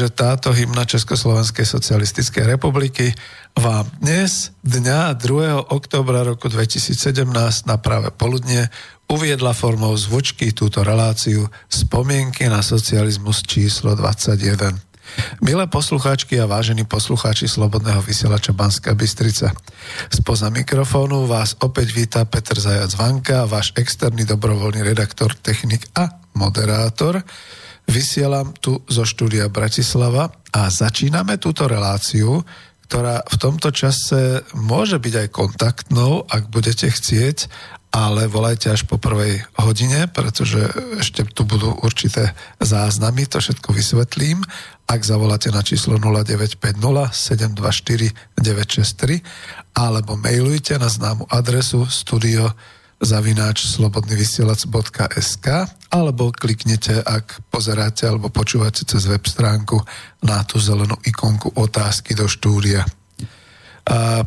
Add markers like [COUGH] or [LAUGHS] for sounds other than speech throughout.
Takže táto hymna Československej socialistickej republiky vám dnes, dňa 2. oktobra roku 2017 na práve poludne uviedla formou zvučky túto reláciu Spomienky na socializmus číslo 21. Milé poslucháčky a vážení poslucháči Slobodného vysielača Banska Bystrica. Spoza mikrofónu vás opäť víta Peter Zajac Vanka, váš externý dobrovoľný redaktor, technik a moderátor. Vysielam tu zo štúdia Bratislava a začíname túto reláciu, ktorá v tomto čase môže byť aj kontaktnou, ak budete chcieť, ale volajte až po prvej hodine, pretože ešte tu budú určité záznamy, to všetko vysvetlím. Ak zavoláte na číslo 0950 724 963 alebo mailujte na známu adresu studio zavináč slobodnyvysielac.sk alebo kliknete, ak pozeráte alebo počúvate cez web stránku na tú zelenú ikonku otázky do štúdia. A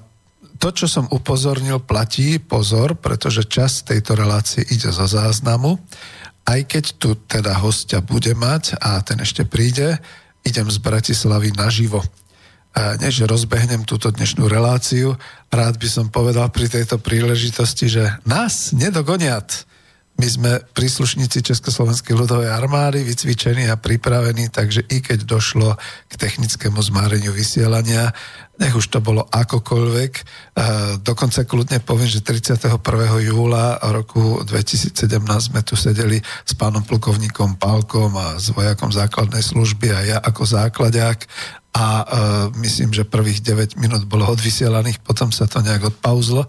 to, čo som upozornil, platí, pozor, pretože čas tejto relácie ide zo záznamu. Aj keď tu teda hostia bude mať a ten ešte príde, idem z Bratislavy naživo než rozbehnem túto dnešnú reláciu, rád by som povedal pri tejto príležitosti, že nás nedogoniat. My sme príslušníci Československej ľudovej armády, vycvičení a pripravení, takže i keď došlo k technickému zmáreniu vysielania, nech už to bolo akokoľvek, dokonca kľudne poviem, že 31. júla roku 2017 sme tu sedeli s pánom plukovníkom Pálkom a s vojakom základnej služby a ja ako základák a uh, myslím, že prvých 9 minút bolo odvysielaných, potom sa to nejak odpauzlo.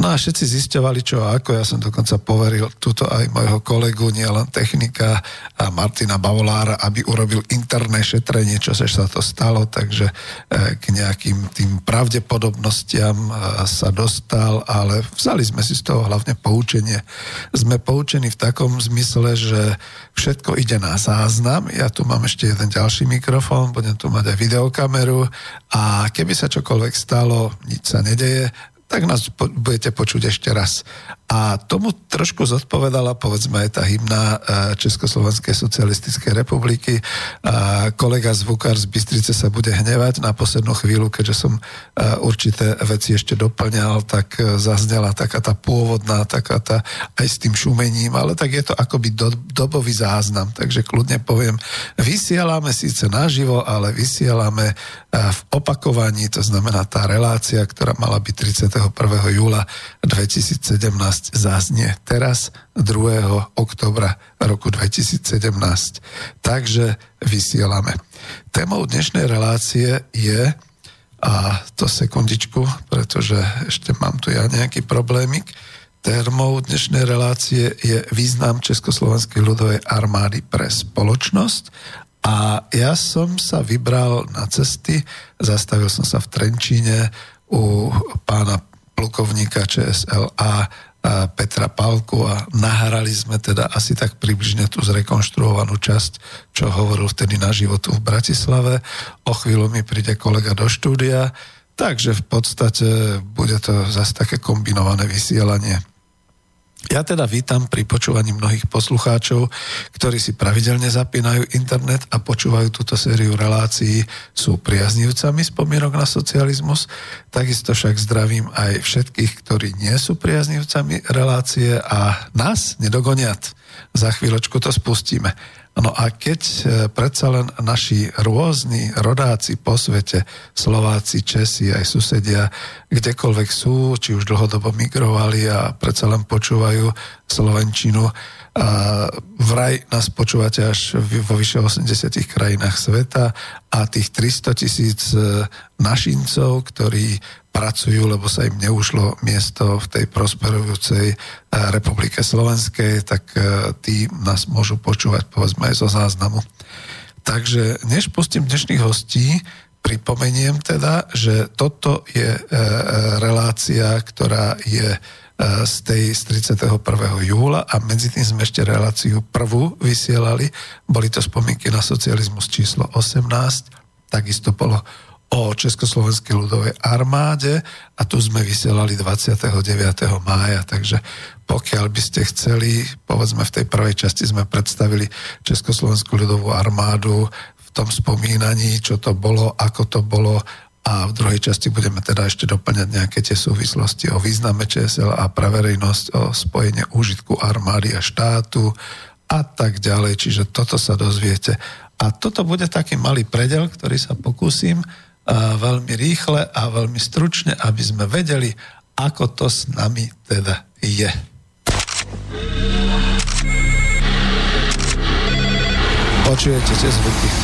No a všetci zisťovali, čo a ako. Ja som dokonca poveril túto aj mojho kolegu, nielen technika a Martina Bavolára, aby urobil interné šetrenie, čo sa to stalo, takže uh, k nejakým tým pravdepodobnostiam uh, sa dostal, ale vzali sme si z toho hlavne poučenie. Sme poučení v takom zmysle, že všetko ide na záznam. Ja tu mám ešte jeden ďalší mikrofón, budem tu mať aj videokameru a keby sa čokoľvek stalo, nič sa nedeje, tak nás budete počuť ešte raz. A tomu trošku zodpovedala, povedzme, aj tá hymna e, Československej socialistickej republiky. A kolega zvukár z Bystrice sa bude hnevať na poslednú chvíľu, keďže som e, určité veci ešte doplňal, tak e, zaznela taká tá pôvodná, taká tá aj s tým šumením, ale tak je to akoby do, dobový záznam. Takže kľudne poviem, vysielame síce naživo, ale vysielame v opakovaní, to znamená tá relácia, ktorá mala byť 31. júla 2017 zaznie teraz 2. oktobra roku 2017. Takže vysielame. Témou dnešnej relácie je, a to sekundičku, pretože ešte mám tu ja nejaký problémik, Témou dnešnej relácie je význam Československej ľudovej armády pre spoločnosť a ja som sa vybral na cesty, zastavil som sa v Trenčíne u pána plukovníka ČSLA Petra Palku a nahrali sme teda asi tak približne tú zrekonštruovanú časť, čo hovoril vtedy na životu v Bratislave. O chvíľu mi príde kolega do štúdia, takže v podstate bude to zase také kombinované vysielanie. Ja teda vítam pri počúvaní mnohých poslucháčov, ktorí si pravidelne zapínajú internet a počúvajú túto sériu relácií, sú priaznivcami spomienok na socializmus. Takisto však zdravím aj všetkých, ktorí nie sú priaznivcami relácie a nás nedogoniat. Za chvíľočku to spustíme. No a keď e, predsa len naši rôzni rodáci po svete, Slováci, Česi, aj susedia, kdekoľvek sú, či už dlhodobo migrovali a predsa len počúvajú Slovenčinu, a vraj nás počúvate až vo vyše 80 krajinách sveta a tých 300 tisíc e, našincov, ktorí pracujú, lebo sa im neušlo miesto v tej prosperujúcej eh, republike Slovenskej, tak eh, tí nás môžu počúvať povedzme aj zo záznamu. Takže než pustím dnešných hostí, pripomeniem teda, že toto je relácia, ktorá je z tej z 31. júla a medzi tým sme ešte reláciu prvú vysielali. Boli to spomienky na socializmus číslo 18, takisto bolo o Československej ľudovej armáde a tu sme vysielali 29. mája, takže pokiaľ by ste chceli, povedzme v tej prvej časti sme predstavili Československú ľudovú armádu v tom spomínaní, čo to bolo, ako to bolo a v druhej časti budeme teda ešte doplňať nejaké tie súvislosti o význame ČSL a pre verejnosť, o spojenie úžitku armády a štátu a tak ďalej. Čiže toto sa dozviete. A toto bude taký malý predel, ktorý sa pokúsim veľmi rýchle a veľmi stručne, aby sme vedeli, ako to s nami teda je. Počujete tie zvuky?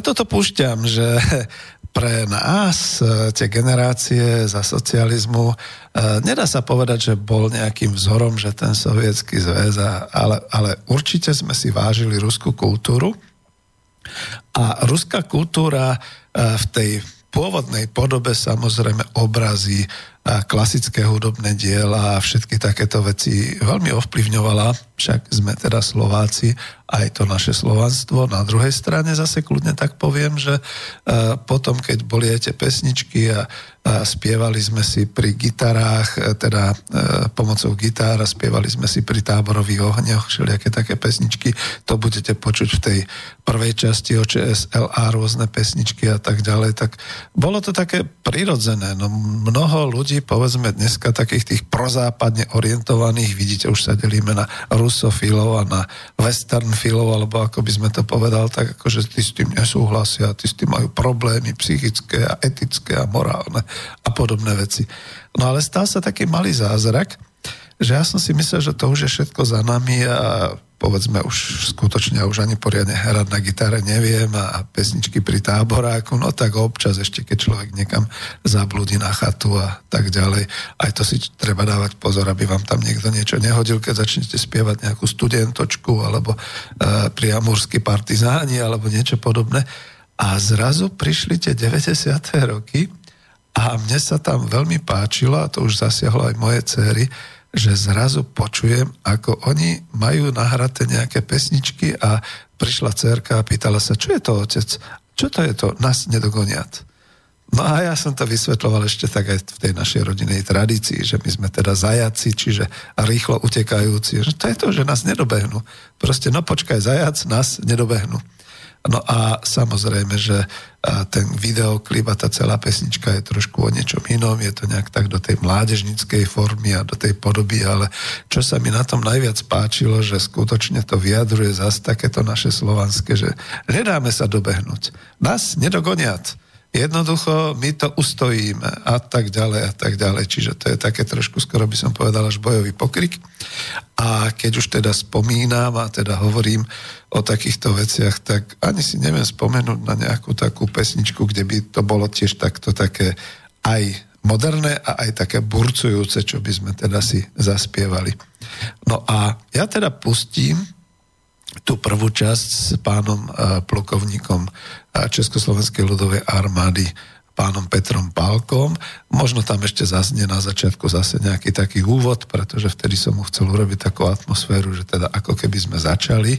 Preto to púšťam, že [LAUGHS] pre nás, e, tie generácie za socializmu, e, nedá sa povedať, že bol nejakým vzorom, že ten sovietský zväz, ale, ale určite sme si vážili ruskú kultúru. A ruská kultúra e, v tej pôvodnej podobe samozrejme obrazy, klasické hudobné diela a všetky takéto veci veľmi ovplyvňovala, však sme teda Slováci, aj to naše slovanstvo. Na druhej strane zase kľudne tak poviem, že potom, keď boli aj tie pesničky a a spievali sme si pri gitarách, e, teda e, pomocou gitár a spievali sme si pri táborových ohňoch, všelijaké také pesničky. To budete počuť v tej prvej časti o ČSLA, rôzne pesničky a tak ďalej. Tak bolo to také prirodzené. No, mnoho ľudí, povedzme dneska, takých tých prozápadne orientovaných, vidíte, už sa delíme na rusofilov a na westernfilov, alebo ako by sme to povedal, tak akože tí s tým nesúhlasia, tí s tým majú problémy psychické a etické a morálne a podobné veci. No ale stal sa taký malý zázrak, že ja som si myslel, že to už je všetko za nami a povedzme už skutočne už ani poriadne hrať na gitare neviem a pesničky pri táboráku, no tak občas ešte keď človek niekam zablúdi na chatu a tak ďalej. Aj to si treba dávať pozor, aby vám tam niekto niečo nehodil, keď začnete spievať nejakú studentočku alebo uh, priamúrsky partizáni alebo niečo podobné. A zrazu prišli tie 90. roky a mne sa tam veľmi páčilo, a to už zasiahlo aj moje céry, že zrazu počujem, ako oni majú nahraté nejaké pesničky a prišla cerka a pýtala sa, čo je to otec? Čo to je to? Nás nedogoniat. No a ja som to vysvetloval ešte tak aj v tej našej rodinej tradícii, že my sme teda zajaci, čiže rýchlo utekajúci. Že to je to, že nás nedobehnú. Proste, no počkaj, zajac, nás nedobehnú. No a samozrejme, že ten videoklip a tá celá pesnička je trošku o niečom inom, je to nejak tak do tej mládežnickej formy a do tej podoby, ale čo sa mi na tom najviac páčilo, že skutočne to vyjadruje zase takéto naše slovanské, že nedáme sa dobehnúť. Nás nedogoniat. Jednoducho my to ustojíme a tak ďalej a tak ďalej. Čiže to je také trošku, skoro by som povedal, až bojový pokrik. A keď už teda spomínam a teda hovorím o takýchto veciach, tak ani si neviem spomenúť na nejakú takú pesničku, kde by to bolo tiež takto také aj moderné a aj také burcujúce, čo by sme teda si zaspievali. No a ja teda pustím tú prvú časť s pánom uh, plukovníkom uh, Československej ľudovej armády pánom Petrom Pálkom. Možno tam ešte zaznie na začiatku zase nejaký taký úvod, pretože vtedy som mu chcel urobiť takú atmosféru, že teda ako keby sme začali,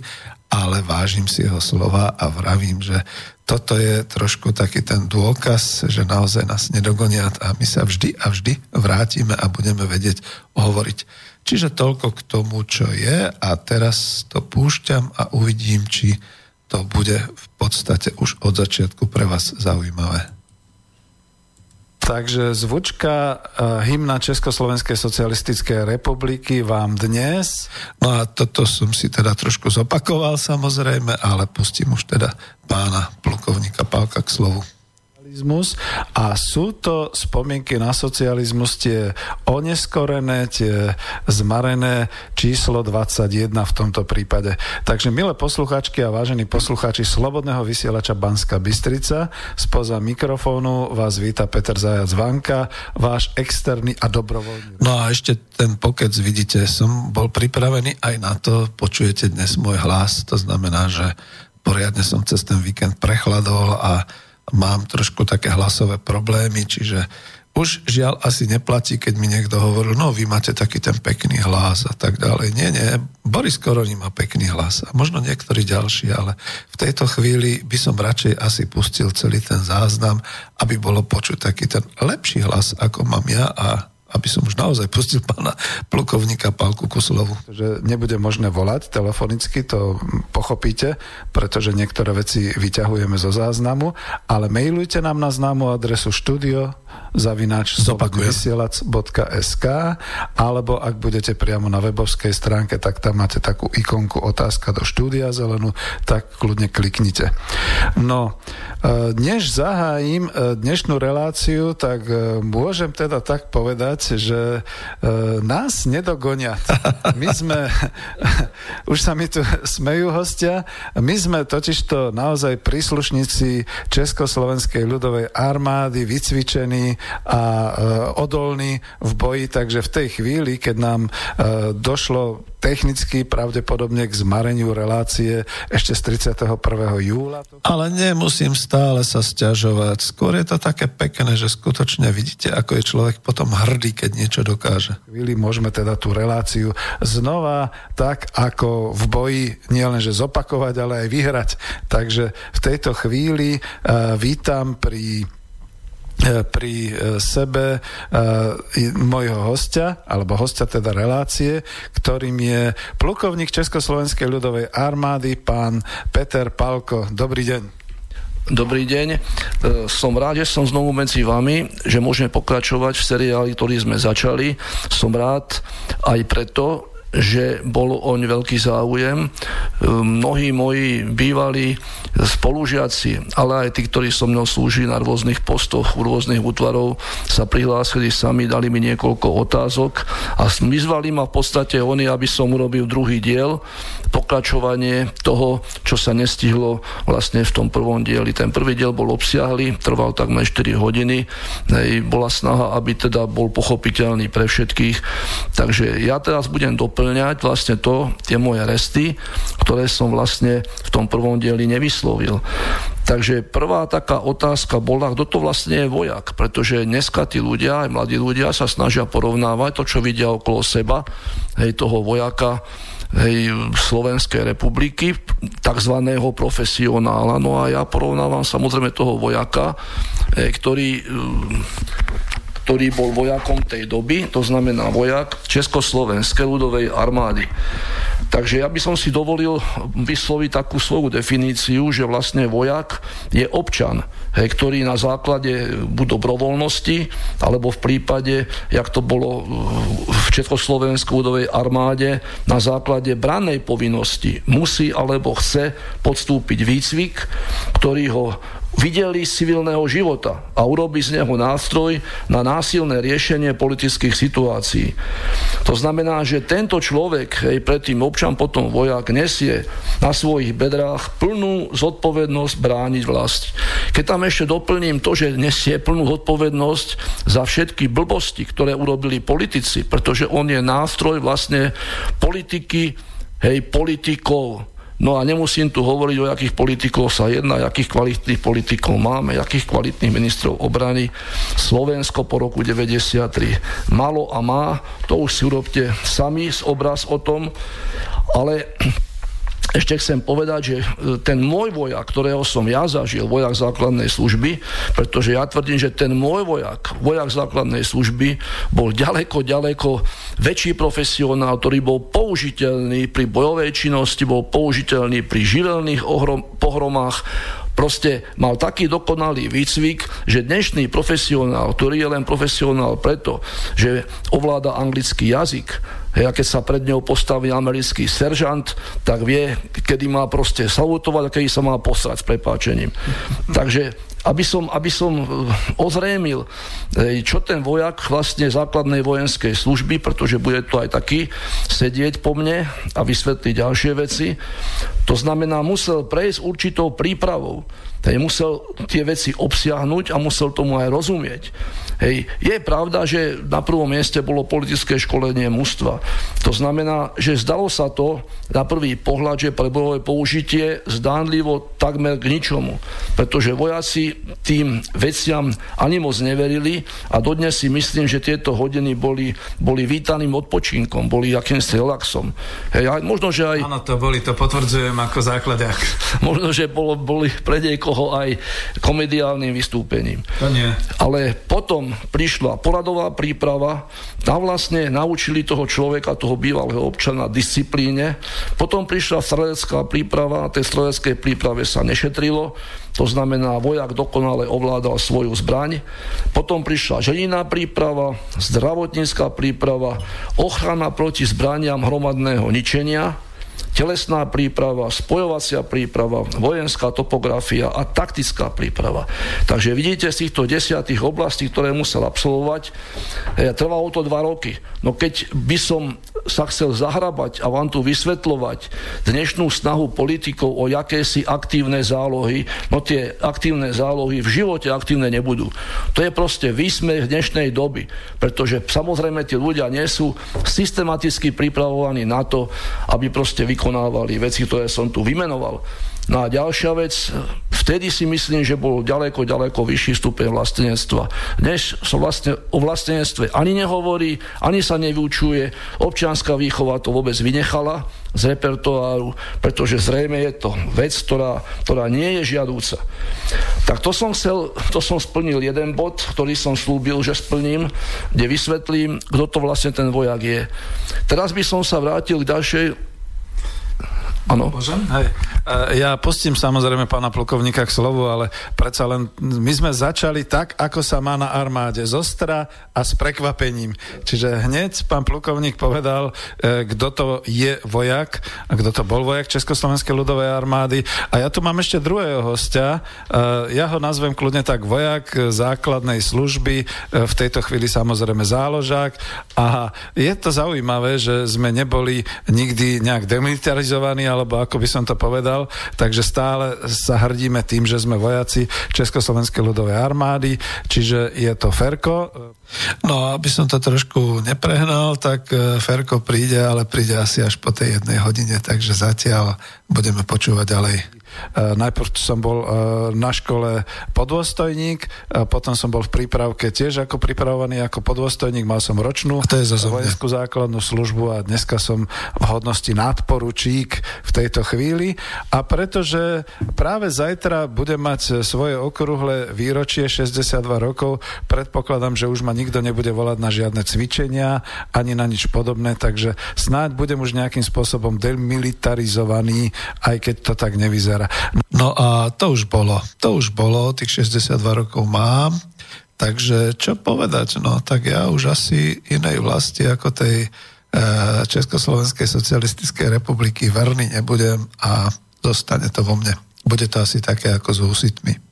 ale vážim si jeho slova a vravím, že toto je trošku taký ten dôkaz, že naozaj nás nedogonia a my sa vždy a vždy vrátime a budeme vedieť hovoriť. Čiže toľko k tomu, čo je a teraz to púšťam a uvidím, či to bude v podstate už od začiatku pre vás zaujímavé. Takže zvučka uh, hymna Československej socialistickej republiky vám dnes. No a toto som si teda trošku zopakoval samozrejme, ale pustím už teda pána plukovníka Pálka k slovu. A sú to spomienky na socializmus tie oneskorené, tie zmarené číslo 21 v tomto prípade. Takže milé posluchačky a vážení poslucháči Slobodného vysielača Banska Bystrica, spoza mikrofónu vás víta Peter Zajac Vanka, váš externý a dobrovoľný. No a ešte ten pokec, vidíte, som bol pripravený aj na to, počujete dnes môj hlas, to znamená, že poriadne som cez ten víkend prechladol a mám trošku také hlasové problémy, čiže už žiaľ asi neplatí, keď mi niekto hovoril, no vy máte taký ten pekný hlas a tak ďalej. Nie, nie, Boris Koroni má pekný hlas a možno niektorí ďalší, ale v tejto chvíli by som radšej asi pustil celý ten záznam, aby bolo počuť taký ten lepší hlas, ako mám ja a aby som už naozaj pustil pána plukovníka Pálku Kuslovu. Že nebude možné volať telefonicky, to pochopíte, pretože niektoré veci vyťahujeme zo záznamu, ale mailujte nám na známu adresu studio zavináč vysielac.sk alebo ak budete priamo na webovskej stránke, tak tam máte takú ikonku otázka do štúdia zelenú, tak kľudne kliknite. No, než zahájim e, dnešnú reláciu, tak e, môžem teda tak povedať, že nás nedogonia. [LAUGHS] My sme, [LAUGHS] už sa mi tu smejú hostia, my sme totižto naozaj príslušníci Československej ľudovej armády, vycvičení a odolní v boji, takže v tej chvíli, keď nám došlo technicky pravdepodobne k zmareniu relácie ešte z 31. júla. Ale nemusím stále sa stiažovať. Skôr je to také pekné, že skutočne vidíte, ako je človek potom hrdý, keď niečo dokáže. Chvíli môžeme teda tú reláciu znova tak, ako v boji nielenže zopakovať, ale aj vyhrať. Takže v tejto chvíli uh, vítam pri pri e, sebe e, mojho hostia, alebo hostia teda relácie, ktorým je plukovník Československej ľudovej armády, pán Peter Palko. Dobrý deň. Dobrý deň. Som rád, že som znovu medzi vami, že môžeme pokračovať v seriáli, ktorý sme začali. Som rád aj preto, že bol oň veľký záujem. Mnohí moji bývalí spolužiaci, ale aj tí, ktorí so mnou slúžili na rôznych postoch, u rôznych útvarov, sa prihlásili sami, dali mi niekoľko otázok a vyzvali ma v podstate oni, aby som urobil druhý diel, pokračovanie toho, čo sa nestihlo vlastne v tom prvom dieli. Ten prvý diel bol obsiahly, trval takmer 4 hodiny, bola snaha, aby teda bol pochopiteľný pre všetkých. Takže ja teraz budem doplňať doplňať vlastne to, tie moje resty, ktoré som vlastne v tom prvom dieli nevyslovil. Takže prvá taká otázka bola, kto to vlastne je vojak, pretože dneska tí ľudia, aj mladí ľudia sa snažia porovnávať to, čo vidia okolo seba, hej, toho vojaka, hej, Slovenskej republiky, takzvaného profesionála. No a ja porovnávam samozrejme toho vojaka, hej, ktorý ktorý bol vojakom tej doby, to znamená vojak Československej ľudovej armády. Takže ja by som si dovolil vysloviť takú svoju definíciu, že vlastne vojak je občan, hej, ktorý na základe buď dobrovoľnosti, alebo v prípade, jak to bolo v Československej ľudovej armáde, na základe brannej povinnosti musí alebo chce podstúpiť výcvik, ktorý ho videli civilného života a urobi z neho nástroj na násilné riešenie politických situácií. To znamená, že tento človek, aj predtým občan, potom vojak, nesie na svojich bedrách plnú zodpovednosť brániť vlast. Keď tam ešte doplním to, že nesie plnú zodpovednosť za všetky blbosti, ktoré urobili politici, pretože on je nástroj vlastne politiky, hej, politikov, No a nemusím tu hovoriť, o akých politikov sa jedná, akých kvalitných politikov máme, akých kvalitných ministrov obrany. Slovensko po roku 93 malo a má, to už si urobte sami z obraz o tom, ale ešte chcem povedať, že e, ten môj vojak, ktorého som ja zažil, vojak základnej služby, pretože ja tvrdím, že ten môj vojak, vojak základnej služby, bol ďaleko, ďaleko väčší profesionál, ktorý bol použiteľný pri bojovej činnosti, bol použiteľný pri živelných ohrom, pohromách, proste mal taký dokonalý výcvik, že dnešný profesionál, ktorý je len profesionál preto, že ovláda anglický jazyk, Hej, a keď sa pred ňou postaví americký seržant, tak vie, kedy má proste salutovať a kedy sa má posrať s prepáčením. [LAUGHS] Takže aby som, aby som e, ozrémil, e, čo ten vojak vlastne základnej vojenskej služby, pretože bude to aj taký sedieť po mne a vysvetliť ďalšie veci. To znamená, musel prejsť určitou prípravou. Hej, musel tie veci obsiahnuť a musel tomu aj rozumieť. Hej, je pravda, že na prvom mieste bolo politické školenie mužstva. To znamená, že zdalo sa to na prvý pohľad, že pre bojové použitie zdánlivo takmer k ničomu. Pretože vojaci tým veciam ani moc neverili a dodnes si myslím, že tieto hodiny boli, boli vítaným odpočinkom, boli akýmsi relaxom. Hej, možno, že aj... Áno, to boli, to potvrdzujem ako základiak. [LAUGHS] Možno, že bolo, boli pre niekoho aj komediálnym vystúpením. To nie. Ale potom prišla poradová príprava, tam vlastne naučili toho človeka, toho bývalého občana disciplíne. Potom prišla strelecká príprava, na tej streleckej príprave sa nešetrilo, to znamená, vojak dokonale ovládal svoju zbraň. Potom prišla ženiná príprava, zdravotnícká príprava, ochrana proti zbraniam hromadného ničenia, telesná príprava, spojovacia príprava, vojenská topografia a taktická príprava. Takže vidíte z týchto desiatých oblastí, ktoré musel absolvovať, eh, trvalo to dva roky. No keď by som sa chcel zahrabať a vám tu vysvetľovať dnešnú snahu politikov o jakési aktívne zálohy, no tie aktívne zálohy v živote aktívne nebudú. To je proste výsmech dnešnej doby, pretože samozrejme tí ľudia nie sú systematicky pripravovaní na to, aby proste vykonávali veci, ktoré som tu vymenoval. No a ďalšia vec, vtedy si myslím, že bol ďaleko, ďaleko vyšší stupeň vlastenectva. Dnes sa vlastne o vlastenectve ani nehovorí, ani sa nevyučuje, občianská výchova to vôbec vynechala z repertoáru, pretože zrejme je to vec, ktorá, ktorá nie je žiadúca. Tak to som chcel, to som splnil jeden bod, ktorý som slúbil, že splním, kde vysvetlím, kto to vlastne ten vojak je. Teraz by som sa vrátil k ďalšej Hej. E, ja pustím samozrejme pána plukovníka k slovu, ale predsa len my sme začali tak, ako sa má na armáde, zostra a s prekvapením. Čiže hneď pán plukovník povedal, e, kto to je vojak, a kto to bol vojak Československej ľudovej armády. A ja tu mám ešte druhého hostia. E, ja ho nazvem kľudne tak vojak základnej služby, v tejto chvíli samozrejme záložák. A je to zaujímavé, že sme neboli nikdy nejak demilitarizovaní, alebo ako by som to povedal, takže stále sa hrdíme tým, že sme vojaci Československej ľudovej armády, čiže je to Ferko. No, aby som to trošku neprehnal, tak e, Ferko príde, ale príde asi až po tej jednej hodine, takže zatiaľ budeme počúvať ďalej. Eh, najprv som bol eh, na škole podôstojník, potom som bol v prípravke tiež ako pripravovaný ako podôstojník, mal som ročnú to je vojenskú základnú službu a dneska som v hodnosti nadporučík v tejto chvíli. A pretože práve zajtra budem mať svoje okrúhle výročie 62 rokov, predpokladám, že už ma nikto nebude volať na žiadne cvičenia ani na nič podobné, takže snáď budem už nejakým spôsobom demilitarizovaný, aj keď to tak nevyzerá premiéra. No a to už bolo. To už bolo, tých 62 rokov mám. Takže čo povedať? No tak ja už asi inej vlasti ako tej e, Československej socialistickej republiky verný nebudem a zostane to vo mne. Bude to asi také ako s husitmi.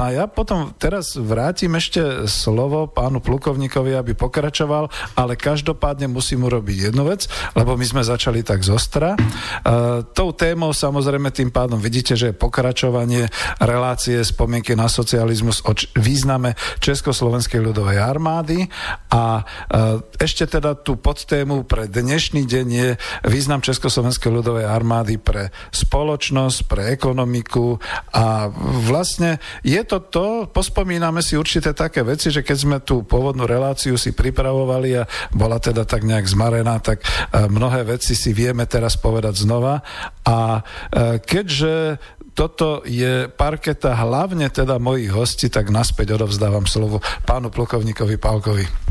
A ja potom teraz vrátim ešte slovo pánu plukovníkovi, aby pokračoval, ale každopádne musím urobiť jednu vec, lebo my sme začali tak zostra. Uh, tou témou samozrejme tým pádom vidíte, že je pokračovanie relácie spomienky na socializmus o význame Československej ľudovej armády a uh, ešte teda tú podtému pre dnešný deň je význam Československej ľudovej armády pre spoločnosť, pre ekonomiku a vlastne je to to, pospomíname si určité také veci, že keď sme tú pôvodnú reláciu si pripravovali a bola teda tak nejak zmarená, tak e, mnohé veci si vieme teraz povedať znova. A e, keďže toto je parketa hlavne teda mojich hostí, tak naspäť odovzdávam slovo pánu plukovníkovi Pálkovi.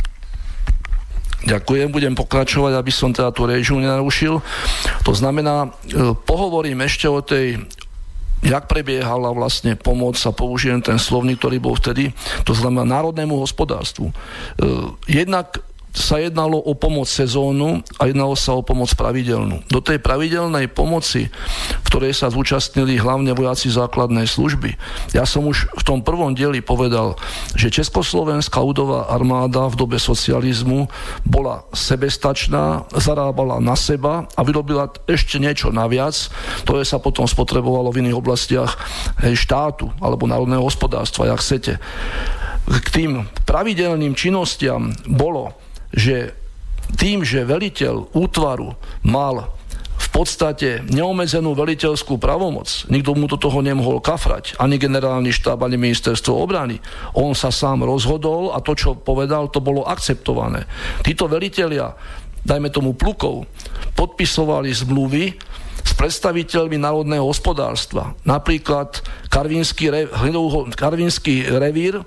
Ďakujem, budem pokračovať, aby som teda tú režiu nenarušil. To znamená, e, pohovorím ešte o tej jak prebiehala vlastne pomoc a použijem ten slovník, ktorý bol vtedy, to znamená národnému hospodárstvu. E, jednak sa jednalo o pomoc sezónu a jednalo sa o pomoc pravidelnú. Do tej pravidelnej pomoci, v ktorej sa zúčastnili hlavne vojaci základnej služby, ja som už v tom prvom dieli povedal, že Československá ľudová armáda v dobe socializmu bola sebestačná, zarábala na seba a vyrobila ešte niečo naviac, ktoré sa potom spotrebovalo v iných oblastiach štátu alebo národného hospodárstva, jak chcete. K tým pravidelným činnostiam bolo že tým, že veliteľ útvaru mal v podstate neomezenú veliteľskú pravomoc. Nikto mu do toho nemohol kafrať. Ani generálny štáb, ani ministerstvo obrany. On sa sám rozhodol a to, čo povedal, to bolo akceptované. Títo veliteľia, dajme tomu plukov, podpisovali zmluvy s predstaviteľmi národného hospodárstva. Napríklad Karvinský, re, Karvinský revír,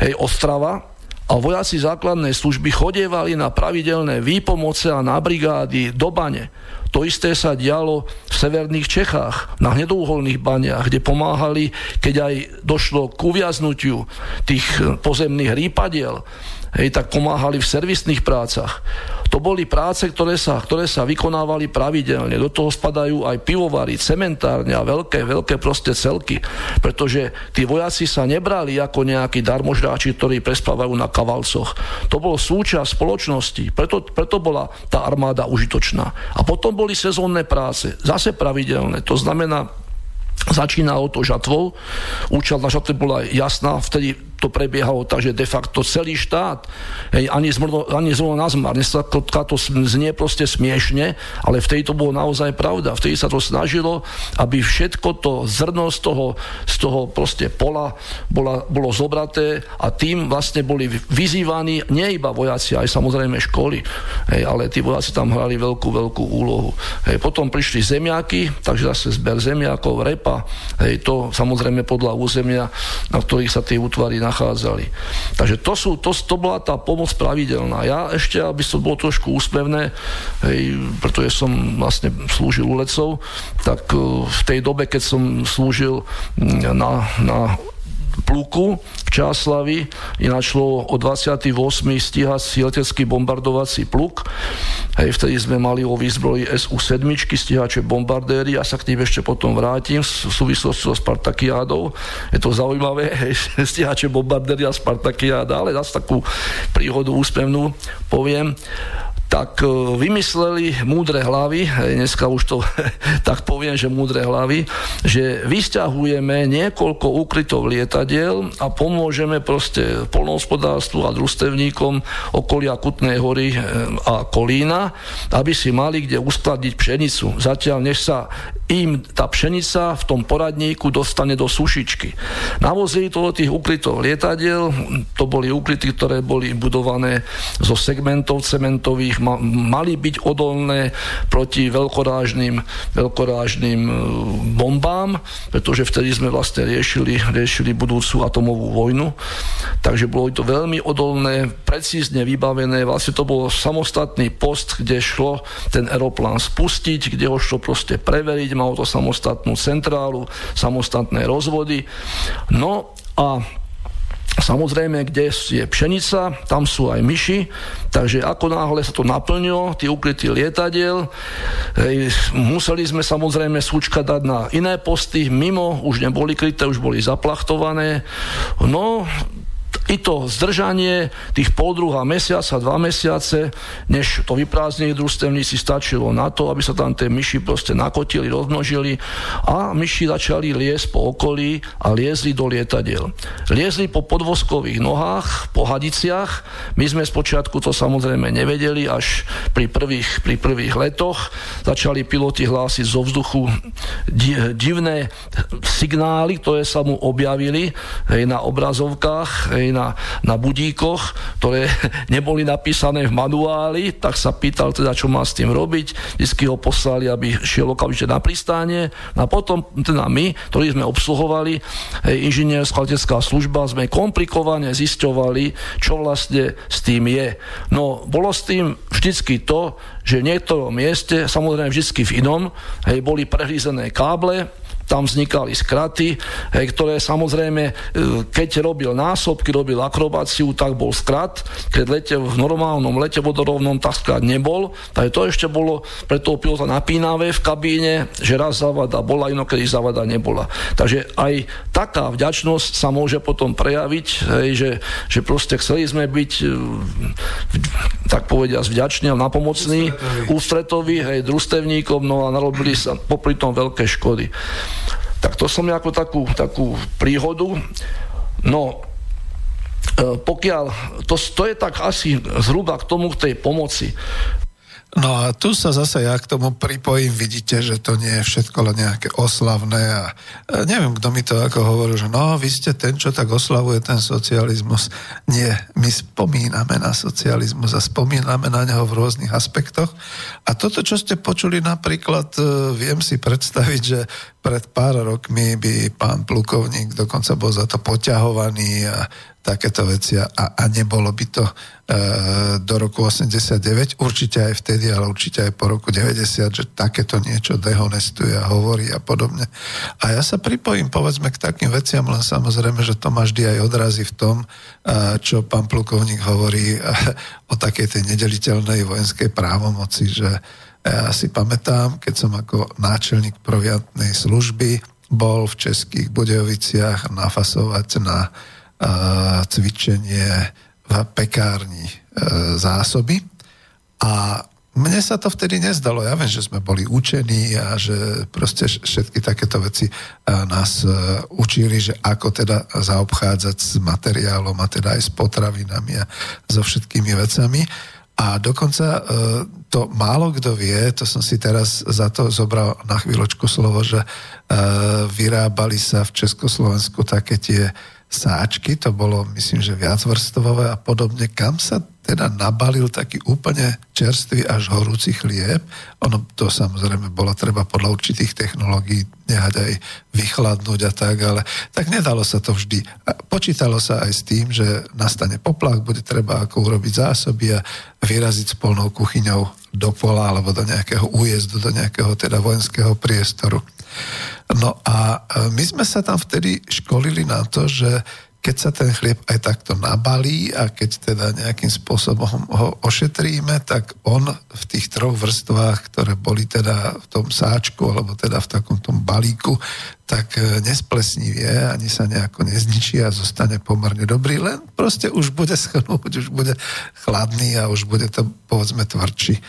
hej, Ostrava, a vojaci základnej služby chodievali na pravidelné výpomoce a na brigády do bane. To isté sa dialo v severných Čechách, na hnedouholných baniach, kde pomáhali, keď aj došlo k uviaznutiu tých pozemných rýpadiel, hej, tak pomáhali v servisných prácach. To boli práce, ktoré sa, ktoré sa vykonávali pravidelne. Do toho spadajú aj pivovary, cementárne a veľké, veľké proste celky. Pretože tí vojaci sa nebrali ako nejakí darmožráči, ktorí prespávajú na kavalcoch. To bolo súčasť spoločnosti. Preto, preto bola tá armáda užitočná. A potom boli sezónne práce, zase pravidelné. To znamená, Začínalo to žatvou, účel na žatve bola jasná, vtedy to prebiehalo tak, že de facto celý štát, hej, ani, zmrlo, ani zlo na zmar, dnes sa to, to znie proste smiešne, ale vtedy to bolo naozaj pravda. Vtedy sa to snažilo, aby všetko to zrno z toho, z toho proste pola bola, bolo zobraté a tým vlastne boli vyzývaní nie iba vojaci, aj samozrejme školy, hej, ale tí vojaci tam hrali veľkú, veľkú úlohu. Hej, potom prišli zemiaky, takže zase zber zemiakov, repa, hej, to samozrejme podľa územia, na ktorých sa tie útvary nachádzali. Takže to, sú, to, to bola tá pomoc pravidelná. Ja ešte, aby to bolo trošku úspevné, hej, pretože som vlastne slúžil u lecov, tak eh, v tej dobe, keď som slúžil mm, na, na pluku v Čáslavi, ináč šlo o 28. stíhací letecký bombardovací pluk. Hej, vtedy sme mali o výzbroji SU-7, stíhače bombardéry, ja sa k tým ešte potom vrátim v súvislosti so Spartakiádou. Je to zaujímavé, [LAUGHS] hej, stíhače bombardéry a Spartakiáda, ale zase takú príhodu úspevnú poviem tak e, vymysleli múdre hlavy, dneska už to [LAUGHS] tak poviem, že múdre hlavy, že vysťahujeme niekoľko ukrytov lietadiel a pomôžeme proste polnohospodárstvu a družstevníkom okolia Kutnej hory e, a Kolína, aby si mali kde uskladniť pšenicu. Zatiaľ, než sa im tá pšenica v tom poradníku dostane do sušičky. Navozili to do tých ukrytov lietadiel, to boli ukryty, ktoré boli budované zo segmentov cementových, ma, mali byť odolné proti veľkorážnym, veľkorážnym e, bombám, pretože vtedy sme vlastne riešili, riešili budúcu atomovú vojnu. Takže bolo to veľmi odolné, precízne vybavené, vlastne to bol samostatný post, kde šlo ten aeroplán spustiť, kde ho šlo proste preveriť, malo to samostatnú centrálu, samostatné rozvody. No a Samozrejme, kde je pšenica, tam sú aj myši, takže ako náhle sa to naplnilo, tí ukrytí lietadiel, hej, museli sme samozrejme súčka dať na iné posty, mimo, už neboli kryté, už boli zaplachtované. No, i to zdržanie tých pol druhá mesiaca, dva mesiace, než to vyprázdnenie družstevníci stačilo na to, aby sa tam tie myši proste nakotili, rozmnožili a myši začali liesť po okolí a liezli do lietadiel. Liezli po podvozkových nohách, po hadiciach. My sme spočiatku to samozrejme nevedeli, až pri prvých, pri prvých letoch začali piloti hlásiť zo vzduchu divné signály, ktoré sa mu objavili hej, na obrazovkách, hej, na, na budíkoch, ktoré [LAUGHS] neboli napísané v manuáli, tak sa pýtal teda, čo má s tým robiť. Vždycky ho poslali, aby šiel okamžite na pristánie. A potom teda my, ktorí sme obsluhovali, inžinierská letecká služba, sme komplikovane zisťovali, čo vlastne s tým je. No, bolo s tým vždycky to, že v niektorom mieste, samozrejme vždycky v inom, hej, boli prehlízené káble, tam vznikali skraty, hej, ktoré samozrejme, e, keď robil násobky, robil akrobáciu, tak bol skrat, keď letel v normálnom lete vodorovnom, tak skrat nebol, takže to ešte bolo pre toho pilota napínavé v kabíne, že raz zavada bola, inokedy zavada nebola. Takže aj taká vďačnosť sa môže potom prejaviť, hej, že, že proste chceli sme byť e, tak povediať vďační a napomocní ústretovi, hej, družstevníkom, no a narobili sa popri tom veľké škody. Tak to som ako takú, takú príhodu. No, e, pokiaľ, to, to je tak asi zhruba k tomu, k tej pomoci. No a tu sa zase ja k tomu pripojím, vidíte, že to nie je všetko len nejaké oslavné a neviem, kto mi to ako hovoril, že no, vy ste ten, čo tak oslavuje ten socializmus. Nie, my spomíname na socializmus a spomíname na neho v rôznych aspektoch. A toto, čo ste počuli napríklad, e, viem si predstaviť, že pred pár rokmi by pán plukovník dokonca bol za to poťahovaný a takéto veci a, a nebolo by to e, do roku 89, určite aj vtedy, ale určite aj po roku 90, že takéto niečo dehonestuje a hovorí a podobne. A ja sa pripojím povedzme k takým veciam, len samozrejme, že to má vždy aj odrazy v tom, e, čo pán plukovník hovorí e, o takej tej nedeliteľnej vojenskej právomoci, že ja si pamätám, keď som ako náčelník proviantnej služby bol v Českých Budejoviciach nafasovať na cvičenie v pekárni uh, zásoby a mne sa to vtedy nezdalo. Ja viem, že sme boli učení a že proste všetky takéto veci nás učili, že ako teda zaobchádzať s materiálom a teda aj s potravinami a so všetkými vecami. A dokonca e, to málo kto vie, to som si teraz za to zobral na chvíľočku slovo, že e, vyrábali sa v Československu také tie sáčky, to bolo myslím, že viacvrstvové a podobne, kam sa teda nabalil taký úplne čerstvý až horúci chlieb. Ono to samozrejme bolo treba podľa určitých technológií nehať aj vychladnúť a tak, ale tak nedalo sa to vždy. A počítalo sa aj s tým, že nastane poplach, bude treba ako urobiť zásoby a vyraziť s polnou kuchyňou do pola alebo do nejakého újezdu, do nejakého teda vojenského priestoru. No a e, my sme sa tam vtedy školili na to, že keď sa ten chlieb aj takto nabalí a keď teda nejakým spôsobom ho ošetríme, tak on v tých troch vrstvách, ktoré boli teda v tom sáčku alebo teda v takom tom balíku, tak e, nesplesnivie, ani sa nejako nezničí a zostane pomerne dobrý, len proste už bude schnúť, už bude chladný a už bude to povedzme tvrdší.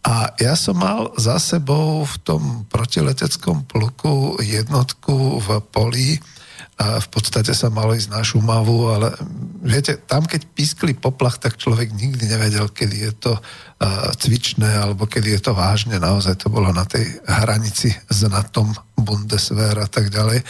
A ja som mal za sebou v tom protileteckom pluku jednotku v poli, a v podstate sa malo ísť na Šumavu, ale viete, tam keď pískli poplach, tak človek nikdy nevedel, kedy je to uh, cvičné alebo kedy je to vážne. Naozaj to bolo na tej hranici s NATO, Bundeswehr a tak ďalej.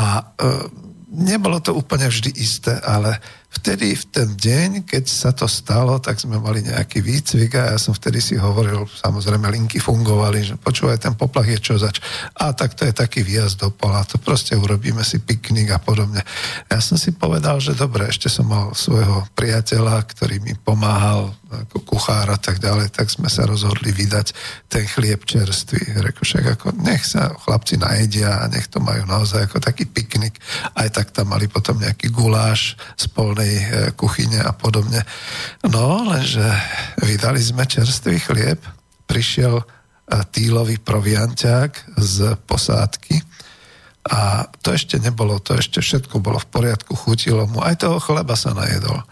A uh, nebolo to úplne vždy isté, ale vtedy v ten deň, keď sa to stalo, tak sme mali nejaký výcvik a ja som vtedy si hovoril, samozrejme linky fungovali, že počúvaj, ten poplach je čo zač. A tak to je taký výjazd do pola, to proste urobíme si piknik a podobne. Ja som si povedal, že dobre, ešte som mal svojho priateľa, ktorý mi pomáhal ako kuchár a tak ďalej, tak sme sa rozhodli vydať ten chlieb čerstvý. Reku, však ako nech sa chlapci najedia a nech to majú naozaj ako taký piknik. Aj tak tam mali potom nejaký guláš z polnej e, kuchyne a podobne. No, lenže vydali sme čerstvý chlieb, prišiel e, týlový provianťák z posádky a to ešte nebolo, to ešte všetko bolo v poriadku, chutilo mu, aj toho chleba sa najedol.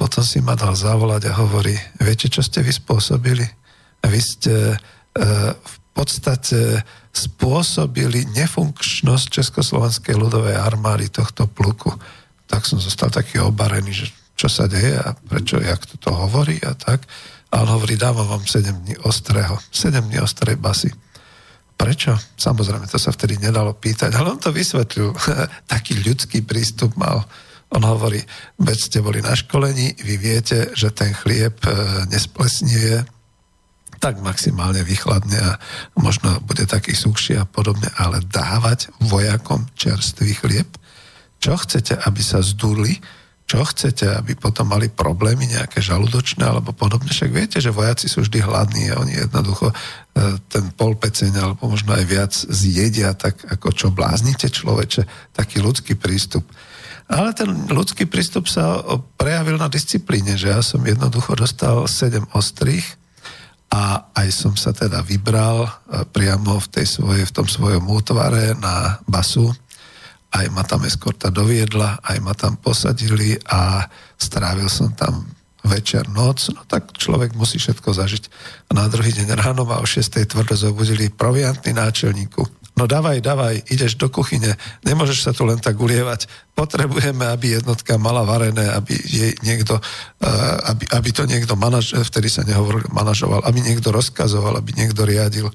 Potom si ma dal zavolať a hovorí, viete, čo ste vy spôsobili? Vy ste e, v podstate spôsobili nefunkčnosť Československej ľudovej armády tohto pluku. Tak som zostal taký obarený, že čo sa deje a prečo, jak to, to hovorí a tak. A on hovorí, dávam vám 7 dní ostrého, 7 dní ostrej basy. Prečo? Samozrejme, to sa vtedy nedalo pýtať, ale on to vysvetlil. [LAUGHS] Taký ľudský prístup mal. On hovorí, veď ste boli na školení, vy viete, že ten chlieb e, nesplesnie, tak maximálne vychladne a možno bude taký suchší a podobne, ale dávať vojakom čerstvý chlieb? Čo chcete, aby sa zdúli? čo chcete, aby potom mali problémy nejaké žalúdočné alebo podobne. Však viete, že vojaci sú vždy hladní a oni jednoducho e, ten pol peceň alebo možno aj viac zjedia, tak ako čo bláznite človeče, taký ľudský prístup. Ale ten ľudský prístup sa prejavil na disciplíne, že ja som jednoducho dostal 7 ostrých a aj som sa teda vybral e, priamo v, tej svoje, v tom svojom útvare na basu aj ma tam eskorta doviedla, aj ma tam posadili a strávil som tam večer, noc, no tak človek musí všetko zažiť. A na druhý deň ráno ma o 6. tvrdo zobudili proviantní náčelníku. No dávaj, dávaj, ideš do kuchyne, nemôžeš sa tu len tak ulievať. Potrebujeme, aby jednotka mala varené, aby jej niekto, uh, aby, aby to niekto manaž, vtedy sa nehovoril manažoval, aby niekto rozkazoval, aby niekto riadil.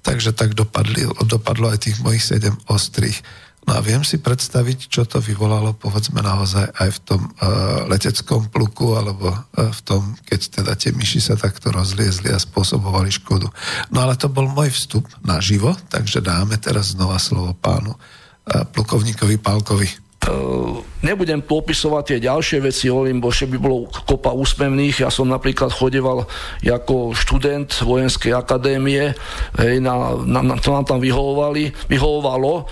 Takže tak dopadli, dopadlo aj tých mojich sedem ostrých. No a viem si predstaviť, čo to vyvolalo, povedzme naozaj aj v tom uh, leteckom pluku, alebo uh, v tom, keď teda tie myši sa takto rozliezli a spôsobovali škodu. No ale to bol môj vstup na živo, takže dáme teraz znova slovo pánu uh, plukovníkovi Pálkovi. Ehm, nebudem popisovať tie ďalšie veci, hovorím, bo by bolo kopa úsmevných. Ja som napríklad chodeval ako študent vojenskej akadémie, hej, na, na, na, to nám tam vyhovovali, vyhovovalo e,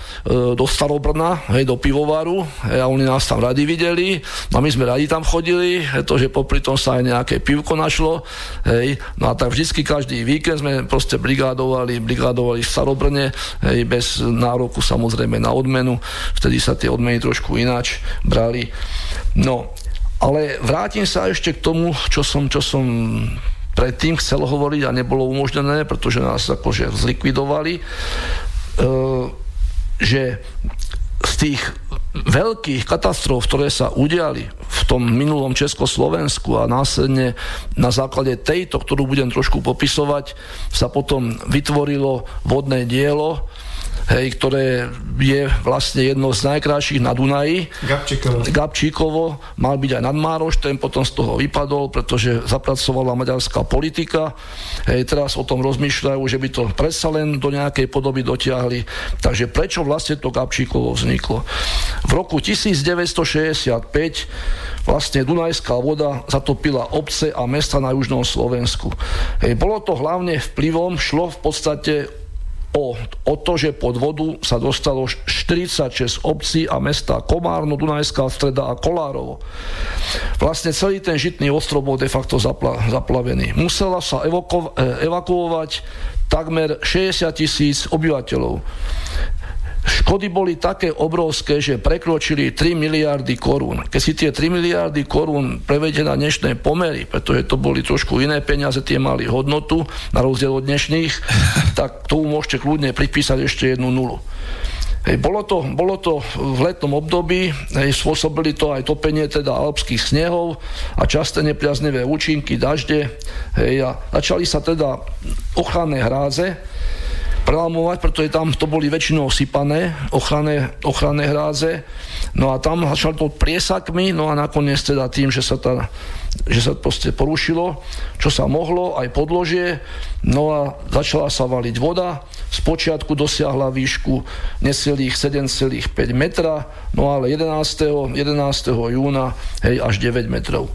do Starobrna, hej, do pivovaru hej, a oni nás tam radi videli. A my sme radi tam chodili, to, že popri tom sa aj nejaké pivko našlo, hej, no a tak vždycky každý víkend sme proste brigádovali, brigádovali v Starobrne, hej, bez nároku samozrejme na odmenu, vtedy sa tie odmeny trošku ináč brali. No, ale vrátim sa ešte k tomu, čo som, čo som predtým chcel hovoriť a nebolo umožnené, pretože nás akože zlikvidovali, e, že z tých veľkých katastrof, ktoré sa udiali v tom minulom Československu a následne na základe tejto, ktorú budem trošku popisovať, sa potom vytvorilo vodné dielo, hej, ktoré je vlastne jedno z najkrajších na Dunaji. Gabčíkovo. Gabčíkovo, mal byť aj nadmároš, ten potom z toho vypadol, pretože zapracovala maďarská politika. Hej, teraz o tom rozmýšľajú, že by to predsa len do nejakej podoby dotiahli. Takže prečo vlastne to Gabčíkovo vzniklo? V roku 1965 vlastne Dunajská voda zatopila obce a mesta na južnom Slovensku. Hej, bolo to hlavne vplyvom, šlo v podstate o, o to, že pod vodu sa dostalo 46 obcí a mesta Komárno, Dunajská streda a Kolárovo. Vlastne celý ten žitný ostrov bol de facto zapla, zaplavený. Musela sa evoko, e, evakuovať takmer 60 tisíc obyvateľov. Škody boli také obrovské, že prekročili 3 miliardy korún. Keď si tie 3 miliardy korún prevedete na dnešné pomery, pretože to boli trošku iné peniaze, tie mali hodnotu, na rozdiel od dnešných, [LAUGHS] tak tu môžete kľudne pripísať ešte jednu nulu. Hej, bolo, to, bolo to v letnom období, hej, spôsobili to aj topenie teda alpských snehov a časté nepriaznevé účinky, dažde hej, a začali sa teda ochranné hráze, prelamovať, pretože tam to boli väčšinou sypané ochranné, ochranné hráze. No a tam začal to priesakmi, no a nakoniec teda tým, že sa, tá, že sa proste porušilo, čo sa mohlo, aj podložie, no a začala sa valiť voda, spočiatku dosiahla výšku necelých 7,5 metra, no ale 11. 11. júna hej, až 9 metrov.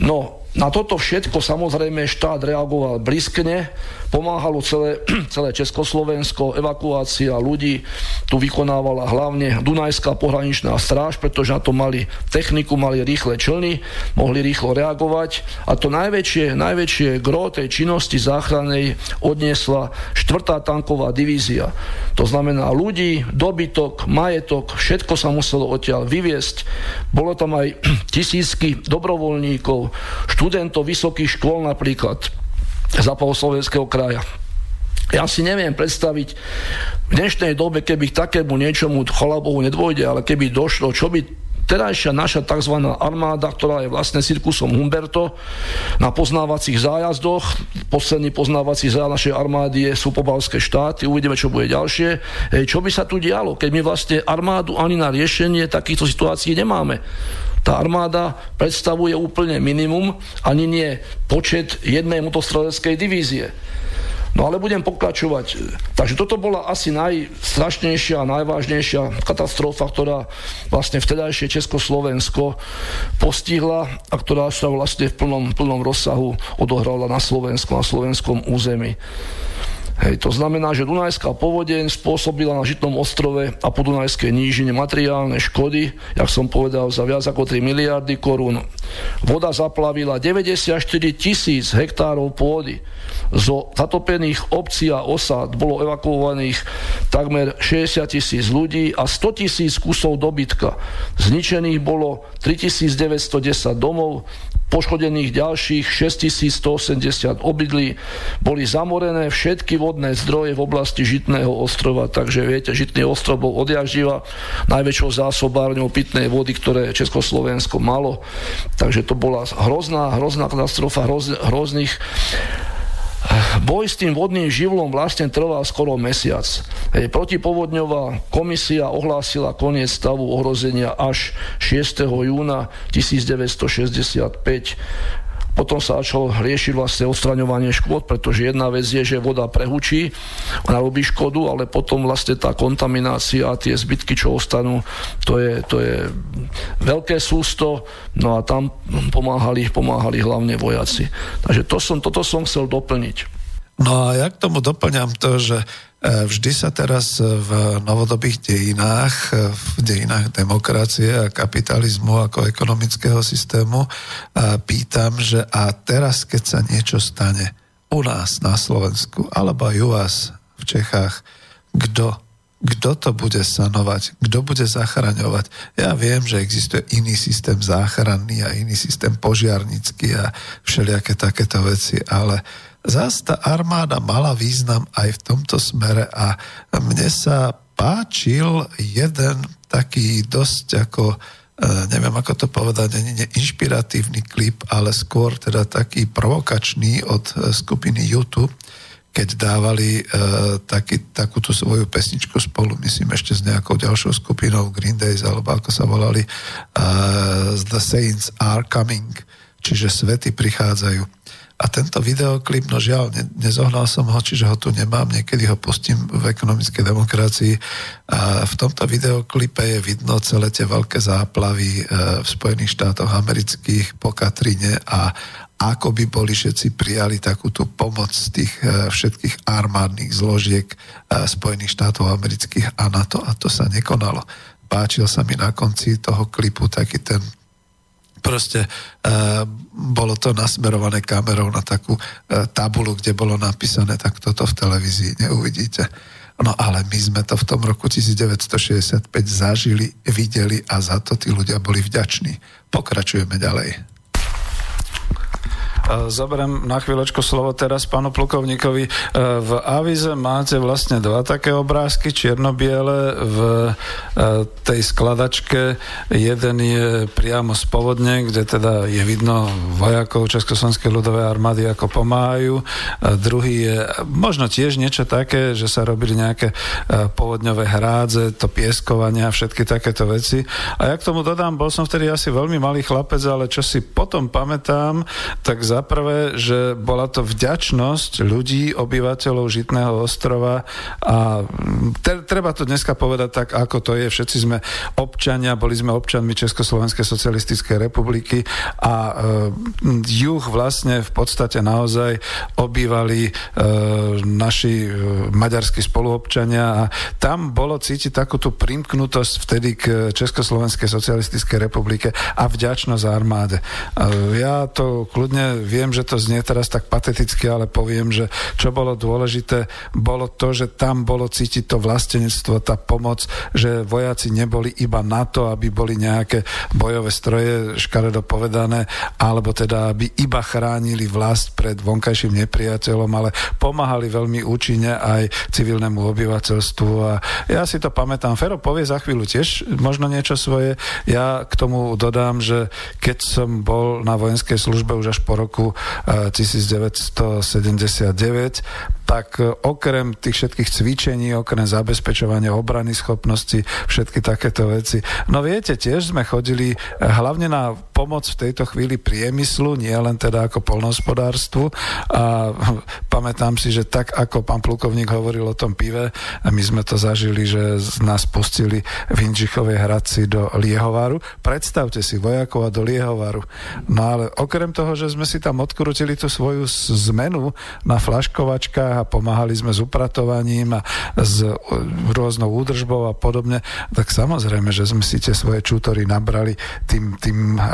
No, na toto všetko samozrejme štát reagoval bliskne, pomáhalo celé, [CLEARS THROAT] celé Československo, evakuácia ľudí tu vykonávala hlavne Dunajská pohraničná stráž, pretože na to mali techniku, mali rýchle člny, mohli rýchlo reagovať a to najväčšie, najväčšie gro tej činnosti záchrannej odniesla 4. tanková divízia. To znamená ľudí, dobytok, majetok, všetko sa muselo odtiaľ vyviesť. Bolo tam aj [CLEARS THROAT] tisícky dobrovoľníkov, študentov vysokých škôl napríklad Západoslovenského kraja. Ja si neviem predstaviť v dnešnej dobe, keby k takému niečomu, cholabohu nedôjde, ale keby došlo, čo by terajšia naša tzv. armáda, ktorá je vlastne cirkusom Humberto, na poznávacích zájazdoch, posledný poznávací zájazd našej armády je sú pobalské štáty, uvidíme, čo bude ďalšie. Čo by sa tu dialo, keď my vlastne armádu ani na riešenie takýchto situácií nemáme? Tá armáda predstavuje úplne minimum, ani nie počet jednej motostreleckej divízie. No ale budem pokračovať. Takže toto bola asi najstrašnejšia a najvážnejšia katastrofa, ktorá vlastne vtedajšie Československo postihla a ktorá sa vlastne v plnom, plnom rozsahu odohrala na Slovensku, na slovenskom území. Hej, to znamená, že Dunajská povodeň spôsobila na Žitnom ostrove a po Dunajskej nížine materiálne škody, jak som povedal, za viac ako 3 miliardy korún. Voda zaplavila 94 tisíc hektárov pôdy. Zo zatopených obcí a osad bolo evakuovaných takmer 60 tisíc ľudí a 100 tisíc kusov dobytka. Zničených bolo 3910 domov, poškodených ďalších 6180 obydlí, boli zamorené všetky vodné zdroje v oblasti Žitného ostrova, takže viete, Žitný ostrov bol odjaživa najväčšou zásobárňou pitnej vody, ktoré Československo malo, takže to bola hrozná, hrozná katastrofa hroz, hrozných Boj s tým vodným živlom vlastne trval skoro mesiac. Hej, protipovodňová komisia ohlásila koniec stavu ohrozenia až 6. júna 1965 potom sa začalo riešiť vlastne odstraňovanie škôd, pretože jedna vec je, že voda prehučí, ona robí škodu, ale potom vlastne tá kontaminácia a tie zbytky, čo ostanú, to je, to je veľké sústo, no a tam pomáhali, pomáhali hlavne vojaci. Takže to som, toto som chcel doplniť. No a ja k tomu doplňam to, že vždy sa teraz v novodobých dejinách, e, v dejinách demokracie a kapitalizmu ako ekonomického systému e, pýtam, že a teraz, keď sa niečo stane u nás na Slovensku, alebo aj u vás v Čechách, kto kto to bude sanovať, kto bude zachraňovať. Ja viem, že existuje iný systém záchranný a iný systém požiarnický a všelijaké takéto veci, ale Zas tá armáda mala význam aj v tomto smere a mne sa páčil jeden taký dosť ako e, neviem ako to povedať, nie, nie inšpiratívny klip, ale skôr teda taký provokačný od e, skupiny YouTube, keď dávali uh, taký, takúto svoju pesničku spolu, myslím ešte s nejakou ďalšou skupinou Green Days, alebo ako sa volali, The Saints Are Coming, čiže svety prichádzajú. A tento videoklip, no žiaľ, ne, nezohnal som ho, čiže ho tu nemám, niekedy ho pustím v ekonomickej demokracii. A v tomto videoklipe je vidno celé tie veľké záplavy e, v Spojených štátoch amerických po Katrine a ako by boli všetci prijali takúto pomoc tých e, všetkých armádnych zložiek e, Spojených štátov amerických a na to, a to sa nekonalo. Páčil sa mi na konci toho klipu taký ten proste e, bolo to nasmerované kamerou na takú e, tabulu, kde bolo napísané, tak toto v televízii neuvidíte. No ale my sme to v tom roku 1965 zažili, videli a za to tí ľudia boli vďační. Pokračujeme ďalej. Zoberiem na chvíľočku slovo teraz pánu plukovníkovi. E, v avize máte vlastne dva také obrázky, čierno-biele v e, tej skladačke. Jeden je priamo z povodne, kde teda je vidno vojakov Československej ľudovej armády, ako pomáhajú. Druhý je možno tiež niečo také, že sa robili nejaké e, povodňové hrádze, to pieskovanie a všetky takéto veci. A ja k tomu dodám, bol som vtedy asi veľmi malý chlapec, ale čo si potom pamätám, tak za prvé, že bola to vďačnosť ľudí, obyvateľov Žitného ostrova a te, treba to dneska povedať tak, ako to je. Všetci sme občania, boli sme občanmi Československej socialistickej republiky a e, juh vlastne v podstate naozaj obývali e, naši e, maďarskí spoluobčania a tam bolo cítiť takú tú primknutosť vtedy k Československej socialistickej republike a vďačnosť armáde. E, ja to kľudne viem, že to znie teraz tak pateticky, ale poviem, že čo bolo dôležité, bolo to, že tam bolo cítiť to vlastenectvo, tá pomoc, že vojaci neboli iba na to, aby boli nejaké bojové stroje, škaredo povedané, alebo teda, aby iba chránili vlast pred vonkajším nepriateľom, ale pomáhali veľmi účinne aj civilnému obyvateľstvu a ja si to pamätám. Fero povie za chvíľu tiež možno niečo svoje. Ja k tomu dodám, že keď som bol na vojenskej službe už až po roku roku 1979, tak okrem tých všetkých cvičení, okrem zabezpečovania obrany schopnosti, všetky takéto veci. No viete, tiež sme chodili hlavne na pomoc v tejto chvíli priemyslu, nie len teda ako polnohospodárstvu a [LAUGHS] pamätám si, že tak ako pán plukovník hovoril o tom pive, my sme to zažili, že nás pustili v Inžichovej Hradci do Liehovaru. Predstavte si vojakov a do Liehovaru. No ale okrem toho, že sme si tam odkrutili tú svoju zmenu na flaškovačkách a pomáhali sme s upratovaním a s rôznou údržbou a podobne, tak samozrejme, že sme si tie svoje čútory nabrali tým, tým e, e,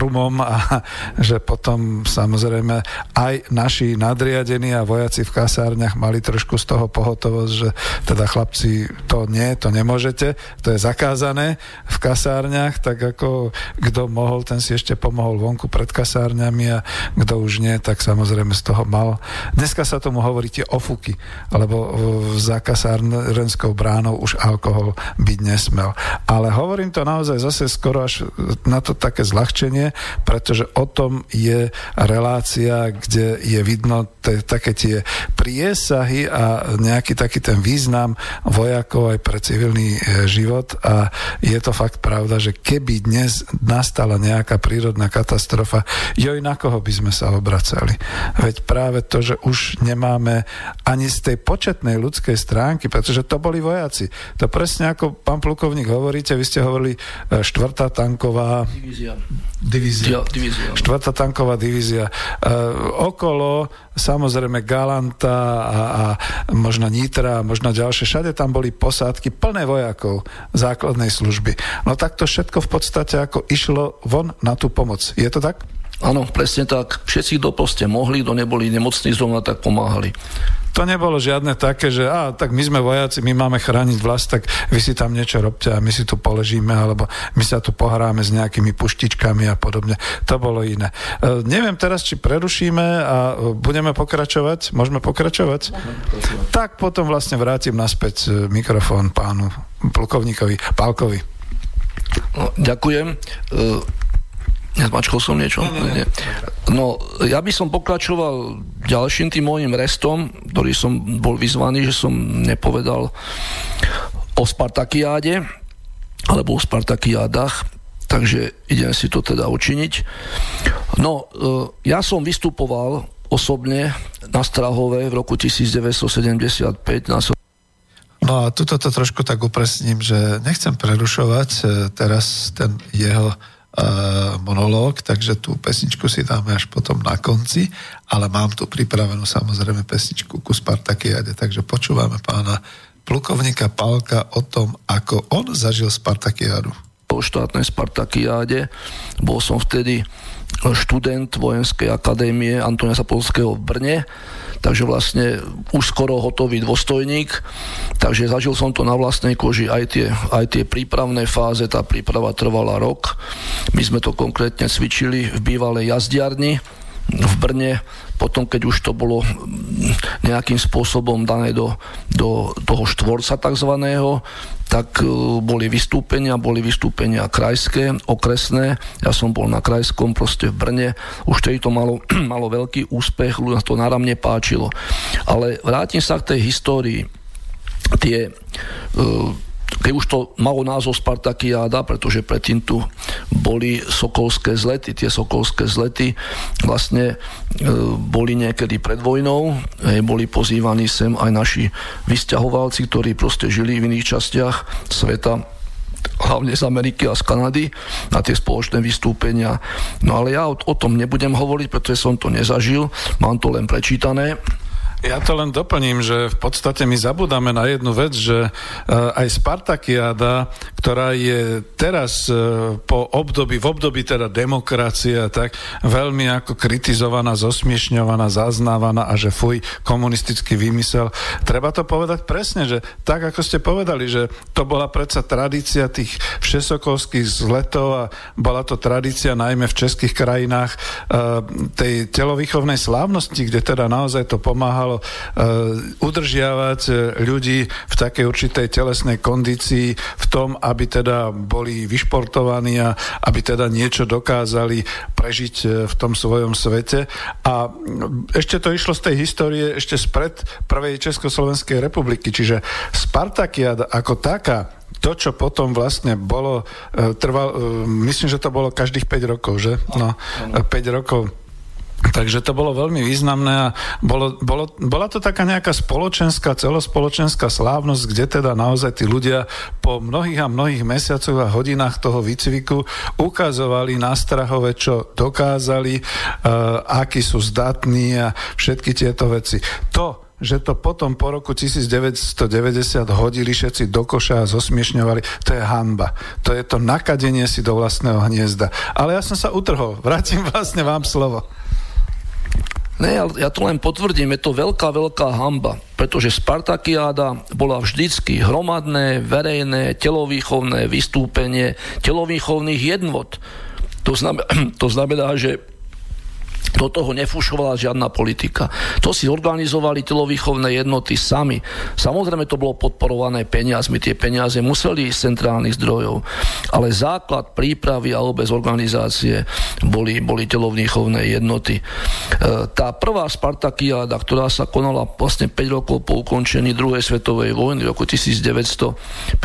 rumom a [LAUGHS] že potom samozrejme aj naši nadriadení a vojaci v kasárniach mali trošku z toho pohotovosť, že teda chlapci, to nie, to nemôžete, to je zakázané v kasárniach, tak ako kto mohol, ten si ešte pomohol vonku pred kasárňami a kto už nie, tak samozrejme z toho mal. Dneska sa tomu hovorí tie ofuky, lebo za kasárenskou bránou už alkohol byť nesmel. Ale hovorím to naozaj zase skoro až na to také zľahčenie, pretože o tom je relácia, kde je vidno te, také tie priesahy a nejaký taký ten význam vojakov aj pre civilný e, život a je to fakt pravda, že keby dnes nastala nejaká prírodná katastrofa, joj, na koho by sme sa obracali? Veď práve to, že už nemáme ani z tej početnej ľudskej stránky, pretože to boli vojaci. To presne ako pán plukovník hovoríte, vy ste hovorili e, štvrtá tanková divízia. Divízia. divízia. Štvrtá tanková divízia. E, okolo samozrejme Galanta a, a možno Nitra a možno ďalšie, všade tam boli posádky plné vojakov základnej služby. No tak to všetko v podstate ako išlo von na tú pomoc. Je to tak? Áno, presne tak. Všetci, kto proste mohli, kto neboli nemocní, zrovna tak pomáhali. To nebolo žiadne také, že a, tak my sme vojaci, my máme chrániť vlast, tak vy si tam niečo robte a my si tu poležíme, alebo my sa tu pohráme s nejakými puštičkami a podobne. To bolo iné. E, neviem teraz, či prerušíme a budeme pokračovať. Môžeme pokračovať? Môžeme Tak potom vlastne vrátim naspäť e, mikrofón pánu plukovníkovi Pálkovi. No, ďakujem. E, Nezmačkol som niečo? Nie, nie. No, ja by som pokračoval ďalším tým môjim restom, ktorý som bol vyzvaný, že som nepovedal o Spartakiáde, alebo o Spartakiádach, takže idem si to teda učiniť. No, e, ja som vystupoval osobne na Strahove v roku 1975 na No a tuto to trošku tak upresním, že nechcem prerušovať e, teraz ten jeho monológ, takže tú pesničku si dáme až potom na konci, ale mám tu pripravenú samozrejme pesničku ku Spartakiade, takže počúvame pána plukovníka Palka o tom, ako on zažil Spartakiádu. Po štátnej Spartakiáde bol som vtedy študent Vojenskej akadémie Antonia Sapolského v Brne. Takže vlastne už skoro hotový dôstojník, takže zažil som to na vlastnej koži aj tie, aj tie prípravné fáze, tá príprava trvala rok. My sme to konkrétne cvičili v bývalej jazdiarni, v Brne, potom keď už to bolo nejakým spôsobom dané do, do toho štvorca takzvaného, tak e, boli vystúpenia, boli vystúpenia krajské, okresné. Ja som bol na krajskom proste v Brne. Už tedy to malo, [CLEARS THROAT] malo veľký úspech, ľudia to náramne páčilo. Ale vrátim sa k tej histórii. Tie uh, keď už to malo názov Spartakiáda, pretože predtým tu boli sokolské zlety. Tie sokolské zlety vlastne e, boli niekedy pred vojnou, boli pozývaní sem aj naši vysťahovalci, ktorí proste žili v iných častiach sveta, hlavne z Ameriky a z Kanady na tie spoločné vystúpenia. No ale ja o, o tom nebudem hovoriť, pretože som to nezažil, mám to len prečítané. Ja to len doplním, že v podstate my zabudáme na jednu vec, že eh, aj Spartakiada, ktorá je teraz eh, po období, v období teda demokracie, tak veľmi ako kritizovaná, zosmiešňovaná, zaznávaná a že fuj, komunistický výmysel. Treba to povedať presne, že tak ako ste povedali, že to bola predsa tradícia tých všesokovských zletov a bola to tradícia najmä v českých krajinách eh, tej telovýchovnej slávnosti, kde teda naozaj to pomáhalo dalo udržiavať ľudí v takej určitej telesnej kondícii v tom, aby teda boli vyšportovaní a aby teda niečo dokázali prežiť v tom svojom svete. A ešte to išlo z tej histórie ešte spred prvej Československej republiky, čiže Spartakiada ako taká to, čo potom vlastne bolo, e, trval, e, myslím, že to bolo každých 5 rokov, že? No, 5 rokov Takže to bolo veľmi významné a bolo, bolo, bola to taká nejaká spoločenská, celospoločenská slávnosť, kde teda naozaj tí ľudia po mnohých a mnohých mesiacoch a hodinách toho výcviku ukazovali na Strahove, čo dokázali, uh, akí sú zdatní a všetky tieto veci. To, že to potom po roku 1990 hodili všetci do koša a zosmiešňovali, to je hanba. To je to nakadenie si do vlastného hniezda. Ale ja som sa utrhol. Vrátim vlastne vám slovo. Ne, ja to len potvrdím, je to veľká, veľká hamba, pretože Spartakiáda bola vždycky hromadné, verejné, telovýchovné vystúpenie telovýchovných jednot. To znamená, [CLEARS THROAT] to znamená že do toho nefušovala žiadna politika. To si organizovali telovýchovné jednoty sami. Samozrejme to bolo podporované peniazmi, tie peniaze museli ísť z centrálnych zdrojov, ale základ prípravy alebo bez organizácie boli, boli telovýchovné jednoty. E, tá prvá Spartakiáda, ktorá sa konala vlastne 5 rokov po ukončení druhej svetovej vojny v roku 1955,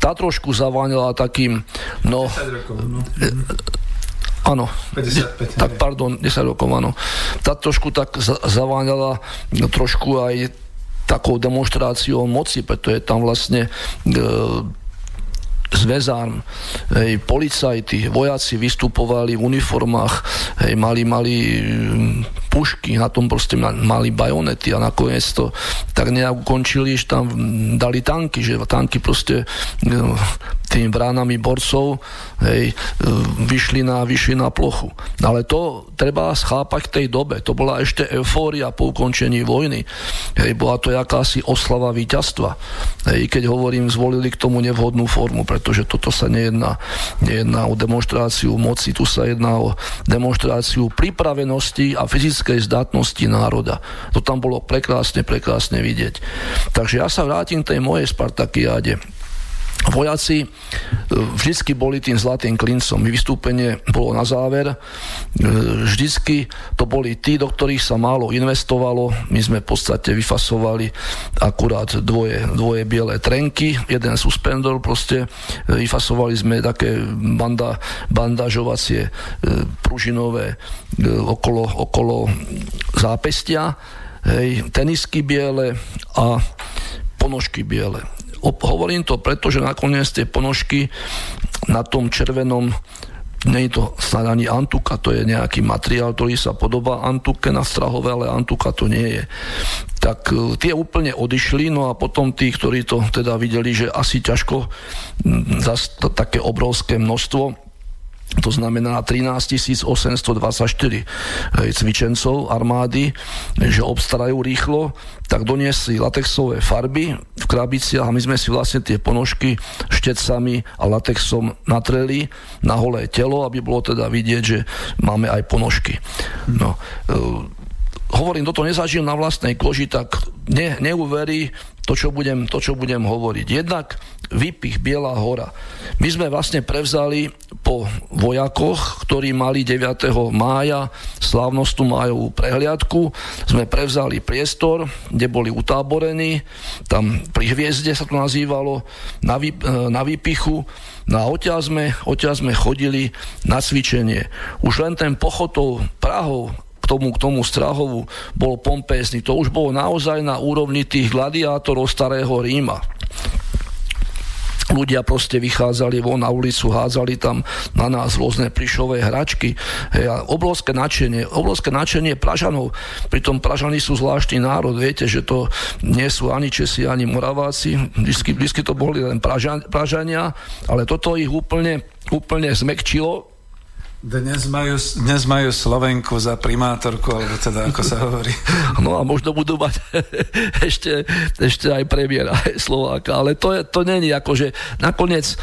tá trošku zaváňala takým, no, rokov, no. E, Áno. 55. Tak pardon, 10 rokov, áno. Tá trošku tak zaváňala trošku aj takou demonstráciou moci, pretože tam vlastne e, zväzárm, hej, policajti, vojaci vystupovali v uniformách, hej, mali, mali mm, pušky, na tom proste mali bajonety a nakoniec to tak nejak ukončili, že tam dali tanky, že tanky proste no, tými bránami borcov hej, vyšli, na, vyšli na plochu. Ale to treba schápať v tej dobe. To bola ešte eufória po ukončení vojny. Hej, bola to jakási oslava víťazstva. Hej, keď hovorím, zvolili k tomu nevhodnú formu, pretože toto sa nejedná, nejedná o demonstráciu moci, tu sa jedná o demonstráciu pripravenosti a fyzickej zdatnosti národa. To tam bolo prekrásne, prekrásne vidieť. Takže ja sa vrátim k tej mojej Spartakiáde vojaci e, vždycky boli tým zlatým klincom. Vystúpenie bolo na záver. E, vždycky to boli tí, do ktorých sa málo investovalo. My sme v podstate vyfasovali akurát dvoje, dvoje biele trenky, jeden suspendor proste. E, vyfasovali sme také banda, bandažovacie pružinové okolo, okolo zápestia, hej, tenisky biele a ponožky biele Hovorím to preto, že nakoniec tie ponožky na tom červenom nie je to snad ani antuka, to je nejaký materiál, ktorý sa podobá antuke na strahové, ale antuka to nie je. Tak e, tie úplne odišli, no a potom tí, ktorí to teda videli, že asi ťažko zase také obrovské množstvo to znamená 13 824 cvičencov armády, že obstarajú rýchlo, tak doniesli latexové farby v krabiciach a my sme si vlastne tie ponožky štecami a latexom natreli na holé telo, aby bolo teda vidieť, že máme aj ponožky. No, e, hovorím, toto nezažil na vlastnej koži, tak ne, neuverí to čo, budem, to, čo budem hovoriť. Jednak Vypich Biela hora. My sme vlastne prevzali po vojakoch, ktorí mali 9. mája slávnostnú májovú prehliadku, sme prevzali priestor, kde boli utáborení, tam pri hviezde sa to nazývalo, na, vy, na výpichu, No a odtiaľ sme, sme chodili na cvičenie. Už len ten pochotov Prahov tomu, k tomu Strahovu bol pompézny. To už bolo naozaj na úrovni tých gladiátorov starého Ríma ľudia proste vychádzali von na ulicu, hádzali tam na nás rôzne plišové hračky. Hej, a obrovské nadšenie, obrovské nadšenie Pražanov. Pritom Pražani sú zvláštny národ, viete, že to nie sú ani Česi, ani Moraváci. Vždy, vždy to boli len Pražania, ale toto ich úplne, úplne zmekčilo Dnes majú, dnes majú Slovenku za primátorku, alebo teda ako sa hovorí. [LAUGHS] No a možno budú mať [LAUGHS] ešte, ešte aj premiéra Slováka, ale to, je, to není ako, že nakoniec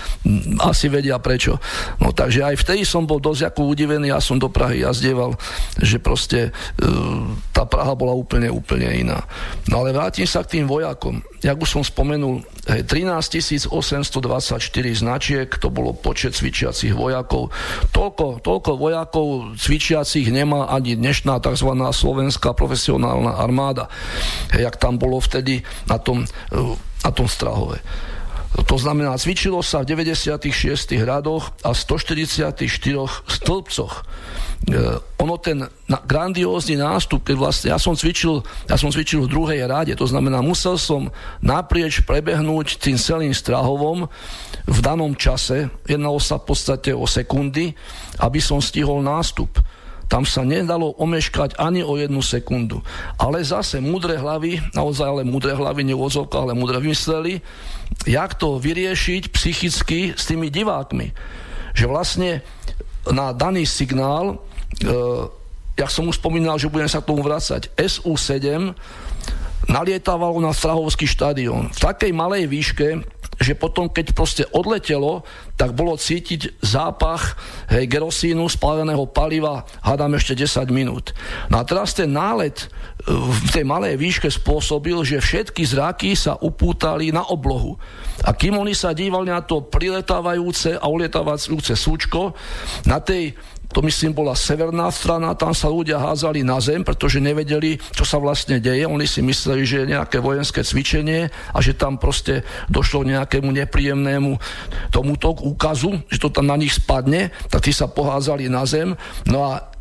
asi vedia prečo. No takže aj vtedy som bol dosť ako udivený, ja som do Prahy jazdieval, že proste e, tá Praha bola úplne, úplne iná. No ale vrátim sa k tým vojakom. Jak už som spomenul, 13 824 značiek, to bolo počet cvičiacich vojakov. Toľko, toľko vojakov cvičiacich nemá ani dnešná tzv. slovenská profesionálna armáda, jak tam bolo vtedy na tom, na tom Strahove. To znamená, cvičilo sa v 96 radoch a 144 stĺpcoch. E, ono ten grandiózny nástup, keď vlastne ja som cvičil, ja som cvičil v druhej rade, to znamená, musel som naprieč prebehnúť tým celým strahovom v danom čase, jednalo sa v podstate o sekundy, aby som stihol nástup. Tam sa nedalo omeškať ani o jednu sekundu. Ale zase múdre hlavy, naozaj ale múdre hlavy, neuvozovka, ale múdre vymysleli, jak to vyriešiť psychicky s tými divákmi. Že vlastne na daný signál, jak som už spomínal, že budem sa k tomu vrácať, SU-7 nalietávalo na Strahovský štadión v takej malej výške, že potom, keď proste odletelo, tak bolo cítiť zápach hej, gerosínu, spáleného paliva, hádam ešte 10 minút. No a teraz ten nálet e, v tej malej výške spôsobil, že všetky zraky sa upútali na oblohu. A kým oni sa dívali na to priletávajúce a ulietávajúce súčko, na tej to myslím bola severná strana, tam sa ľudia házali na zem, pretože nevedeli, čo sa vlastne deje. Oni si mysleli, že je nejaké vojenské cvičenie a že tam proste došlo k nejakému nepríjemnému tomuto úkazu, že to tam na nich spadne, tak tí sa poházali na zem. No a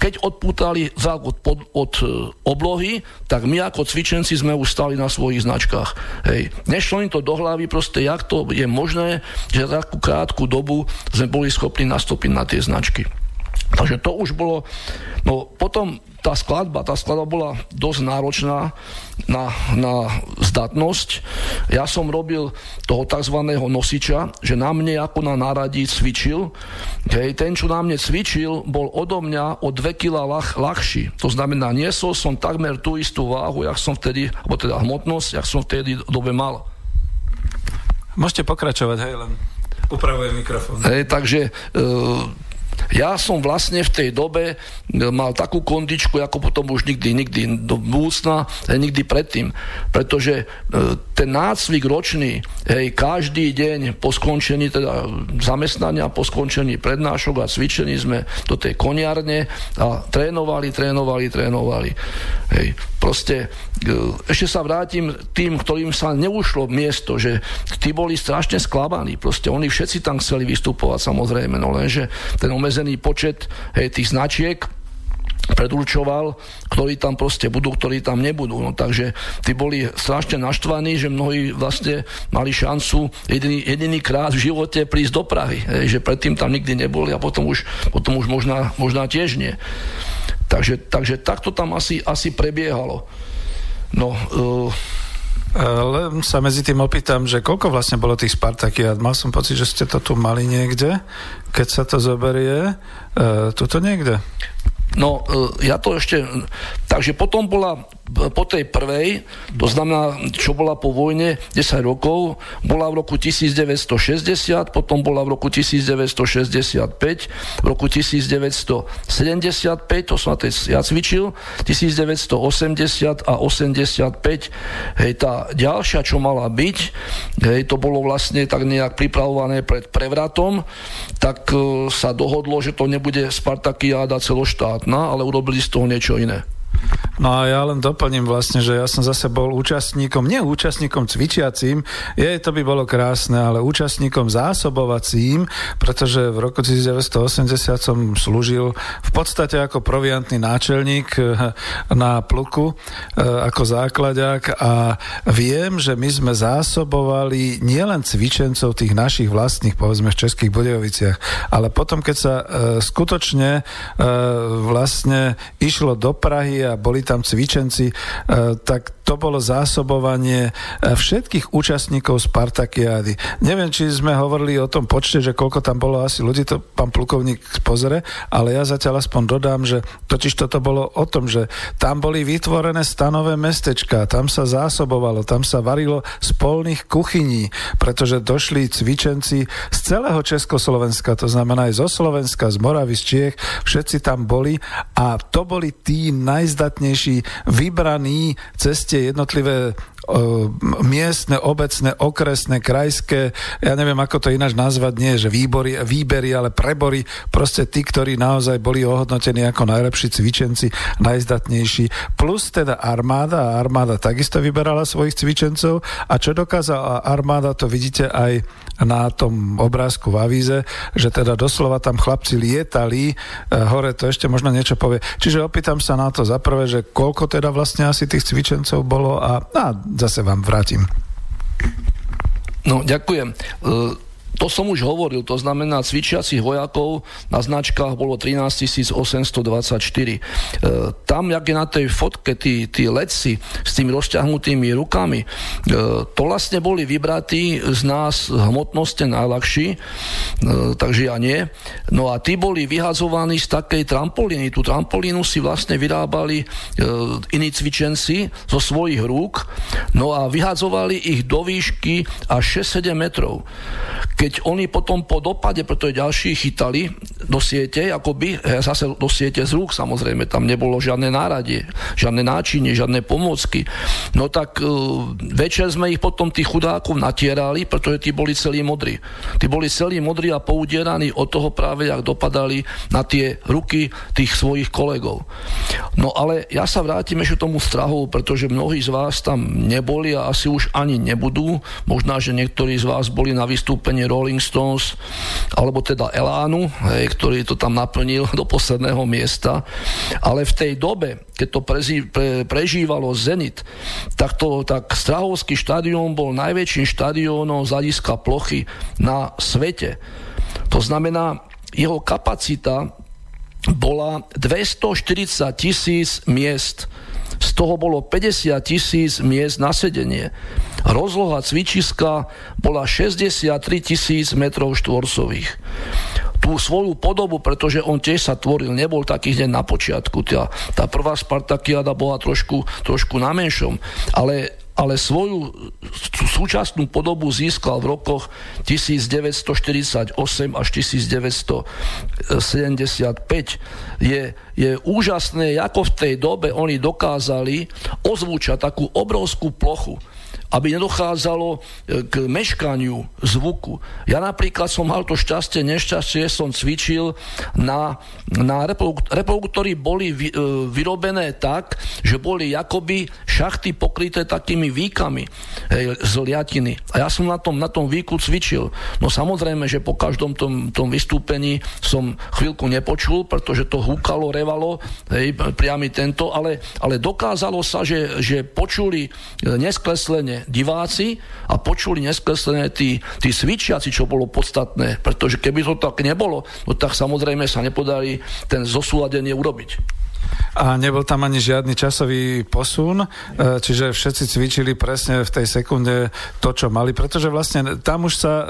keď odpútali zrak od, od, od e, oblohy, tak my ako cvičenci sme už stali na svojich značkách. Hej. Nešlo im to do hlavy proste, jak to je možné, že za takú krátku dobu sme boli schopní nastúpiť na tie značky. Takže to už bolo, no potom tá skladba, tá skladba bola dosť náročná na, na zdatnosť. Ja som robil toho tzv. nosiča, že na mne ako na náradí cvičil. Hej, ten, čo na mne cvičil, bol odo mňa o 2 kg lach, ľahší. To znamená, niesol som takmer tú istú váhu, jak som vtedy, alebo teda hmotnosť, jak som vtedy dobe mal. Môžete pokračovať, hej, len upravujem mikrofón. Hej, takže e, ja som vlastne v tej dobe e, mal takú kondičku, ako potom už nikdy, nikdy do budúcna, nikdy predtým. Pretože e, ten nácvik ročný, hej, každý deň po skončení teda zamestnania, po skončení prednášok a cvičení sme do tej koniarne a trénovali, trénovali, trénovali. Hej. Proste e, ešte sa vrátim tým, ktorým sa neušlo miesto, že tí boli strašne sklamaní. Proste oni všetci tam chceli vystupovať samozrejme, no lenže ten omezený počet hej, tých značiek predurčoval, ktorí tam proste budú, ktorí tam nebudú. No, takže tí boli strašne naštvaní, že mnohí vlastne mali šancu jediný, jediný krát v živote prísť do Prahy. Hej, že predtým tam nikdy neboli a potom už, potom už možná, možná tiež nie. Takže, takže takto tam asi, asi prebiehalo. No, uh, len sa medzi tým opýtam, že koľko vlastne bolo tých Spartakiát? Mal som pocit, že ste to tu mali niekde, keď sa to zoberie. Uh, tuto niekde? No, ja to ešte... Takže potom bola po tej prvej, to znamená, čo bola po vojne 10 rokov, bola v roku 1960, potom bola v roku 1965, v roku 1975, to som na ja cvičil, 1980 a 85, hej, tá ďalšia, čo mala byť, hej, to bolo vlastne tak nejak pripravované pred prevratom, tak uh, sa dohodlo, že to nebude Spartakiáda celoštátna, ale urobili z toho niečo iné. No a ja len doplním vlastne, že ja som zase bol účastníkom, nie účastníkom cvičiacím, je, to by bolo krásne, ale účastníkom zásobovacím, pretože v roku 1980 som slúžil v podstate ako proviantný náčelník eh, na pluku, eh, ako základák a viem, že my sme zásobovali nielen cvičencov tých našich vlastných, povedzme v Českých Budejoviciach, ale potom, keď sa eh, skutočne vlastne išlo do Prahy a boli tam cvičenci, e, tak to bolo zásobovanie všetkých účastníkov Spartakiády. Neviem, či sme hovorili o tom počte, že koľko tam bolo asi ľudí, to pán plukovník pozore, ale ja zatiaľ aspoň dodám, že totiž toto bolo o tom, že tam boli vytvorené stanové mestečka, tam sa zásobovalo, tam sa varilo z polných kuchyní, pretože došli cvičenci z celého Československa, to znamená aj zo Slovenska, z Moravy, z Čiech, všetci tam boli a to boli tí najzdatnejší vybraní ceste jednotlivé miestne, obecné, okresné, krajské, ja neviem, ako to ináč nazvať, nie že výbory, výbery, ale prebory, proste tí, ktorí naozaj boli ohodnotení ako najlepší cvičenci, najzdatnejší, plus teda armáda, a armáda takisto vyberala svojich cvičencov. A čo dokázala armáda, to vidíte aj na tom obrázku v avíze, že teda doslova tam chlapci lietali, e, hore to ešte možno niečo povie. Čiže opýtam sa na to za prvé, že koľko teda vlastne asi tých cvičencov bolo a, a zase vám vrátim. No, ďakujem. To som už hovoril, to znamená cvičiacich vojakov na značkách bolo 13 824. E, tam, jak je na tej fotke tí, tí ledci s tými rozťahnutými rukami, e, to vlastne boli vybratí z nás hmotnosti najľahší, e, takže ja nie. No a tí boli vyhazovaní z takej trampolíny. Tú trampolínu si vlastne vyrábali e, iní cvičenci zo svojich rúk, no a vyhazovali ich do výšky až 6-7 metrov. Keď keď oni potom po dopade, pretože ďalší chytali do siete, akoby zase do siete z rúk, samozrejme, tam nebolo žiadne náradie, žiadne náčinie, žiadne pomôcky. No tak uh, večer sme ich potom tých chudákov natierali, pretože tí boli celí modrí. Tí boli celí modrí a poudieraní od toho práve, jak dopadali na tie ruky tých svojich kolegov. No ale ja sa vrátim ešte tomu strahu, pretože mnohí z vás tam neboli a asi už ani nebudú. Možná, že niektorí z vás boli na vystúpenie Rolling Stones, alebo teda Elánu, hej, ktorý to tam naplnil [LAUGHS] do posledného miesta. Ale v tej dobe, keď to prezí, pre, prežívalo Zenit, tak, to, tak Strahovský štadión bol najväčším štadiónom z hľadiska plochy na svete. To znamená, jeho kapacita bola 240 tisíc miest z toho bolo 50 tisíc miest na sedenie. Rozloha cvičiska bola 63 tisíc metrov štvorcových tú svoju podobu, pretože on tiež sa tvoril, nebol taký hneď na počiatku. Tá, tá prvá Spartakiada bola trošku, trošku na menšom, ale ale svoju súčasnú podobu získal v rokoch 1948 až 1975. Je, je úžasné, ako v tej dobe oni dokázali ozvúčať takú obrovskú plochu aby nedochádzalo e, k meškaniu zvuku. Ja napríklad som mal to šťastie, nešťastie, som cvičil na, na reproduktory boli vy, e, vyrobené tak, že boli akoby šachty pokryté takými výkami hej, z liatiny. A ja som na tom, na tom výku cvičil. No samozrejme, že po každom tom, tom vystúpení som chvíľku nepočul, pretože to húkalo, revalo, hej, priamy tento, ale, ale dokázalo sa, že, že počuli e, neskleslenie diváci a počuli neskreslené tí, tí svičiaci, čo bolo podstatné, pretože keby to tak nebolo, no tak samozrejme sa nepodarí ten zosúladenie urobiť. A nebol tam ani žiadny časový posun, e, čiže všetci cvičili presne v tej sekunde to, čo mali, pretože vlastne tam už sa e,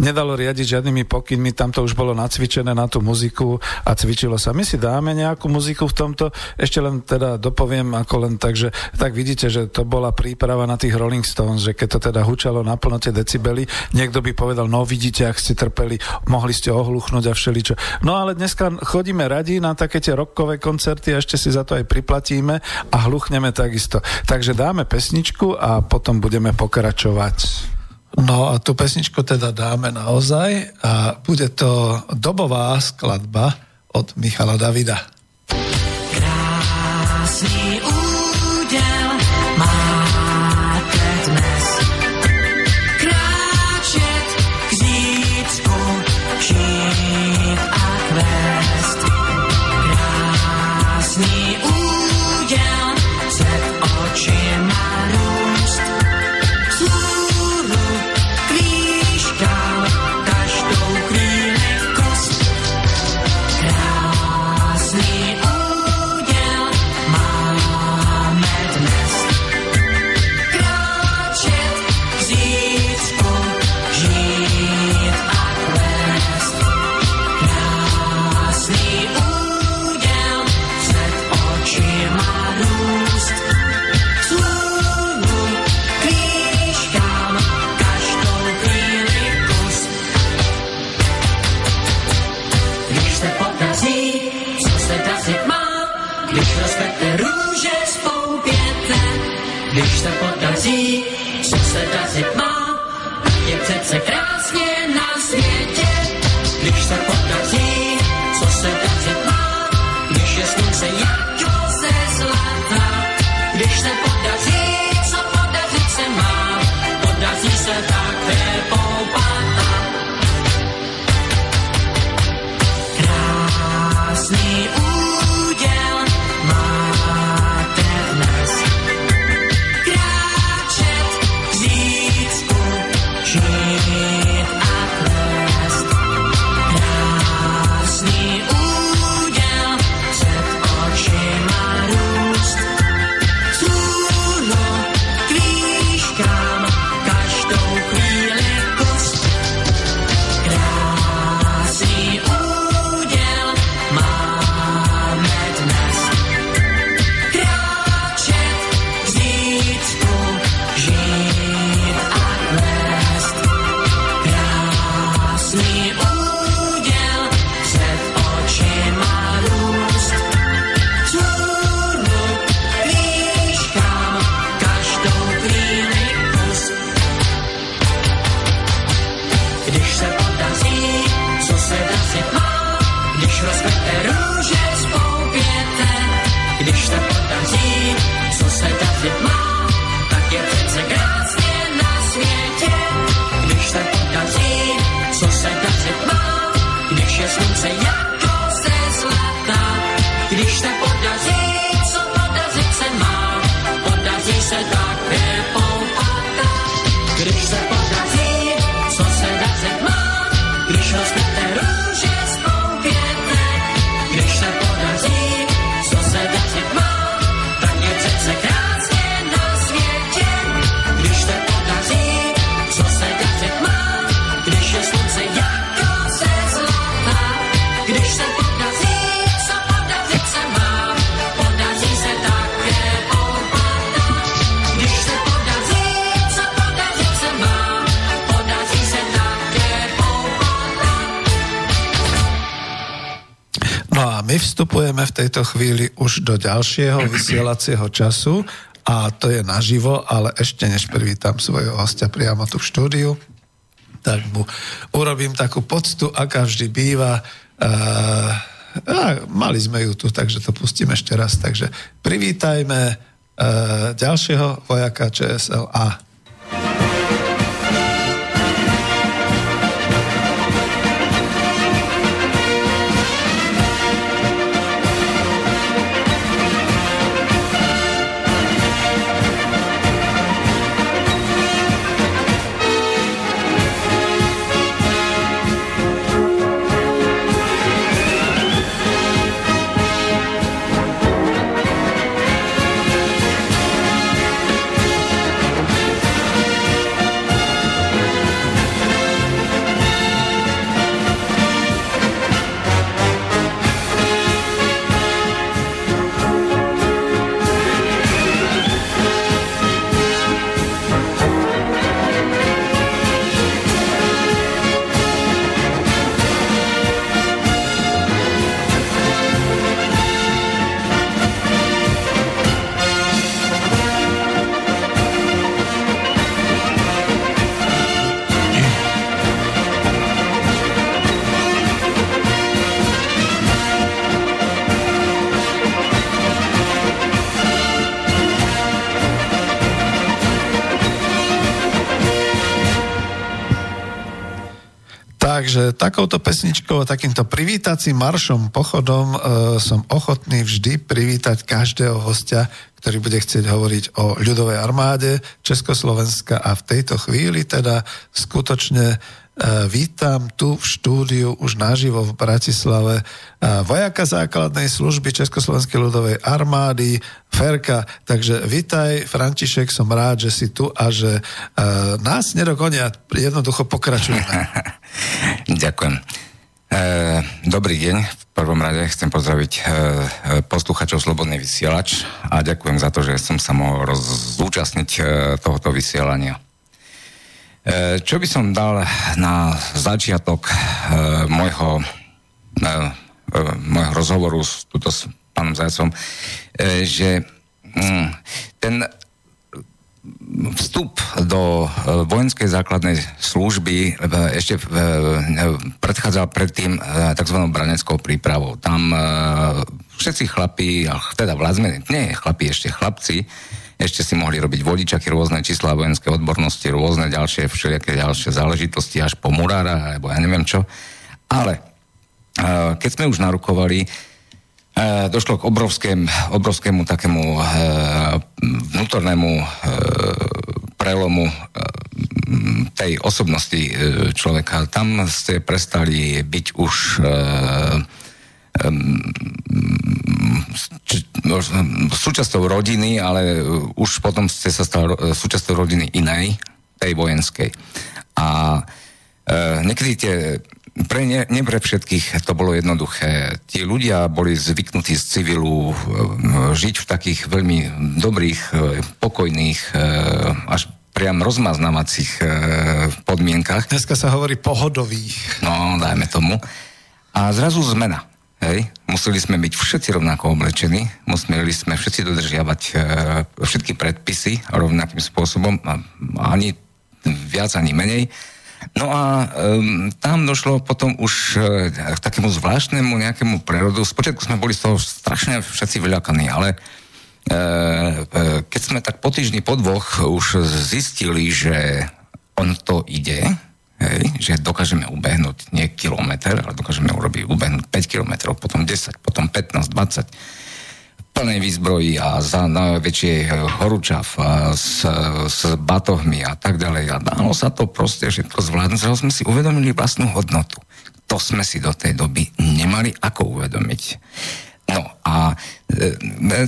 nedalo riadiť žiadnymi pokynmi, tam to už bolo nacvičené na tú muziku a cvičilo sa. My si dáme nejakú muziku v tomto, ešte len teda dopoviem ako len tak, že tak vidíte, že to bola príprava na tých Rolling Stones, že keď to teda hučalo na plnote decibeli, niekto by povedal, no vidíte, ak ste trpeli, mohli ste ohluchnúť a všeličo. No ale dneska chodíme radi na také tie rockové koncerty, koncerty a ešte si za to aj priplatíme a hluchneme takisto. Takže dáme pesničku a potom budeme pokračovať. No a tú pesničku teda dáme naozaj a bude to dobová skladba od Michala Davida. Krásny údel vstupujeme v tejto chvíli už do ďalšieho vysielacieho času a to je naživo, ale ešte než privítam svojho hostia priamo tu v štúdiu, tak mu urobím takú poctu, aká vždy býva. Uh, a mali sme ju tu, takže to pustím ešte raz. Takže privítajme uh, ďalšieho vojaka ČSLA. Takouto pesničkou, takýmto privítacím maršom, pochodom e, som ochotný vždy privítať každého hostia, ktorý bude chcieť hovoriť o ľudovej armáde Československa a v tejto chvíli teda skutočne vítam tu v štúdiu už naživo v Bratislave e, vojaka základnej služby Československej ľudovej armády Ferka. Takže vítaj František, som rád, že si tu a že e, nás nedokonia, jednoducho pokračujeme. [LAUGHS] Ďakujem. E, dobrý deň. V prvom rade chcem pozdraviť e, posluchačov Slobodný vysielač a ďakujem za to, že som sa mohol zúčastniť e, tohoto vysielania. E, čo by som dal na začiatok e, môjho e, môjho rozhovoru s, tuto, s pánom Zajacom, že mm, ten vstup do vojenskej základnej služby ešte predchádzal predtým tzv. braneckou prípravou. Tam všetci chlapí, teda vládzme, nie chlapí, ešte chlapci, ešte si mohli robiť vodičaky, rôzne čísla vojenské odbornosti, rôzne ďalšie, všelijaké ďalšie záležitosti, až po murára, alebo ja neviem čo. Ale keď sme už narukovali, došlo k obrovském, obrovskému takému vnútornému prelomu tej osobnosti človeka. Tam ste prestali byť už súčasťou rodiny, ale už potom ste sa stali súčasťou rodiny inej, tej vojenskej. A e, niekedy tie, pre ne, ne pre všetkých to bolo jednoduché. Tí ľudia boli zvyknutí z civilu e, žiť v takých veľmi dobrých, e, pokojných, e, až priam rozmaznávacích e, podmienkach. Dneska sa hovorí pohodových. No, dajme tomu. A zrazu zmena. Hej. Museli sme byť všetci rovnako oblečení, museli sme všetci dodržiavať e, všetky predpisy rovnakým spôsobom, a, ani viac, ani menej. No a um, tam došlo potom už e, k takému zvláštnemu nejakému prerodu. Spočiatku sme boli z toho strašne všetci vyľakaní, ale e, keď sme tak po týždni, po dvoch už zistili, že on to ide, Hej, že dokážeme ubehnúť nie kilometr, ale dokážeme urobiť, ubehnúť 5 kilometrov, potom 10, potom 15, 20 plnej výzbroji a za najväčšie horúčav a s, s batohmi a tak ďalej. A dalo sa to proste všetko zvládnuť, že sme si uvedomili vlastnú hodnotu. To sme si do tej doby nemali ako uvedomiť. No a e,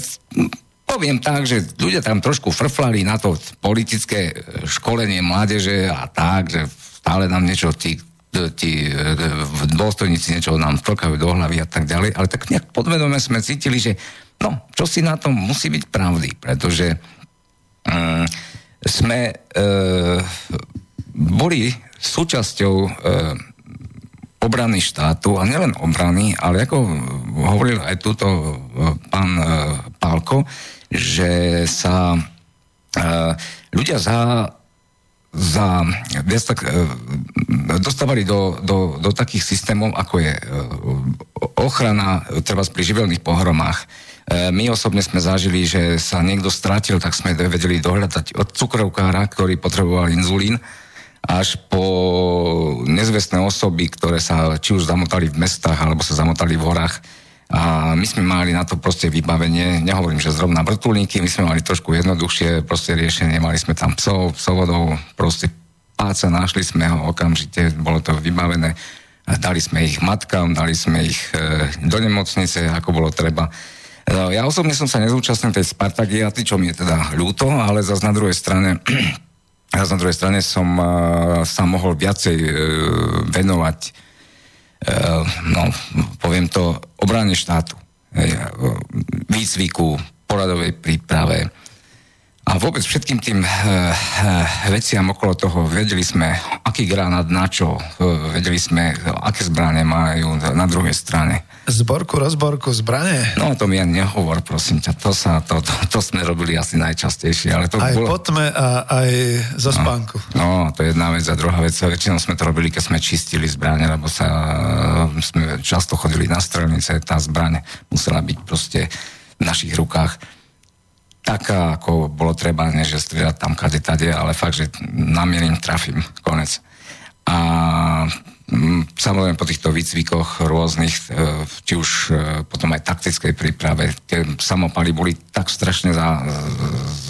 poviem tak, že ľudia tam trošku frflali na to politické školenie mládeže a tak, že stále nám niečo tí, tí dôstojníci niečo nám vtlkajú do hlavy a tak ďalej, ale tak nejak podvedome sme cítili, že no, čo si na tom musí byť pravdy, pretože um, sme uh, boli súčasťou uh, obrany štátu, a nielen obrany, ale ako hovoril aj túto pán Pálko, že sa ľudia za za viac tak e, dostávali do, do, do takých systémov, ako je e, ochrana treba pri živelných pohromách. My osobne sme zažili, že sa niekto stratil, tak sme vedeli dohľadať od cukrovkára, ktorý potreboval inzulín, až po nezvestné osoby, ktoré sa či už zamotali v mestách, alebo sa zamotali v horách a my sme mali na to proste vybavenie, nehovorím, že zrovna vrtulníky, my sme mali trošku jednoduchšie proste riešenie, mali sme tam psov, psovodov, proste páca, našli sme ho okamžite, bolo to vybavené, dali sme ich matkám, dali sme ich e, do nemocnice, ako bolo treba. No, ja osobne som sa nezúčastnil tej Spartagiaty, čo mi je teda ľúto, ale zase na druhej strane [CLEARS THROAT] zase na druhej strane som uh, sa mohol viacej venovať no, poviem to, obrane štátu, eh, výcviku, poradovej príprave, a vôbec všetkým tým e, e, veciam okolo toho vedeli sme, aký granát na čo, e, vedeli sme, aké zbranie majú na druhej strane. Zborku, rozborku, zbranie? No to mi ani nehovor, prosím ťa, to, sa, to, to, to sme robili asi najčastejšie. Ale to aj bolo... po tme a aj zo spánku. No, no, to je jedna vec a druhá vec, väčšinou sme to robili, keď sme čistili zbranie, lebo sa, sme často chodili na strelnice, tá zbraň musela byť proste v našich rukách taká, ako bolo treba, nie že strieľať tam kade tade, ale fakt, že namierim, trafím, konec. A mm, samozrejme po týchto výcvikoch rôznych, e, či už e, potom aj taktickej príprave, tie samopaly boli tak strašne za,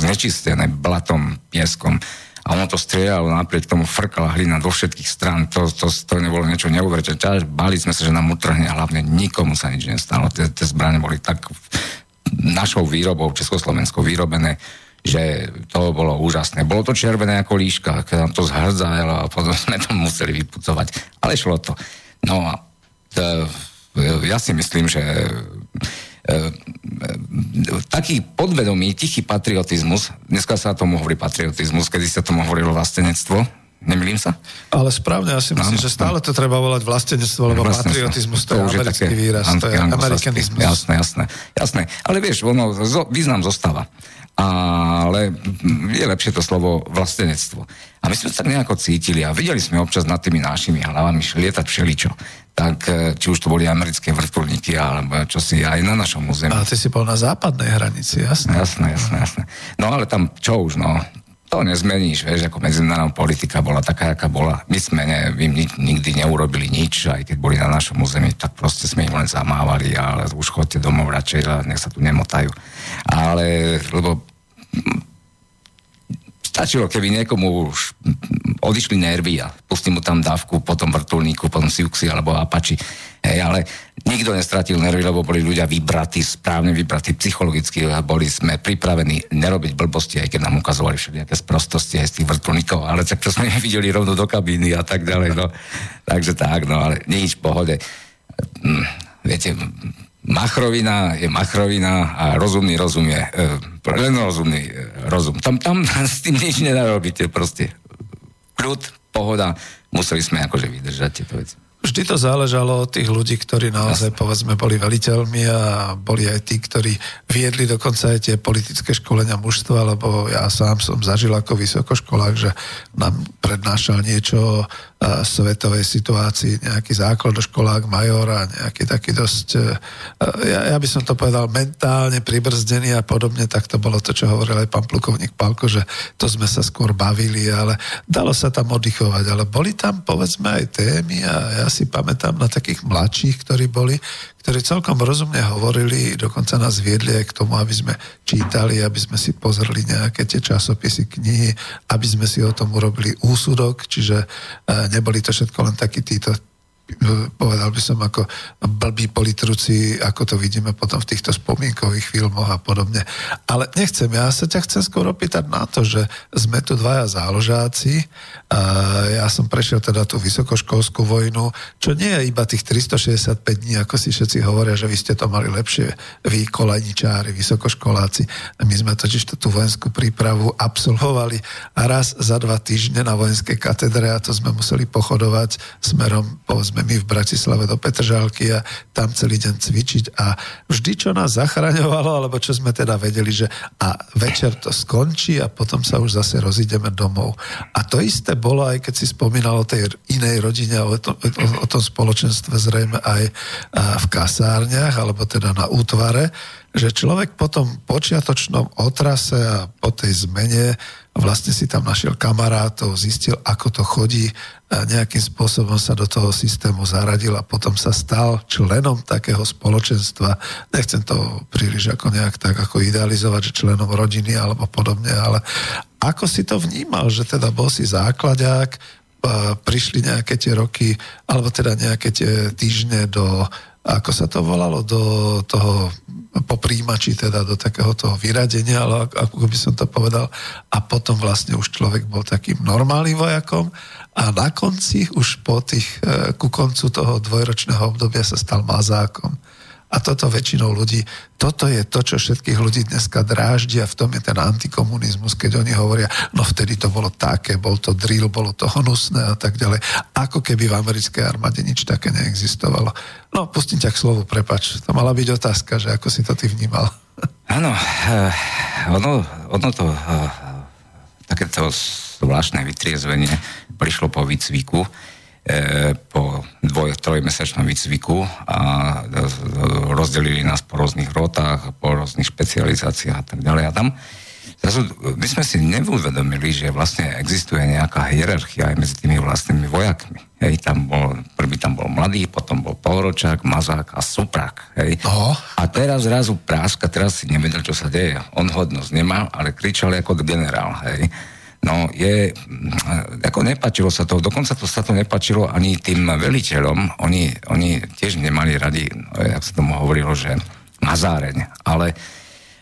znečistené blatom, pieskom a ono to strieľalo, napriek tomu frkala hlina do všetkých strán, to, to, to nebolo niečo neuveriteľné. Báli sme sa, že nám utrhne hlavne nikomu sa nič nestalo. Tie, tie zbrane boli tak našou výrobou, československou vyrobené, že to bolo úžasné. Bolo to červené ako líška, keď nám to zhrdzalo a potom [LAUGHS] sme to museli vypucovať. Ale šlo to. No a to, ja si myslím, že e, e, taký podvedomý, tichý patriotizmus, dneska sa tomu hovorí patriotizmus, kedy sa tomu hovorilo vlastenectvo, Nemýlim sa? Ale správne, ja si myslím, no, že stále to treba volať vlastenectvo, lebo patriotizmus to, to je americký také výraz, to je amerikanizmus. Jasné, jasné, jasné. Ale vieš, ono, zo, význam zostáva. Ale je lepšie to slovo vlastenectvo. A my sme sa tak nejako cítili a videli sme občas nad tými našimi hlavami lietať všeličo. Tak e, či už to boli americké vrtulníky, alebo čo si aj na našom území. A ty si bol na západnej hranici, jasné. Jasné, jasné, jasné. No ale tam čo už, no, to nezmeníš, vieš, ako medzinárodná politika bola taká, aká bola. My sme ne, my nikdy neurobili nič, aj keď boli na našom území, tak proste sme im len zamávali, ale už chodte domov radšej, nech sa tu nemotajú. Ale, lebo stačilo, keby niekomu už odišli nervy a pustím mu tam dávku, potom vrtulníku, potom Siuxi alebo Apache Hej, ale nikto nestratil nervy, lebo boli ľudia vybratí, správne vybratí psychologicky boli sme pripravení nerobiť blbosti, aj keď nám ukazovali všelijaké sprostosti aj z tých vrtulníkov, ale tak to sme [LAUGHS] videli rovno do kabíny a tak ďalej. No. Takže tak, no ale nič, pohode. Hm, viete, machrovina je machrovina a rozumný rozum je e, len rozumný e, rozum. Tam, tam [LAUGHS] s tým nič nenarobíte proste. Kľud, pohoda, museli sme akože vydržať tieto veci. Vždy to záležalo od tých ľudí, ktorí naozaj, povedzme, boli veliteľmi a boli aj tí, ktorí viedli dokonca aj tie politické školenia mužstva, lebo ja sám som zažil ako vysokoškolák, že nám prednášal niečo svetovej situácii, nejaký základoškolák, major a nejaký taký dosť, e, ja, ja by som to povedal, mentálne pribrzdený a podobne, tak to bolo to, čo hovoril aj pán plukovník Palko, že to sme sa skôr bavili, ale dalo sa tam oddychovať, ale boli tam povedzme aj témy a ja si pamätám na takých mladších, ktorí boli, ktorí celkom rozumne hovorili, dokonca nás viedli aj k tomu, aby sme čítali, aby sme si pozreli nejaké tie časopisy, knihy, aby sme si o tom urobili úsudok, čiže eh, neboli to všetko len takí títo povedal by som ako blbí politruci, ako to vidíme potom v týchto spomienkových filmoch a podobne. Ale nechcem, ja sa ťa chcem skôr opýtať na to, že sme tu dvaja záložáci, a ja som prešiel teda tú vysokoškolskú vojnu, čo nie je iba tých 365 dní, ako si všetci hovoria, že vy ste to mali lepšie, vy kolajničári, vysokoškoláci. My sme totiž tú vojenskú prípravu absolvovali a raz za dva týždne na vojenskej katedre a to sme museli pochodovať smerom, povedzme sme my v Bratislave do Petržálky a tam celý deň cvičiť a vždy, čo nás zachraňovalo, alebo čo sme teda vedeli, že a večer to skončí a potom sa už zase rozídeme domov. A to isté bolo, aj keď si spomínal o tej inej rodine, o tom, o, o tom spoločenstve zrejme aj v kasárniach, alebo teda na útvare, že človek po tom počiatočnom otrase a po tej zmene vlastne si tam našiel kamarátov, zistil, ako to chodí, a nejakým spôsobom sa do toho systému zaradil a potom sa stal členom takého spoločenstva. Nechcem to príliš ako nejak tak ako idealizovať, že členom rodiny alebo podobne, ale ako si to vnímal, že teda bol si základák, prišli nejaké tie roky, alebo teda nejaké tie týždne do, ako sa to volalo, do toho po príjimači teda do takého toho vyradenia, ale ako by som to povedal. A potom vlastne už človek bol takým normálnym vojakom a na konci, už po tých, e, ku koncu toho dvojročného obdobia sa stal mazákom. A toto väčšinou ľudí, toto je to, čo všetkých ľudí dneska dráždi a v tom je ten antikomunizmus, keď oni hovoria, no vtedy to bolo také, bol to drill, bolo to hnusné a tak ďalej. Ako keby v americkej armáde nič také neexistovalo. No, pustím ťa k slovu, prepač. To mala byť otázka, že ako si to ty vnímal. Áno, uh, ono, ono to, uh, takéto zvláštne vytriezvenie prišlo po výcviku po dvoj, trojmesačnom výcviku a rozdelili nás po rôznych rotách, po rôznych špecializáciách a tak ďalej. A tam zrazu my sme si neuvedomili, že vlastne existuje nejaká hierarchia aj medzi tými vlastnými vojakmi. Hej, tam bol, prvý tam bol mladý, potom bol polročák, mazák a suprák. Hej. Oh. A teraz zrazu práska, teraz si nevedel, čo sa deje. On hodnosť nemal, ale kričal ako generál. Hej. No je, mm, ako nepačilo sa to, dokonca to sa to nepačilo ani tým veliteľom, oni, oni tiež nemali radi, jak sa tomu hovorilo, že mazáreň, ale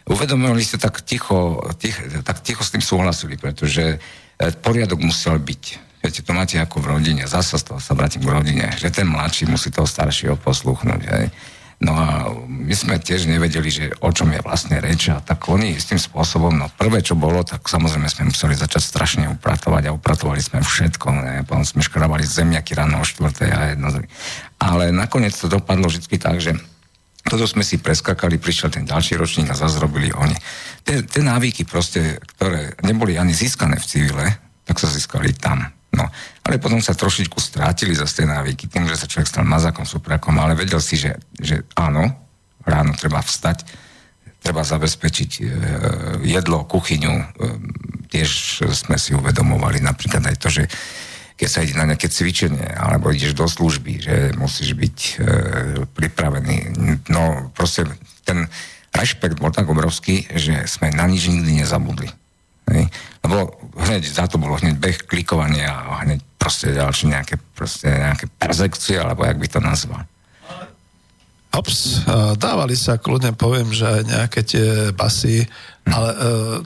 uvedomili si tak ticho, tich, tak ticho s tým súhlasili, pretože e, poriadok musel byť. Viete, to máte ako v rodine, zasa z toho sa vrátim k rodine, že ten mladší musí toho staršieho posluchnúť. Hej. My sme tiež nevedeli, že o čom je vlastne reč a tak oni s tým spôsobom, no prvé čo bolo, tak samozrejme sme museli začať strašne upratovať a upratovali sme všetko, ne? potom sme škrabali zemiaky ráno o štvrtej a jedno. Ale nakoniec to dopadlo vždy tak, že toto sme si preskakali, prišiel ten ďalší ročník a zase robili oni. Tie návyky proste, ktoré neboli ani získané v civile, tak sa získali tam. No, ale potom sa trošičku strátili za tie návyky, tým, že sa človek stal mazakom, suprakom, ale vedel si, že, že áno, ráno treba vstať, treba zabezpečiť e, jedlo, kuchyňu. E, tiež sme si uvedomovali napríklad aj to, že keď sa ide na nejaké cvičenie, alebo ideš do služby, že musíš byť e, pripravený. No proste ten rešpekt bol tak obrovský, že sme na nič nikdy nezabudli. Hej. Lebo hneď za to bolo hneď beh klikovanie a hneď proste ďalšie nejaké, proste nejaké perzekcie, alebo jak by to nazval. Ops, dávali sa, kľudne poviem, že aj nejaké tie basy ale uh,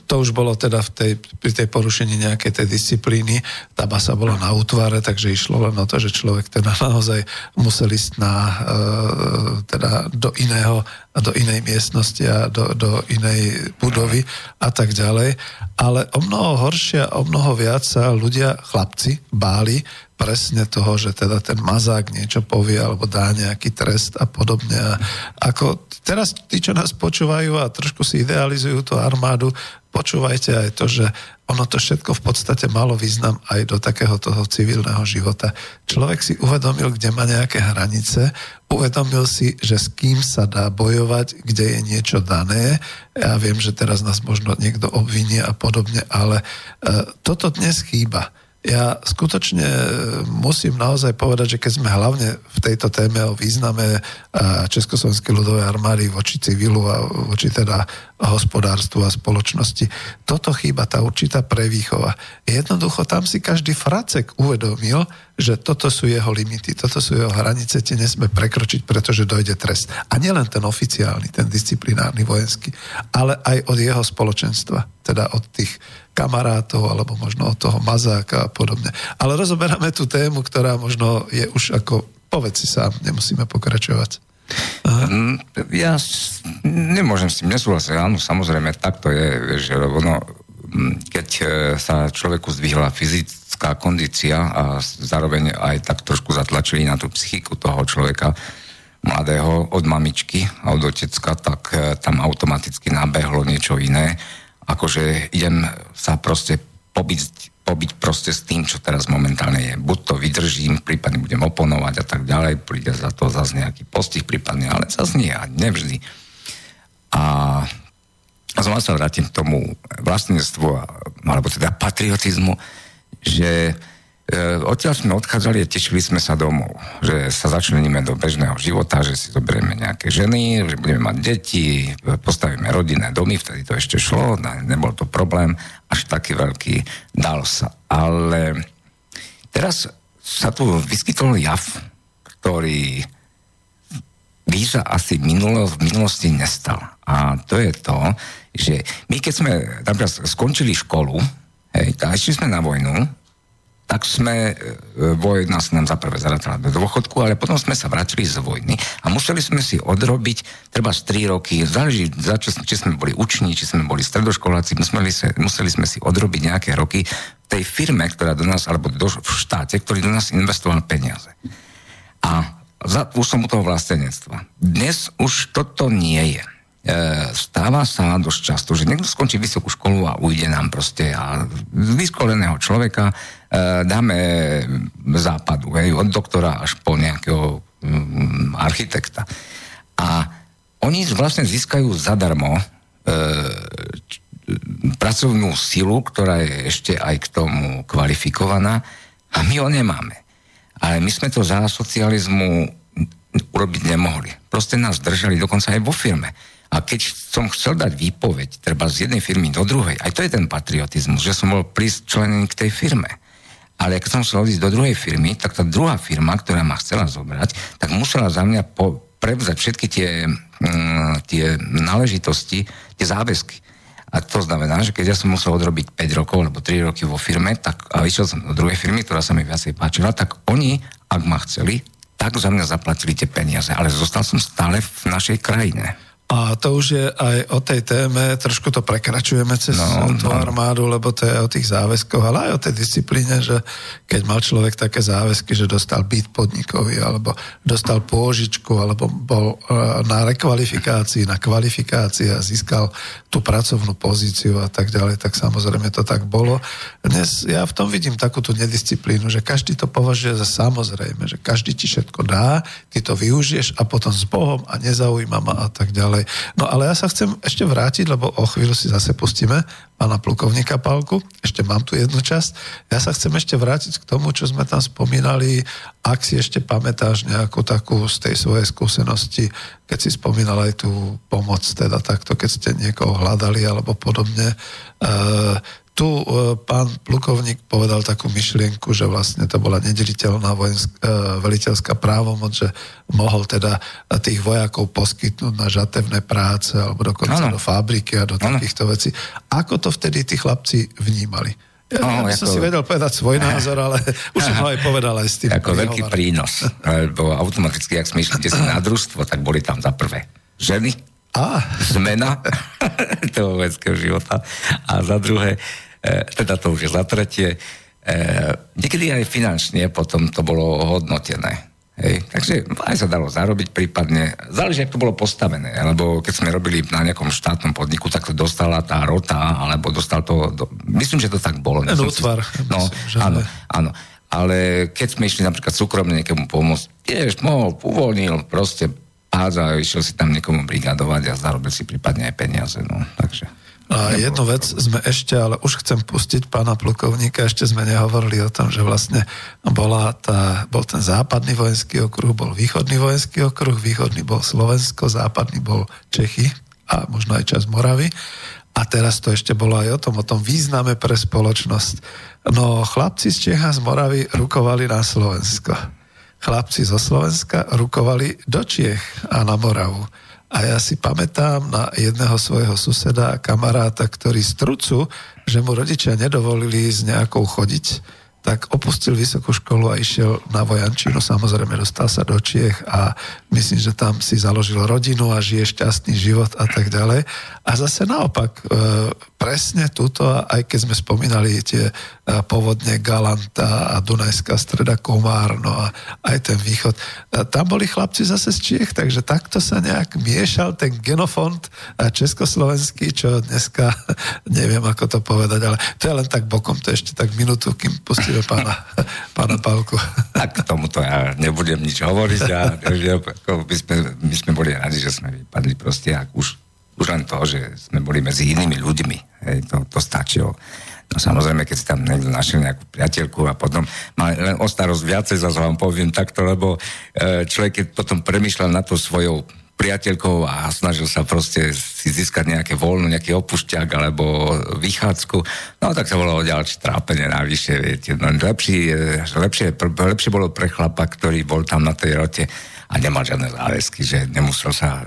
to už bolo teda v tej, pri tej porušení nejakej tej disciplíny. Tá basa bola na útvare, takže išlo len o to, že človek teda [LAUGHS] naozaj musel ísť na, uh, teda do iného, do inej miestnosti a do, do inej budovy a tak ďalej. Ale o mnoho horšie, o mnoho viac sa ľudia, chlapci, báli presne toho, že teda ten mazák niečo povie alebo dá nejaký trest a podobne. A ako teraz tí, čo nás počúvajú a trošku si idealizujú tú armádu, počúvajte aj to, že ono to všetko v podstate malo význam aj do takého toho civilného života. Človek si uvedomil, kde má nejaké hranice, uvedomil si, že s kým sa dá bojovať, kde je niečo dané. Ja viem, že teraz nás možno niekto obvinie a podobne, ale e, toto dnes chýba ja skutočne musím naozaj povedať, že keď sme hlavne v tejto téme o význame Československej ľudovej armády voči civilu a voči teda hospodárstvu a spoločnosti, toto chýba tá určitá prevýchova. Jednoducho tam si každý fracek uvedomil, že toto sú jeho limity, toto sú jeho hranice, tie nesme prekročiť, pretože dojde trest. A nielen ten oficiálny, ten disciplinárny vojenský, ale aj od jeho spoločenstva, teda od tých kamarátov alebo možno od toho mazáka a podobne. Ale rozoberáme tú tému, ktorá možno je už ako povedz si sám, nemusíme pokračovať. Aha. Mm, ja nemôžem s tým nesúhlasiť. Áno, samozrejme, tak to je, že no, keď e, sa človeku zdvihla fyzická kondícia a zároveň aj tak trošku zatlačili na tú psychiku toho človeka, mladého od mamičky a od otecka, tak e, tam automaticky nabehlo niečo iné akože idem sa proste pobiť, pobiť proste s tým, čo teraz momentálne je. Buď to vydržím, prípadne budem oponovať a tak ďalej, príde za to zase nejaký postih prípadne, ale zase nie, a nevždy. A, znova sa vrátim k tomu vlastníctvu, alebo teda patriotizmu, že E, odtiaľ sme odchádzali a tešili sme sa domov, že sa začleníme do bežného života, že si zoberieme nejaké ženy, že budeme mať deti, postavíme rodinné domy, vtedy to ešte šlo, nebol to problém, až taký veľký, dal sa. Ale teraz sa tu vyskytol jav, ktorý by sa asi minulo, v minulosti nestal. A to je to, že my keď sme napríklad skončili školu, hej, a išli sme na vojnu, tak sme, e, vojna sa nám za prvé zarátala do dôchodku, ale potom sme sa vrátili z vojny a museli sme si odrobiť treba z 3 roky, záleží, za čo, či sme boli uční, či sme boli stredoškoláci, museli, sa, museli sme si odrobiť nejaké roky v tej firme, ktorá do nás, alebo do, v štáte, ktorý do nás investoval peniaze. A za, už som u toho vlastenectva. Dnes už toto nie je. E, stáva sa dosť často, že niekto skončí vysokú školu a ujde nám proste a z vyškoleného človeka e, dáme západu, hej, od doktora až po nejakého um, architekta. A oni vlastne získajú zadarmo e, č, pracovnú silu, ktorá je ešte aj k tomu kvalifikovaná a my ho nemáme. Ale my sme to za socializmu urobiť nemohli. Proste nás držali dokonca aj vo firme. A keď som chcel dať výpoveď, treba z jednej firmy do druhej, aj to je ten patriotizmus, že som bol členený k tej firme. Ale keď som chcel ísť do druhej firmy, tak tá druhá firma, ktorá ma chcela zobrať, tak musela za mňa po, prevzať všetky tie, mm, tie náležitosti, tie záväzky. A to znamená, že keď ja som musel odrobiť 5 rokov alebo 3 roky vo firme, tak a išiel som do druhej firmy, ktorá sa mi viacej páčila, tak oni, ak ma chceli, tak za mňa zaplatili tie peniaze, ale zostal som stále v našej krajine. A to už je aj o tej téme, trošku to prekračujeme cez no, tú no. armádu, lebo to je o tých záväzkoch, ale aj o tej disciplíne, že keď mal človek také záväzky, že dostal byt podnikový, alebo dostal pôžičku, alebo bol e, na rekvalifikácii, na kvalifikácii a získal tú pracovnú pozíciu a tak ďalej, tak samozrejme to tak bolo. Dnes ja v tom vidím takú tú nedisciplínu, že každý to považuje za samozrejme, že každý ti všetko dá, ty to využiješ a potom s Bohom a nezaujíma ma a tak ďalej ďalej. No ale ja sa chcem ešte vrátiť, lebo o chvíľu si zase pustíme pána plukovníka Palku. Ešte mám tu jednu časť. Ja sa chcem ešte vrátiť k tomu, čo sme tam spomínali. Ak si ešte pamätáš nejakú takú z tej svojej skúsenosti, keď si spomínal aj tú pomoc, teda takto, keď ste niekoho hľadali alebo podobne. E, tu e, pán plukovník povedal takú myšlienku, že vlastne to bola nedeliteľná vojensk, e, veliteľská právomoc, že mohol teda tých vojakov poskytnúť na žatevné práce alebo dokonca ano. do fabriky a do ano. takýchto vecí. Ako to vtedy tí chlapci vnímali? Ja, no, ja som ako... si vedel povedať svoj názor, ale [LAUGHS] už som ho aj povedal aj s tým. Ako veľký hovoril. prínos. Lebo automaticky, ak sme išli na družstvo, tak boli tam za prvé ženy, a. zmena [LAUGHS] toho vojenského života a za druhé teda to už je za tretie. E, niekedy aj finančne potom to bolo hodnotené. Hej. Takže aj sa dalo zarobiť prípadne. Záleží, ako to bolo postavené. Lebo keď sme robili na nejakom štátnom podniku, tak to dostala tá rota, alebo dostal to... Do... Myslím, že to tak bolo. Ten útvar. No, myslím, áno, áno. Ale keď sme išli napríklad súkromne niekomu pomôcť, tiež mohol, uvoľnil, proste pádza, išiel si tam niekomu brigadovať a zarobil si prípadne aj peniaze. No, takže... A jednu vec sme ešte, ale už chcem pustiť pána plukovníka, ešte sme nehovorili o tom, že vlastne bola tá, bol ten západný vojenský okruh, bol východný vojenský okruh, východný bol Slovensko, západný bol Čechy a možno aj čas Moravy. A teraz to ešte bolo aj o tom, o tom význame pre spoločnosť. No chlapci z Čecha z Moravy rukovali na Slovensko. Chlapci zo Slovenska rukovali do Čiech a na Moravu. A ja si pamätám na jedného svojho suseda a kamaráta, ktorý z trucu, že mu rodičia nedovolili s nejakou chodiť, tak opustil vysokú školu a išiel na vojančinu. Samozrejme, dostal sa do Čiech a myslím, že tam si založil rodinu a žije šťastný život a tak ďalej. A zase naopak, e, presne túto, aj keď sme spomínali tie e, povodne Galanta a Dunajská streda Komárno a aj ten východ, e, tam boli chlapci zase z Čiech, takže takto sa nejak miešal ten genofond československý, čo dneska [LAUGHS] neviem, ako to povedať, ale to je len tak bokom, to ešte tak minútu, kým pána, pána Pálku. A k tomuto ja nebudem nič hovoriť a my, sme, my sme boli radi, že sme vypadli proste, ak už už len to, že sme boli medzi inými ľuďmi. Hej, to, to stačilo. No samozrejme, keď si tam niekto našiel nejakú priateľku a potom má len o starosť viacej, zase vám poviem takto, lebo e, človek, keď potom premýšľal na to svojou priateľkou a snažil sa proste si získať nejaké voľno, nejaký opušťak alebo vychádzku, no tak sa volalo ďalšie trápenie navyše, viete. No, lepšie, lepšie, lepšie bolo pre chlapa, ktorý bol tam na tej rote, a nemal žiadne záväzky, že nemusel sa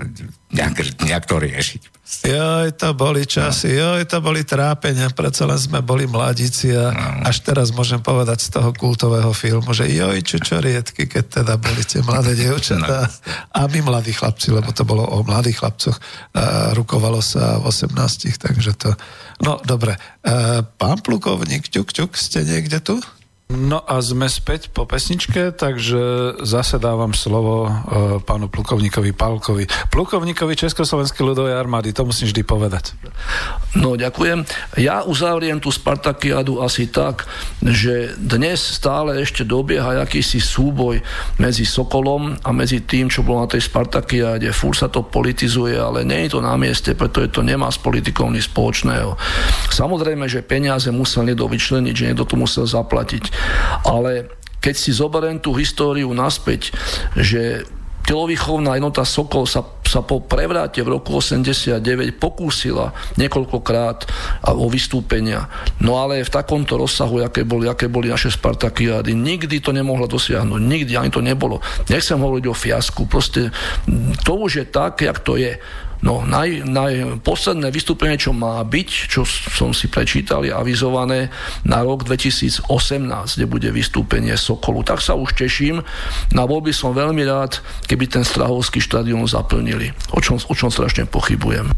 nejak, nejak to riešiť. Joj, to boli časy, no. joj, to boli trápenia, predsa len sme boli mladíci a no. až teraz môžem povedať z toho kultového filmu, že joj, riedky, keď teda boli tie mladé [LAUGHS] dievčatá no. a my mladí chlapci, lebo to bolo o mladých chlapcoch, a rukovalo sa v 18, takže to... No, dobre. Pán plukovník, ťuk, ťuk, ste niekde tu? No a sme späť po pesničke, takže zase dávam slovo uh, pánu plukovníkovi Palkovi. Plukovníkovi Československej ľudovej armády, to musím vždy povedať. No ďakujem. Ja uzavriem tú Spartakiadu asi tak, že dnes stále ešte dobieha akýsi súboj medzi Sokolom a medzi tým, čo bolo na tej Spartakiade. Fúr sa to politizuje, ale nie je to na mieste, pretože to nemá s politikou nič spoločného. Samozrejme, že peniaze musel niekto vyčleniť, že niekto to musel zaplatiť. Ale keď si zoberiem tú históriu naspäť, že telovýchovná jednota Sokol sa, sa po prevráte v roku 89 pokúsila niekoľkokrát o vystúpenia. No ale v takomto rozsahu, aké boli, aké boli naše Spartakiády, nikdy to nemohla dosiahnuť. Nikdy ani to nebolo. Nechcem hovoriť o fiasku. Proste to už je tak, jak to je. No, naj, naj, posledné vystúpenie, čo má byť, čo som si prečítal, je avizované na rok 2018, kde bude vystúpenie Sokolu. Tak sa už teším. Na voľby som veľmi rád, keby ten Strahovský štadión zaplnili. O čom, o čom strašne pochybujem.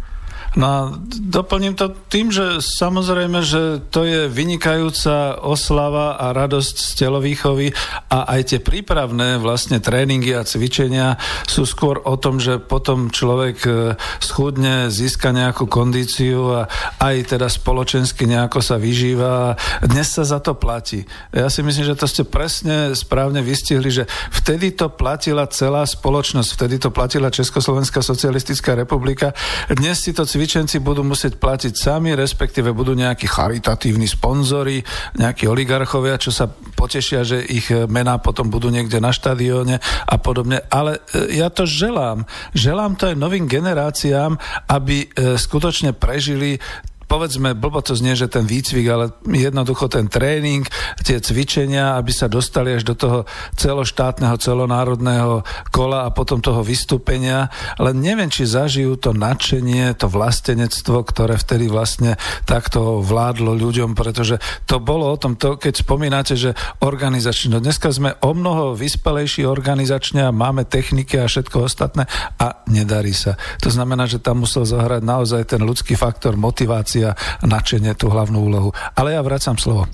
No doplním to tým, že samozrejme, že to je vynikajúca oslava a radosť z telovýchovy a aj tie prípravné vlastne tréningy a cvičenia sú skôr o tom, že potom človek e, schudne, získa nejakú kondíciu a aj teda spoločensky nejako sa vyžíva. Dnes sa za to platí. Ja si myslím, že to ste presne správne vystihli, že vtedy to platila celá spoločnosť, vtedy to platila Československá socialistická republika. Dnes si to cvičenie cvičenci budú musieť platiť sami, respektíve budú nejakí charitatívni sponzory, nejakí oligarchovia, čo sa potešia, že ich mená potom budú niekde na štadióne a podobne. Ale e, ja to želám. Želám to aj novým generáciám, aby e, skutočne prežili povedzme, blbo to znie, že ten výcvik, ale jednoducho ten tréning, tie cvičenia, aby sa dostali až do toho celoštátneho, celonárodného kola a potom toho vystúpenia. Ale neviem, či zažijú to nadšenie, to vlastenectvo, ktoré vtedy vlastne takto vládlo ľuďom, pretože to bolo o tom, to, keď spomínate, že organizačne, no dneska sme o mnoho vyspelejší organizačne a máme techniky a všetko ostatné a nedarí sa. To znamená, že tam musel zahrať naozaj ten ľudský faktor motivácie a nadšenie tú hlavnú úlohu. Ale ja vracam slovo.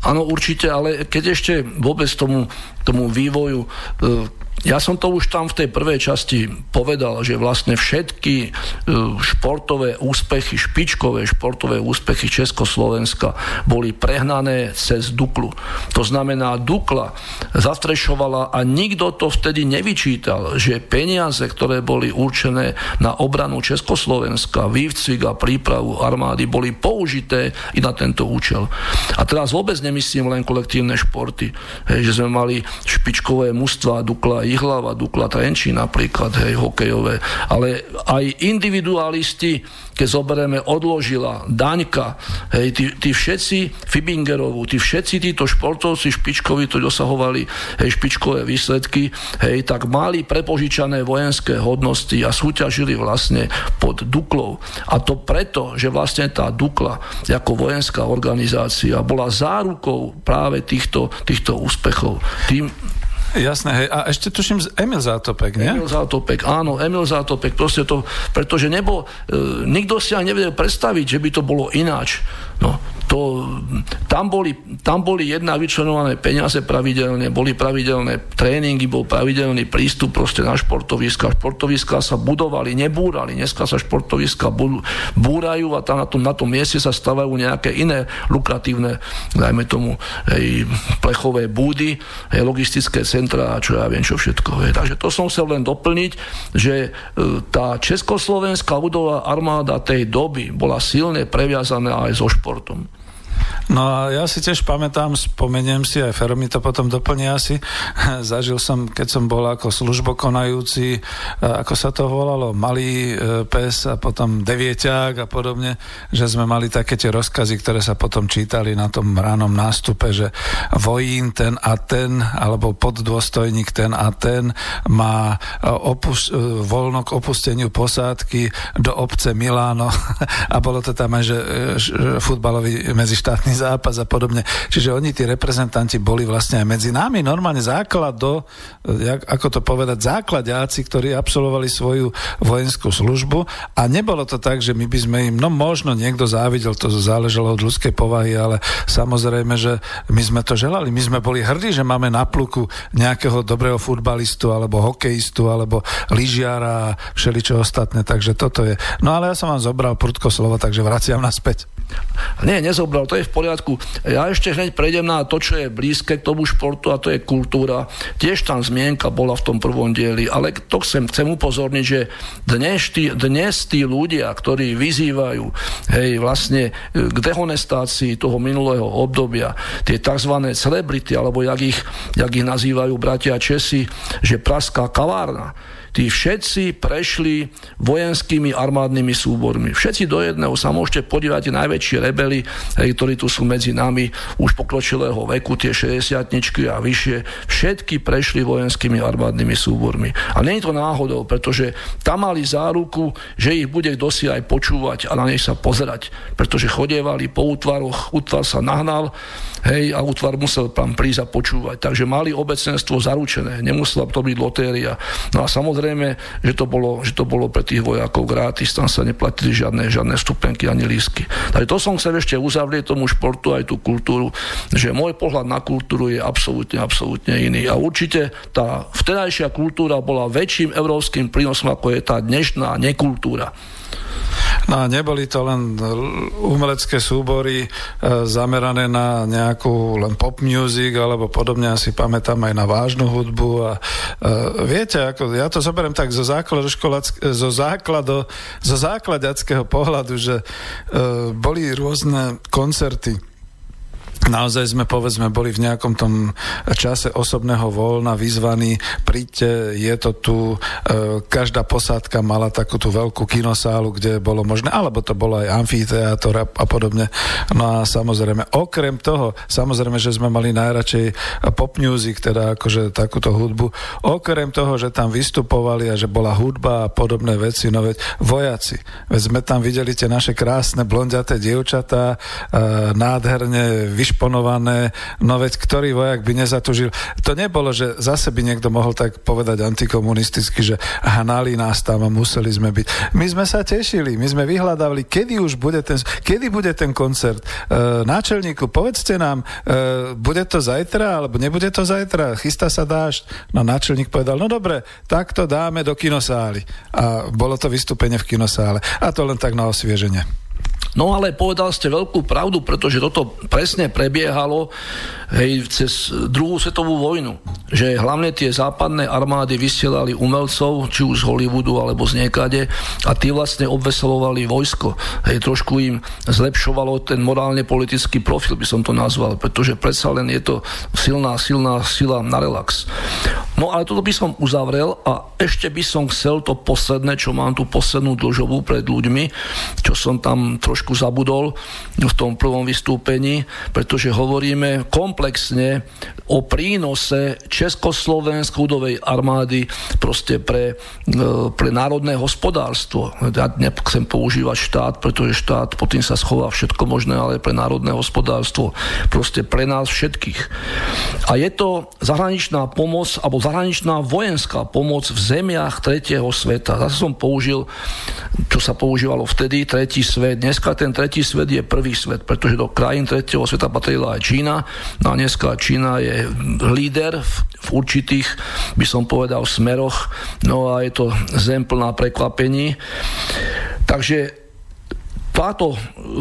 Áno, určite, ale keď ešte vôbec tomu, tomu vývoju e, ja som to už tam v tej prvej časti povedal, že vlastne všetky e, športové úspechy, špičkové športové úspechy Československa boli prehnané cez Duklu. To znamená, Dukla zastrešovala a nikto to vtedy nevyčítal, že peniaze, ktoré boli určené na obranu Československa, vývcvik a prípravu armády boli použité i na tento účel. A teraz vôbec nemyslím len kolektívne športy, že sme mali špičkové mužstva Dukla Jihlava, Dukla Trenčín napríklad, hej, hokejové, ale aj individualisti, keď zoberieme odložila, Daňka, hej, tí, tí všetci Fibingerovú, tí všetci títo športovci špičkovi to dosahovali hej, špičkové výsledky, hej, tak mali prepožičané vojenské hodnosti a súťažili vlastne pod Duklou. A to preto, že vlastne tá Dukla ako vojenská organizácia bola zárukou práve týchto, týchto úspechov. Tým, Jasné, hej. A ešte tuším Emil Zátopek, nie? Emil Zátopek, áno, Emil Zátopek, proste to, pretože nebo, e, nikto si ani nevedel predstaviť, že by to bolo ináč. No, to, tam, boli, tam boli jedna vyčlenované peniaze pravidelne, boli pravidelné tréningy, bol pravidelný prístup proste na športoviska. Športoviska sa budovali, nebúrali. Dneska sa športoviska búrajú a tam na tom, na tom mieste sa stavajú nejaké iné lukratívne, dajme tomu, hej, plechové búdy, hej, logistické centra a čo ja viem, čo všetko. Hej. Takže to som chcel len doplniť, že e, tá československá ľudová armáda tej doby bola silne previazaná aj so oportum. No a ja si tiež pamätám, spomeniem si, aj Fero mi to potom doplní asi, [LAUGHS] zažil som, keď som bol ako službokonajúci, ako sa to volalo, malý e, pes a potom devieťák a podobne, že sme mali také tie rozkazy, ktoré sa potom čítali na tom ránom nástupe, že vojín ten a ten, alebo poddôstojník ten a ten má e, opus- e, voľno k opusteniu posádky do obce Miláno. [LAUGHS] A bolo to tam aj, že futbalový medzištátny zápas a podobne. Čiže oni, tí reprezentanti, boli vlastne aj medzi nami normálne základ do, jak, ako to povedať, základiaci, ktorí absolvovali svoju vojenskú službu a nebolo to tak, že my by sme im, no možno niekto závidel, to záležalo od ľudskej povahy, ale samozrejme, že my sme to želali, my sme boli hrdí, že máme na pluku nejakého dobrého futbalistu alebo hokejistu alebo lyžiara a všeličo ostatné, takže toto je. No ale ja som vám zobral prudko slovo, takže vraciam naspäť. Nie, nezobral, to je v poriadku. Ja ešte hneď prejdem na to, čo je blízke k tomu športu a to je kultúra. Tiež tam zmienka bola v tom prvom dieli, ale to chcem, chcem upozorniť, že dnes tí, dnes tí ľudia, ktorí vyzývajú hej, vlastne k dehonestácii toho minulého obdobia, tie tzv. celebrity, alebo jak ich, jak ich nazývajú bratia Česi, že praská kavárna, tí všetci prešli vojenskými armádnymi súbormi. Všetci do jedného sa môžete podívať, najväčšie rebeli, ktorí tu sú medzi nami už pokročilého veku, tie 60 a vyššie, všetky prešli vojenskými armádnymi súbormi. A nie je to náhodou, pretože tam mali záruku, že ich bude kto aj počúvať a na nej sa pozerať, pretože chodievali po útvaroch, útvar sa nahnal, hej, a útvar musel tam prísť a počúvať. Takže mali obecenstvo zaručené, nemusela to byť lotéria. No a samozrejme, že to bolo, že to bolo pre tých vojakov gratis, tam sa neplatili žiadne, žiadne stupenky ani lísky. Takže to som chcel ešte uzavrieť tomu športu aj tú kultúru, že môj pohľad na kultúru je absolútne, absolútne iný. A určite tá vtedajšia kultúra bola väčším európskym prínosom, ako je tá dnešná nekultúra. No a neboli to len umelecké súbory e, zamerané na nejakú len pop music alebo podobne, asi pamätám aj na vážnu hudbu a e, viete, ako, ja to zoberiem tak zo, základu zo, základo, zo základackého pohľadu, že e, boli rôzne koncerty naozaj sme povedzme boli v nejakom tom čase osobného voľna vyzvaní, príďte, je to tu, e, každá posádka mala takú tú veľkú kinosálu, kde bolo možné, alebo to bolo aj amfiteátor a, a podobne. No a samozrejme, okrem toho, samozrejme, že sme mali najradšej pop music, teda akože takúto hudbu, okrem toho, že tam vystupovali a že bola hudba a podobné veci, no veď vojaci, veď sme tam videli tie naše krásne blondiaté dievčatá, e, nádherne vyš vyšponované, no veď ktorý vojak by nezatužil. To nebolo, že zase by niekto mohol tak povedať antikomunisticky, že hnali nás tam a museli sme byť. My sme sa tešili, my sme vyhľadávali, kedy už bude ten, kedy bude ten koncert. E, náčelníku, povedzte nám, e, bude to zajtra, alebo nebude to zajtra, chystá sa dážď. No náčelník povedal, no dobre, tak to dáme do kinosály. A bolo to vystúpenie v kinosále. A to len tak na osvieženie. No ale povedal ste veľkú pravdu, pretože toto presne prebiehalo hej, cez druhú svetovú vojnu. Že hlavne tie západné armády vysielali umelcov, či už z Hollywoodu alebo z niekade a tí vlastne obveselovali vojsko. Hej, trošku im zlepšovalo ten morálne politický profil, by som to nazval, pretože predsa len je to silná, silná sila na relax. No ale toto by som uzavrel a ešte by som chcel to posledné, čo mám tu poslednú dlžovú pred ľuďmi, čo som tam trošku trošku zabudol v tom prvom vystúpení, pretože hovoríme komplexne o prínose Československej ľudovej armády proste pre, e, pre národné hospodárstvo. Ja nechcem používať štát, pretože štát pod tým sa schová všetko možné, ale pre národné hospodárstvo. Proste pre nás všetkých. A je to zahraničná pomoc, alebo zahraničná vojenská pomoc v zemiach tretieho sveta. Zase som použil, čo sa používalo vtedy, tretí svet. Dneska dneska ten tretí svet je prvý svet, pretože do krajín tretieho sveta patrila aj Čína. No a dneska Čína je líder v, v určitých, by som povedal, smeroch. No a je to zem plná prekvapení. Takže táto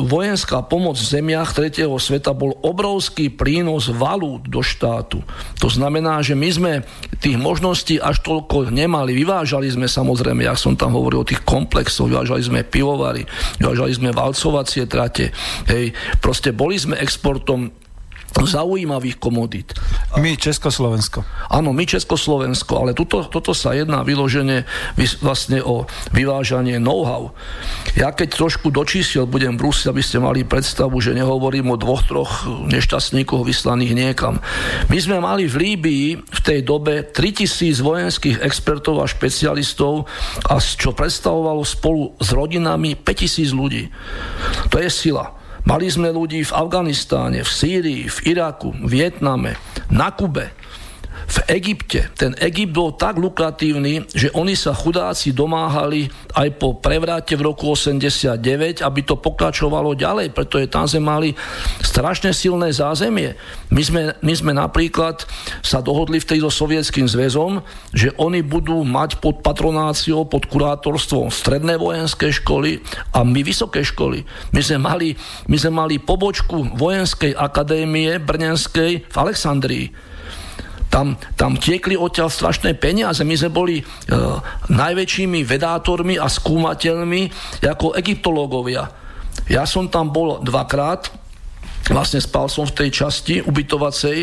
vojenská pomoc v zemiach tretieho sveta bol obrovský prínos valút do štátu. To znamená, že my sme tých možností až toľko nemali. Vyvážali sme samozrejme, jak som tam hovoril o tých komplexoch, vyvážali sme pivovary, vyvážali sme valcovacie trate. Hej. Proste boli sme exportom zaujímavých komodít. My Československo. Áno, my Československo, ale tuto, toto sa jedná vyloženie vlastne o vyvážanie know-how. Ja keď trošku do čísiel budem brúsiť, aby ste mali predstavu, že nehovorím o dvoch, troch nešťastníkoch vyslaných niekam. My sme mali v Líbii v tej dobe 3000 vojenských expertov a špecialistov a čo predstavovalo spolu s rodinami 5000 ľudí. To je sila. Mali sme ľudí v Afganistáne, v Sýrii, v Iraku, v Vietname, na Kube v Egypte. Ten Egypt bol tak lukratívny, že oni sa chudáci domáhali aj po prevrate v roku 89, aby to pokračovalo ďalej, pretože tam sme mali strašne silné zázemie. My sme, my sme napríklad sa dohodli vtedy so Sovietským zväzom, že oni budú mať pod patronáciou, pod kurátorstvom stredné vojenské školy a my vysoké školy. My sme mali, my sme mali pobočku vojenskej akadémie Brnenskej v Alexandrii tam, tam tiekli odtiaľ strašné peniaze. My sme boli e, najväčšími vedátormi a skúmateľmi ako egyptológovia. Ja som tam bol dvakrát vlastne spal som v tej časti ubytovacej,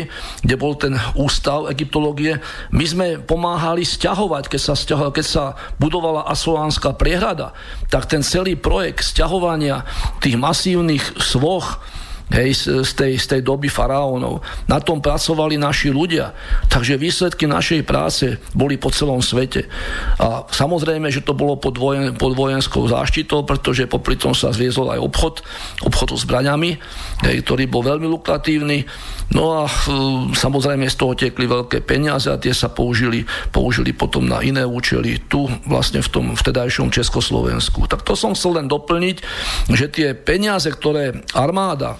kde bol ten ústav egyptológie. My sme pomáhali stiahovať, keď sa, stiahoval, keď sa budovala Asolánska priehrada, tak ten celý projekt stiahovania tých masívnych svoch hej, z, tej, z tej doby faraónov. Na tom pracovali naši ľudia. Takže výsledky našej práce boli po celom svete. A samozrejme, že to bolo pod, vojen, pod vojenskou záštitou, pretože popri tom sa zviezol aj obchod, obchod s zbraňami, hej, ktorý bol veľmi lukratívny. No a e, samozrejme z toho tekli veľké peniaze a tie sa použili, použili potom na iné účely tu vlastne v tom vtedajšom Československu. Tak to som chcel len doplniť, že tie peniaze, ktoré armáda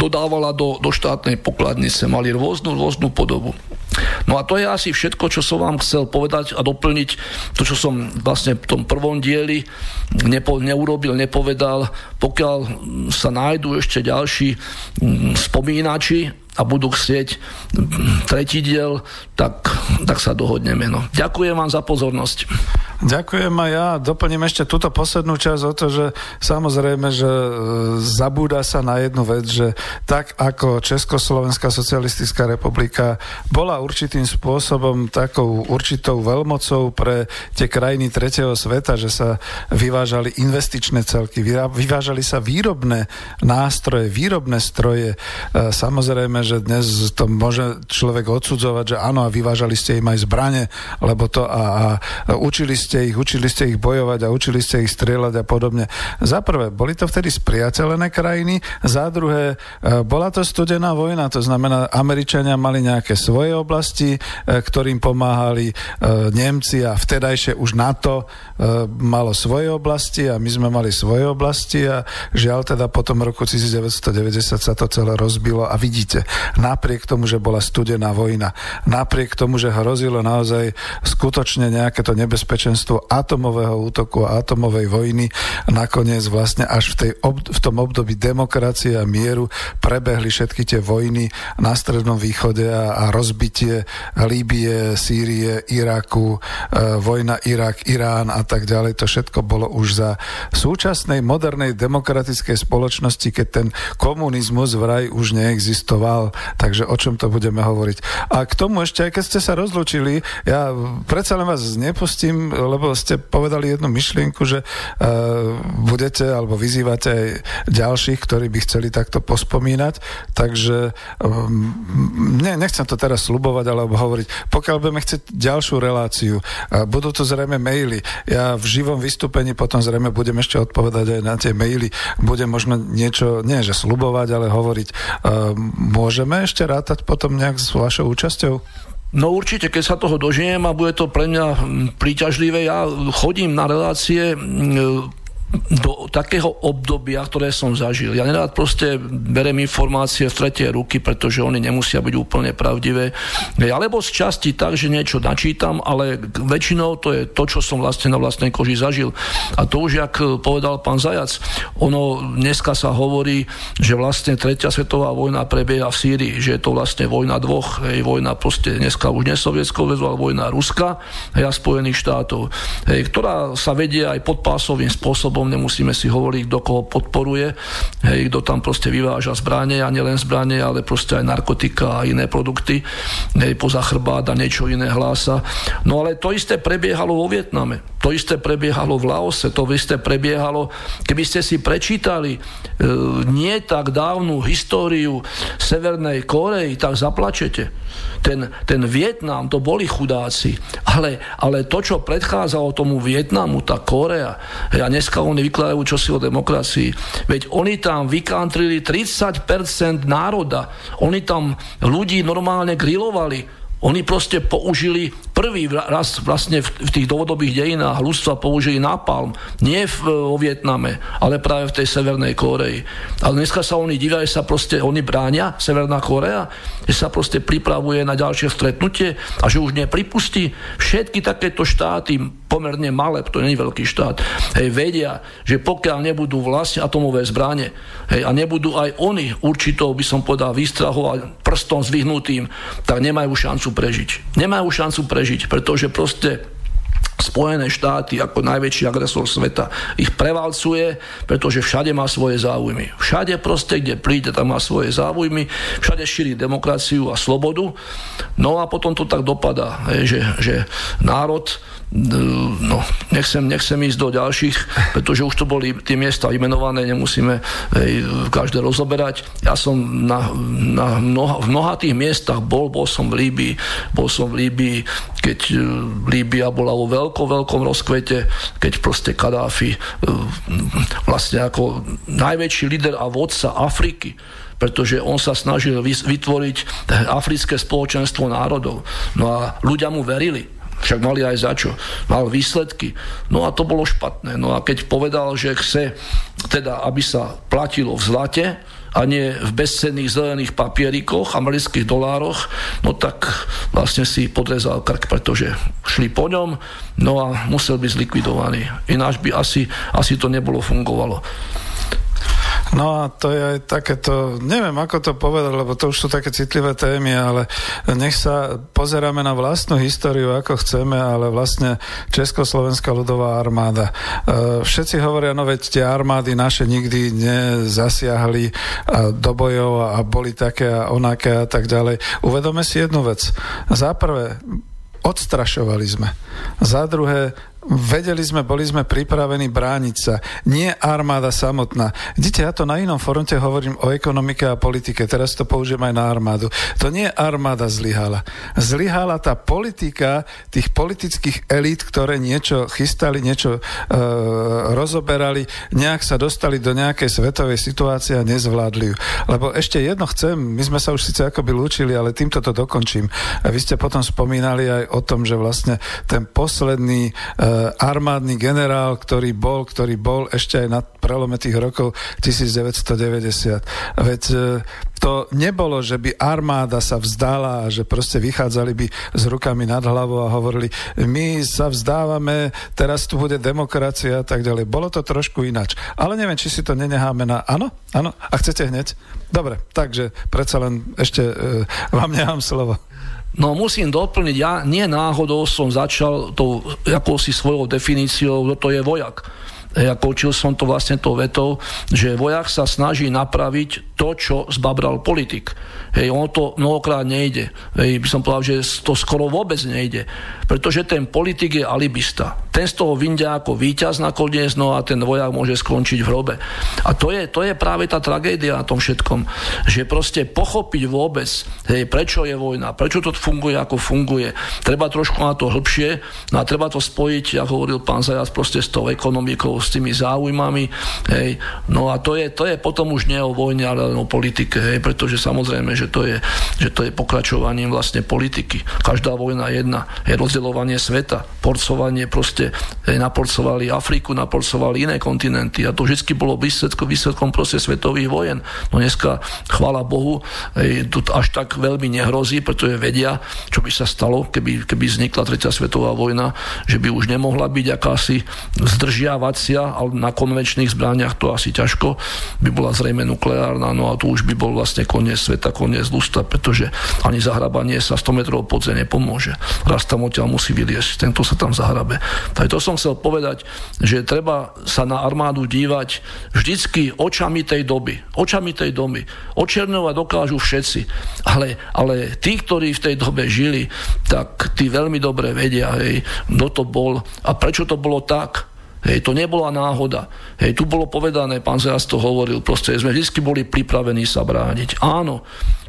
dodávala do, do štátnej pokladnice, mali rôznu, rôznu podobu. No a to je asi všetko, čo som vám chcel povedať a doplniť to, čo som vlastne v tom prvom dieli nepo, neurobil, nepovedal. Pokiaľ sa nájdú ešte ďalší mm, spomínači a budú chcieť mm, tretí diel, tak, tak sa dohodneme. No. Ďakujem vám za pozornosť. Ďakujem a ja doplním ešte túto poslednú časť o to, že samozrejme, že e, zabúda sa na jednu vec, že tak ako Československá socialistická republika bola určitým spôsobom takou určitou veľmocou pre tie krajiny tretieho sveta, že sa vyvážali investičné celky, vyvážali sa výrobné nástroje, výrobné stroje. E, samozrejme, že dnes to môže človek odsudzovať, že áno, a vyvážali ste im aj zbrane, lebo to a, a učili ste ich, učili ste ich bojovať a učili ste ich strieľať a podobne. Za prvé, boli to vtedy spriateľené krajiny, za druhé, bola to studená vojna, to znamená, Američania mali nejaké svoje oblasti, e, ktorým pomáhali e, Nemci a vtedajšie už NATO malo svoje oblasti a my sme mali svoje oblasti a žiaľ teda po tom roku 1990 sa to celé rozbilo a vidíte, napriek tomu, že bola studená vojna, napriek tomu, že hrozilo naozaj skutočne nejaké to nebezpečenstvo atomového útoku a atomovej vojny. Nakoniec vlastne až v, tej ob- v tom období demokracie a mieru prebehli všetky tie vojny na Strednom východe a, a rozbitie Líbie, Sýrie, Iraku, e, vojna Irak, Irán a tak ďalej. To všetko bolo už za súčasnej modernej demokratickej spoločnosti, keď ten komunizmus vraj už neexistoval. Takže o čom to budeme hovoriť? A k tomu ešte, aj keď ste sa rozlúčili, ja predsa len vás nepustím, lebo ste povedali jednu myšlienku, že uh, budete alebo vyzývate aj ďalších, ktorí by chceli takto pospomínať, takže um, ne, nechcem to teraz slubovať alebo hovoriť. Pokiaľ budeme chcieť ďalšiu reláciu, budú to zrejme maily. Ja v živom vystúpení potom zrejme budem ešte odpovedať aj na tie maily. Budem možno niečo, nie že slubovať, ale hovoriť. Uh, môžeme ešte rátať potom nejak s vašou účasťou? No určite, keď sa toho dožijem a bude to pre mňa príťažlivé, ja chodím na relácie do takého obdobia, ktoré som zažil. Ja nerád proste berem informácie v tretie ruky, pretože oni nemusia byť úplne pravdivé. Alebo z časti tak, že niečo načítam, ale väčšinou to je to, čo som vlastne na vlastnej koži zažil. A to už, jak povedal pán Zajac, ono dneska sa hovorí, že vlastne tretia svetová vojna prebieha v Sýrii, že je to vlastne vojna dvoch, hej, vojna proste dneska už nesovietského väzu, ale vojna Ruska a Spojených štátov, hej, ktorá sa vedie aj podpásovým spôsobom spôsobom, nemusíme si hovoriť, kto koho podporuje, hej, kto tam proste vyváža zbranie a nielen zbranie, ale proste aj narkotika a iné produkty, hej, poza chrbát a niečo iné hlása. No ale to isté prebiehalo vo Vietname, to isté prebiehalo v Laose, to isté prebiehalo, keby ste si prečítali e, nie tak dávnu históriu Severnej Korei, tak zaplačete. Ten, ten Vietnam, to boli chudáci, ale, ale to, čo predchádzalo tomu Vietnamu, tá Korea, a dneska oni vykladajú čosi o demokracii. Veď oni tam vykantrili 30% národa. Oni tam ľudí normálne grilovali oni proste použili prvý raz vlastne v, tých dlhodobých dejinách ľudstva použili napalm. Nie v, vo Vietname, ale práve v tej Severnej Koreji. Ale dneska sa oni divia, že sa proste, oni bránia, Severná Korea, že sa proste pripravuje na ďalšie stretnutie a že už nepripustí všetky takéto štáty, pomerne malé, to nie je veľký štát, hej, vedia, že pokiaľ nebudú vlastne atomové zbranie hej, a nebudú aj oni určitou, by som povedal, výstrahou a prstom zvyhnutým, tak nemajú šancu prežiť. Nemajú šancu prežiť, pretože proste Spojené štáty ako najväčší agresor sveta ich prevalcuje, pretože všade má svoje záujmy. Všade proste, kde príde, tam má svoje záujmy, všade šíri demokraciu a slobodu. No a potom to tak dopadá, že, že národ no, nechcem, nechcem ísť do ďalších, pretože už to boli tie miesta vymenované, nemusíme hej, každé rozoberať. Ja som na, na mnoha, v mnoha tých miestach bol, bol som v Líbii, bol som v Líbii, keď e, Líbia bola vo veľkom, veľkom rozkvete, keď proste Kadáfi e, vlastne ako najväčší líder a vodca Afriky, pretože on sa snažil vytvoriť africké spoločenstvo národov. No a ľudia mu verili však mali aj za čo. Mal výsledky. No a to bolo špatné. No a keď povedal, že chce teda, aby sa platilo v zlate, a nie v bezcenných zelených papierikoch, amerických dolároch, no tak vlastne si podrezal krk, pretože šli po ňom, no a musel byť zlikvidovaný. Ináč by asi, asi to nebolo fungovalo. No a to je aj takéto, neviem ako to povedať, lebo to už sú také citlivé témy, ale nech sa pozeráme na vlastnú históriu, ako chceme, ale vlastne Československá ľudová armáda. E, všetci hovoria, no veď tie armády naše nikdy nezasiahli do bojov a boli také a onaké a tak ďalej. Uvedome si jednu vec. Za prvé, odstrašovali sme. Za druhé, vedeli sme, boli sme pripravení brániť sa. Nie armáda samotná. Vidíte, ja to na inom fronte hovorím o ekonomike a politike, teraz to použijem aj na armádu. To nie armáda zlyhala. Zlyhala tá politika tých politických elít, ktoré niečo chystali, niečo e, rozoberali, nejak sa dostali do nejakej svetovej situácie a nezvládli ju. Lebo ešte jedno chcem, my sme sa už síce akoby lúčili, ale týmto to dokončím. A vy ste potom spomínali aj o tom, že vlastne ten posledný e, armádny generál, ktorý bol, ktorý bol ešte aj na prelome tých rokov 1990. Veď eh, to nebolo, že by armáda sa vzdala a že proste vychádzali by s rukami nad hlavou a hovorili, my sa vzdávame, teraz tu bude demokracia a tak ďalej. Bolo to trošku inač. Ale neviem, či si to nenecháme na... Áno? Áno? A chcete hneď? Dobre, takže predsa len ešte e, vám nechám slovo. No musím doplniť, ja nie náhodou som začal tou akousi svojou definíciou, kto to je vojak. Ja končil som to vlastne tou vetou, že vojak sa snaží napraviť to, čo zbabral politik. Hej, ono to mnohokrát nejde. Hej, by som povedal, že to skoro vôbec nejde. Pretože ten politik je alibista. Ten z toho vyndia ako víťaz nakoniec, no a ten vojak môže skončiť v hrobe. A to je, to je práve tá tragédia na tom všetkom. Že proste pochopiť vôbec, hej, prečo je vojna, prečo to funguje, ako funguje. Treba trošku na to hĺbšie, no a treba to spojiť, ako hovoril pán Zajac, proste s tou ekonomikou, s tými záujmami. Hej. No a to je, to je potom už nie o vojne, ale o politike, hej, pretože samozrejme, že to, je, že to je pokračovaním vlastne politiky. Každá vojna jedna je rozdeľovanie sveta, porcovanie proste, hej, naporcovali Afriku, naporcovali iné kontinenty a to vždy bolo výsledkom, výsledkom proste svetových vojen. No dneska, chvála Bohu, hej, tu až tak veľmi nehrozí, pretože vedia, čo by sa stalo, keby, keby vznikla tretia svetová vojna, že by už nemohla byť akási zdržiavacia reakcia, ale na konvenčných zbraniach to asi ťažko, by bola zrejme nukleárna, no a tu už by bol vlastne koniec sveta, koniec lusta, pretože ani zahrabanie sa 100 metrov pod zem nepomôže. Raz tam odtiaľ musí vyliesť, tento sa tam zahrabe. Tak to som chcel povedať, že treba sa na armádu dívať vždycky očami tej doby. Očami tej doby. Očernovať dokážu všetci, ale, ale tí, ktorí v tej dobe žili, tak tí veľmi dobre vedia, hej, kto to bol a prečo to bolo tak. Hej, to nebola náhoda. Hej, tu bolo povedané, pán Zjas to hovoril, proste sme vždy boli pripravení sa brániť. Áno,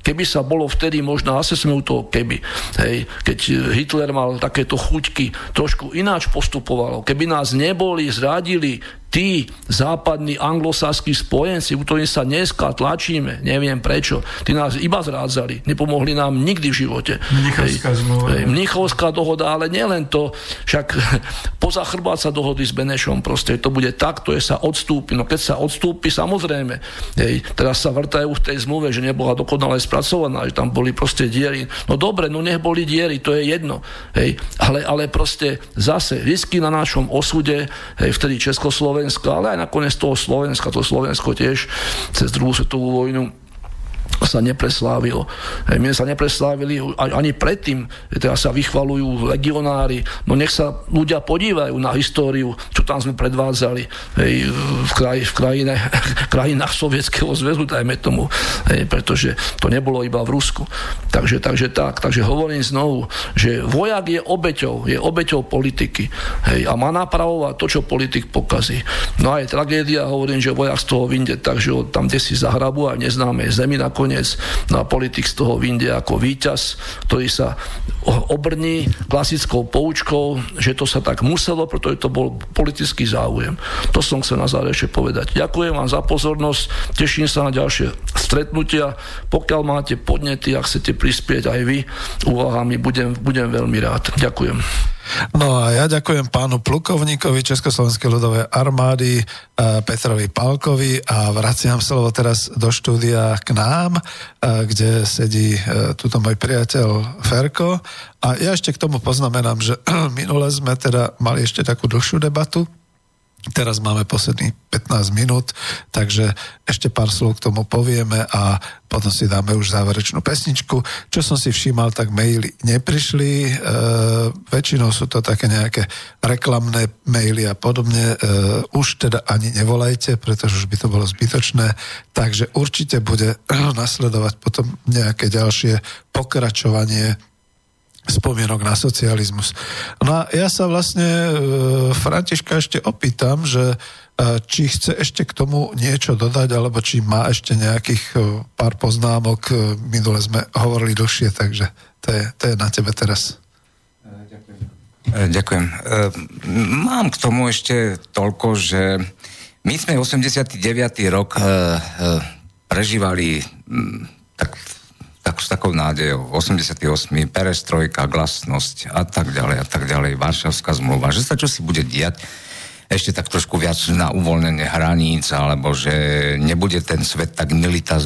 keby sa bolo vtedy možno, asi sme u toho keby, hej, keď Hitler mal takéto chuťky, trošku ináč postupovalo. Keby nás neboli, zradili, tí západní anglosaskí spojenci, u ktorých sa dneska tlačíme, neviem prečo, tí nás iba zrádzali, nepomohli nám nikdy v živote. Mnichovská zmluva. Mnichovská dohoda, ale nielen to, však [LAUGHS] poza chrbát sa dohody s Benešom, proste to bude tak, to je sa odstúpi. No keď sa odstúpi, samozrejme, hej, teraz sa vrtajú v tej zmluve, že nebola dokonale spracovaná, že tam boli proste diery. No dobre, no nech boli diery, to je jedno. Hej, ale, ale proste zase risky na našom osude, hej, vtedy Československo Slovenska, ale aj nakoniec toho Slovenska, to Slovensko tiež cez druhú svetovú vojnu sa nepreslávilo. Hej, mne sa nepreslávili ani predtým, teraz sa vychvalujú legionári, no nech sa ľudia podívajú na históriu, čo tam sme predvádzali hej, v, kraj, v krajine, [LAUGHS] krajinách Sovietskeho zväzu, dajme tomu, hej, pretože to nebolo iba v Rusku. Takže, takže tak, takže hovorím znovu, že vojak je obeťou, je obeťou politiky hej, a má napravovať to, čo politik pokazí. No a je tragédia, hovorím, že vojak z toho vyjde takže ho tam kde si zahrabu a neznáme zemi nakoniec. No a politik z toho vyjde ako víťaz, ktorý sa obrní klasickou poučkou, že to sa tak muselo, pretože to bol politický záujem. To som chcel na záver ešte povedať. Ďakujem vám za pozornosť, teším sa na ďalšie stretnutia. Pokiaľ máte podnety a chcete prispieť aj vy úvahami, budem, budem veľmi rád. Ďakujem. No a ja ďakujem pánu plukovníkovi Československej ľudovej armády e, Petrovi Pálkovi a vraciam slovo teraz do štúdia k nám, e, kde sedí e, tuto môj priateľ Ferko. A ja ešte k tomu poznamenám, že [CLEARS THROAT] minule sme teda mali ešte takú dlhšiu debatu, Teraz máme posledných 15 minút, takže ešte pár slov k tomu povieme a potom si dáme už záverečnú pesničku. Čo som si všímal, tak maily neprišli, e, väčšinou sú to také nejaké reklamné maily a podobne. E, už teda ani nevolajte, pretože už by to bolo zbytočné, takže určite bude [CLEARS THROAT] nasledovať potom nejaké ďalšie pokračovanie spomienok na socializmus. No a ja sa vlastne e, Františka ešte opýtam, že e, či chce ešte k tomu niečo dodať, alebo či má ešte nejakých e, pár poznámok. E, minule sme hovorili dlhšie, takže to je, to je na tebe teraz. Ďakujem. E, ďakujem. E, mám k tomu ešte toľko, že my sme 89. rok prežívali tak tak, s takou nádejou. 88. perestrojka, glasnosť a tak ďalej a tak ďalej. Varšavská zmluva. Že sa čo si bude diať ešte tak trošku viac na uvoľnenie hraníc, alebo že nebude ten svet tak milita-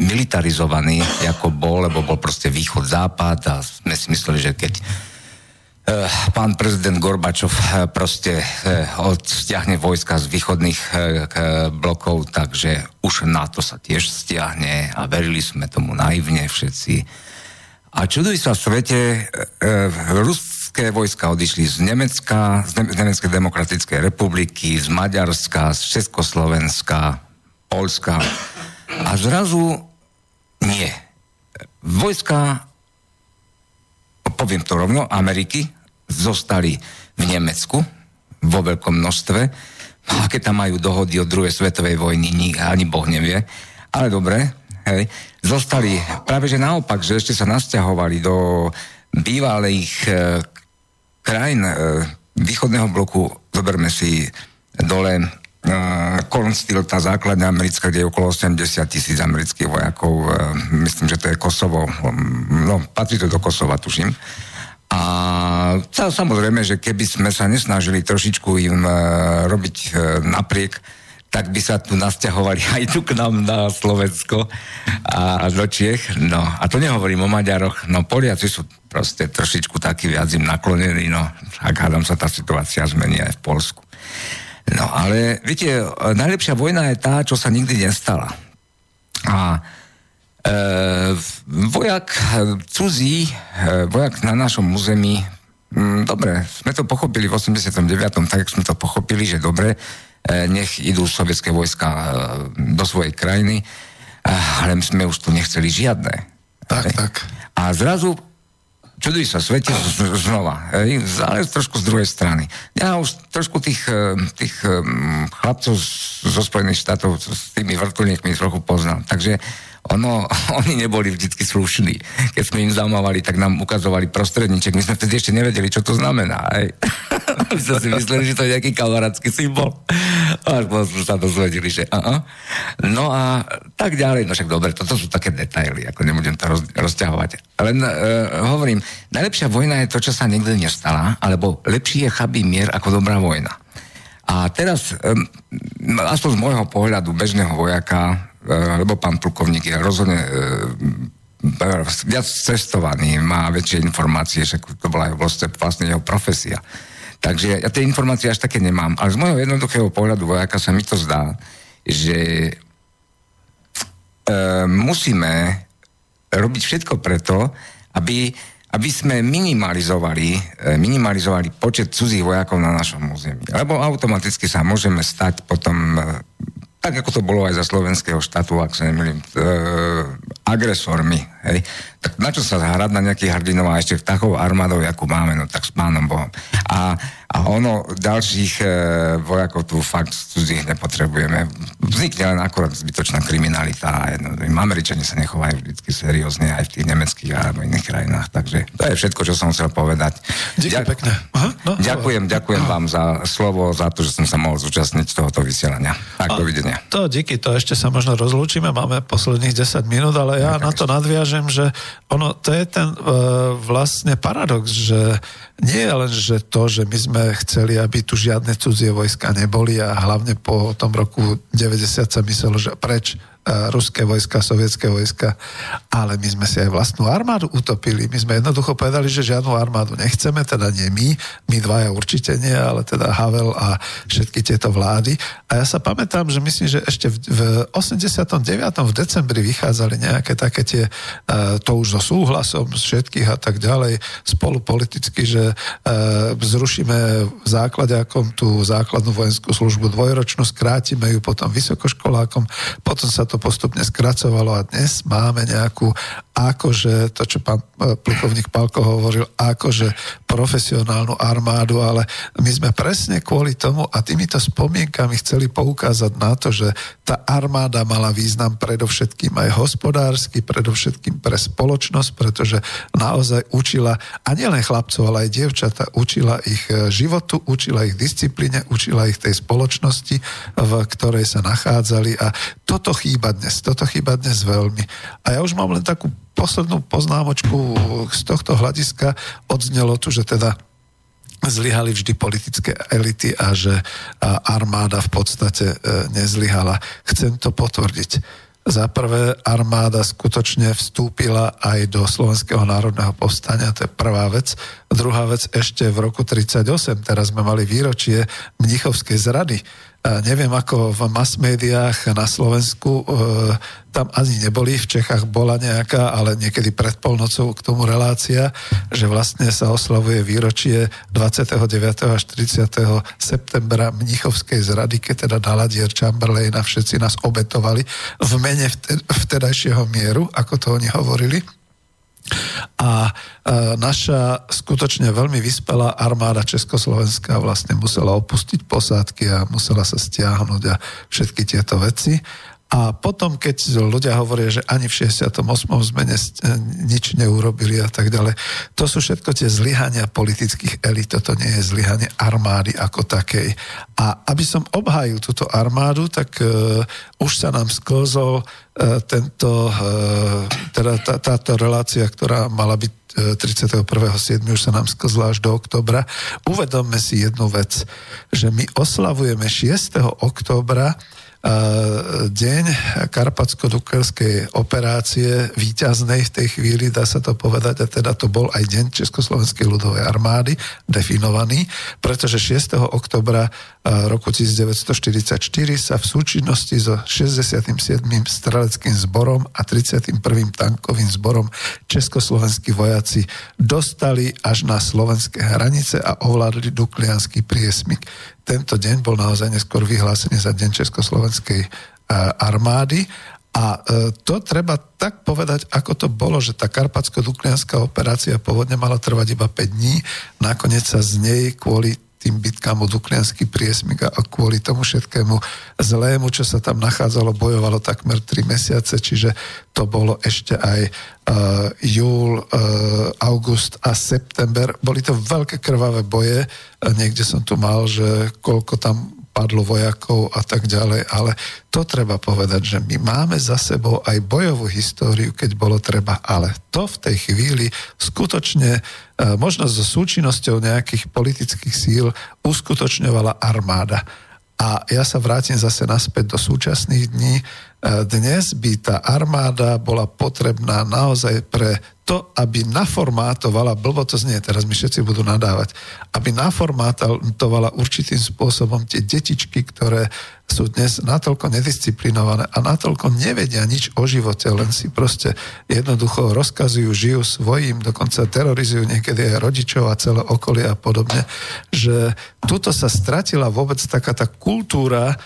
militarizovaný, ako bol, lebo bol proste východ-západ a sme si mysleli, že keď pán prezident Gorbačov eh, proste eh, odstiahne vojska z východných blokov, takže už NATO sa tiež stiahne a verili sme tomu naivne všetci. A čuduj sa v svete, ruské vojska odišli z Nemecka, z Nemeckej demokratickej republiky, z Maďarska, z Československa, Polska a zrazu nie. Vojska poviem to rovno, Ameriky zostali v Nemecku vo veľkom množstve. Aké tam majú dohody od druhej svetovej vojny, ani Boh nevie. Ale dobre, hej, zostali práve že naopak, že ešte sa nasťahovali do bývalých e, krajín e, východného bloku. Zoberme si dole uh, Cornsteel, tá základňa americká, kde je okolo 80 tisíc amerických vojakov. Uh, myslím, že to je Kosovo. No, patrí to do Kosova, tuším. A samozrejme, že keby sme sa nesnažili trošičku im uh, robiť napriek, tak by sa tu nasťahovali [LAUGHS] aj tu k nám na Slovensko a do Čiech. No, a to nehovorím o Maďaroch, no Poliaci sú proste trošičku takí viac im naklonení, no, ak hádam sa tá situácia zmení aj v Polsku. No, ale viete, najlepšia vojna je tá, čo sa nikdy nestala. A E, vojak cudzí, e, vojak na našom území, m, mm, dobre, sme to pochopili v 89. tak, sme to pochopili, že dobre, e, nech idú sovietské vojska e, do svojej krajiny, e, ale my sme už tu nechceli žiadne. Tak, tak. A zrazu čuduj sa svete znova, ale trošku z druhej strany. Ja už trošku tých, e, tých chlapcov zo Spojených štátov s tými vrtulníkmi trochu poznám. Takže ono, [LAUGHS] oni neboli vždy slušní. Keď sme im zamávali, tak nám ukazovali prostredníček. My sme vtedy ešte nevedeli, čo to znamená. Aj. [LAUGHS] My sme si mysleli, že to je nejaký kamarátsky symbol. Až potom sme sa dozvedeli, že uh-uh. No a tak ďalej. No však dobre, toto sú také detaily, ako nebudem to roz, rozťahovať. Len uh, hovorím, najlepšia vojna je to, čo sa nikdy nestala, alebo lepší je chabý mier ako dobrá vojna. A teraz, um, aspoň z môjho pohľadu bežného vojaka, lebo pán plukovník je rozhodne eh, viac cestovaný, má väčšie informácie, že to bola vlastne, vlastne jeho profesia. Takže ja tie informácie až také nemám. Ale z môjho jednoduchého pohľadu vojaka sa mi to zdá, že musíme robiť všetko preto, aby, aby sme minimalizovali, e, minimalizovali počet cudzích vojakov na našom území. Lebo automaticky sa môžeme stať potom e, tak ako to bolo aj za slovenského štátu, ak sa nemýlim, e, agresormi. Hej. Tak na čo sa hrať na nejakých hrdinov a ešte takou armádou, akú máme, no tak s pánom Bohom. A, a ono, ďalších e, vojakov tu fakt cudzích nepotrebujeme. Vznikne len akorát zbytočná kriminalita. Jedno, Američani sa nechovajú vždy seriózne aj v tých nemeckých alebo iných krajinách. Takže to je všetko, čo som chcel povedať. Ďakujem pekne. Aha, no, ďakujem, ďakujem Aha. vám za slovo, za to, že som sa mohol zúčastniť tohoto vysielania. Tak, dovidenia. To díky, to ešte sa možno rozlúčime, máme posledných 10 minút, ale ja na to nadviažem, že ono, to je ten uh, vlastne paradox, že nie je len, že to, že my sme chceli, aby tu žiadne cudzie vojska neboli a hlavne po tom roku 90 sa myslelo, že preč ruské vojska, sovietské vojska, ale my sme si aj vlastnú armádu utopili. My sme jednoducho povedali, že žiadnu armádu nechceme, teda nie my, my dvaja určite nie, ale teda Havel a všetky tieto vlády. A ja sa pamätám, že myslím, že ešte v, v 89. v decembri vychádzali nejaké také tie, to už so súhlasom z všetkých a tak ďalej, spolu politicky, že zrušíme v základe akom tú základnú vojenskú službu dvojročnú, skrátime ju potom vysokoškolákom, potom sa to to postupne skracovalo a dnes máme nejakú akože, to čo pán e, plukovník Palko hovoril, akože profesionálnu armádu, ale my sme presne kvôli tomu a týmito spomienkami chceli poukázať na to, že tá armáda mala význam predovšetkým aj hospodársky, predovšetkým pre spoločnosť, pretože naozaj učila, a nielen chlapcov, ale aj dievčata, učila ich e, životu, učila ich disciplíne, učila ich tej spoločnosti, v ktorej sa nachádzali a toto chýba dnes. Toto chýba dnes veľmi. A ja už mám len takú poslednú poznámočku z tohto hľadiska. Odznelo tu, že teda zlyhali vždy politické elity a že armáda v podstate e, nezlyhala. Chcem to potvrdiť. Za prvé, armáda skutočne vstúpila aj do Slovenského národného povstania, to je prvá vec. Druhá vec, ešte v roku 1938, teraz sme mali výročie Mnichovskej zrady, neviem ako v mass médiách na Slovensku, e, tam ani neboli, v Čechách bola nejaká, ale niekedy pred polnocou k tomu relácia, že vlastne sa oslavuje výročie 29. až 30. septembra Mnichovskej zrady, keď teda Daladier a všetci nás obetovali v mene vtedajšieho mieru, ako to oni hovorili. A e, naša skutočne veľmi vyspelá armáda Československa vlastne musela opustiť posádky a musela sa stiahnuť a všetky tieto veci. A potom, keď ľudia hovoria, že ani v 68. sme ne, nič neurobili a tak ďalej, to sú všetko tie zlyhania politických elit, toto nie je zlyhanie armády ako takej. A aby som obhájil túto armádu, tak uh, už sa nám sklzol uh, tento, uh, teda tá, táto relácia, ktorá mala byť 31.7. už sa nám sklzla až do oktobra. Uvedomme si jednu vec, že my oslavujeme 6. oktobra deň karpatsko-dukelskej operácie výťaznej v tej chvíli, dá sa to povedať, a teda to bol aj deň Československej ľudovej armády definovaný, pretože 6. oktobra roku 1944 sa v súčinnosti so 67. streleckým zborom a 31. tankovým zborom československí vojaci dostali až na slovenské hranice a ovládli Duklianský priesmik. Tento deň bol naozaj neskôr vyhlásený za deň Československej armády. A e, to treba tak povedať, ako to bolo, že tá karpatsko-duklianská operácia pôvodne mala trvať iba 5 dní, nakoniec sa z nej kvôli tým bitkám o Duklianský priesmik a kvôli tomu všetkému zlému, čo sa tam nachádzalo, bojovalo takmer 3 mesiace, čiže to bolo ešte aj uh, júl, uh, august a september. Boli to veľké krvavé boje. Niekde som tu mal, že koľko tam padlo vojakov a tak ďalej, ale to treba povedať, že my máme za sebou aj bojovú históriu, keď bolo treba, ale to v tej chvíli skutočne e, možno so súčinnosťou nejakých politických síl uskutočňovala armáda. A ja sa vrátim zase naspäť do súčasných dní. E, dnes by tá armáda bola potrebná naozaj pre to, aby naformátovala, blbo to znie, teraz mi všetci budú nadávať, aby naformátovala určitým spôsobom tie detičky, ktoré sú dnes natoľko nedisciplinované a natoľko nevedia nič o živote, len si proste jednoducho rozkazujú, žijú svojím, dokonca terorizujú niekedy aj rodičov a celé okolie a podobne, že tuto sa stratila vôbec taká tá kultúra,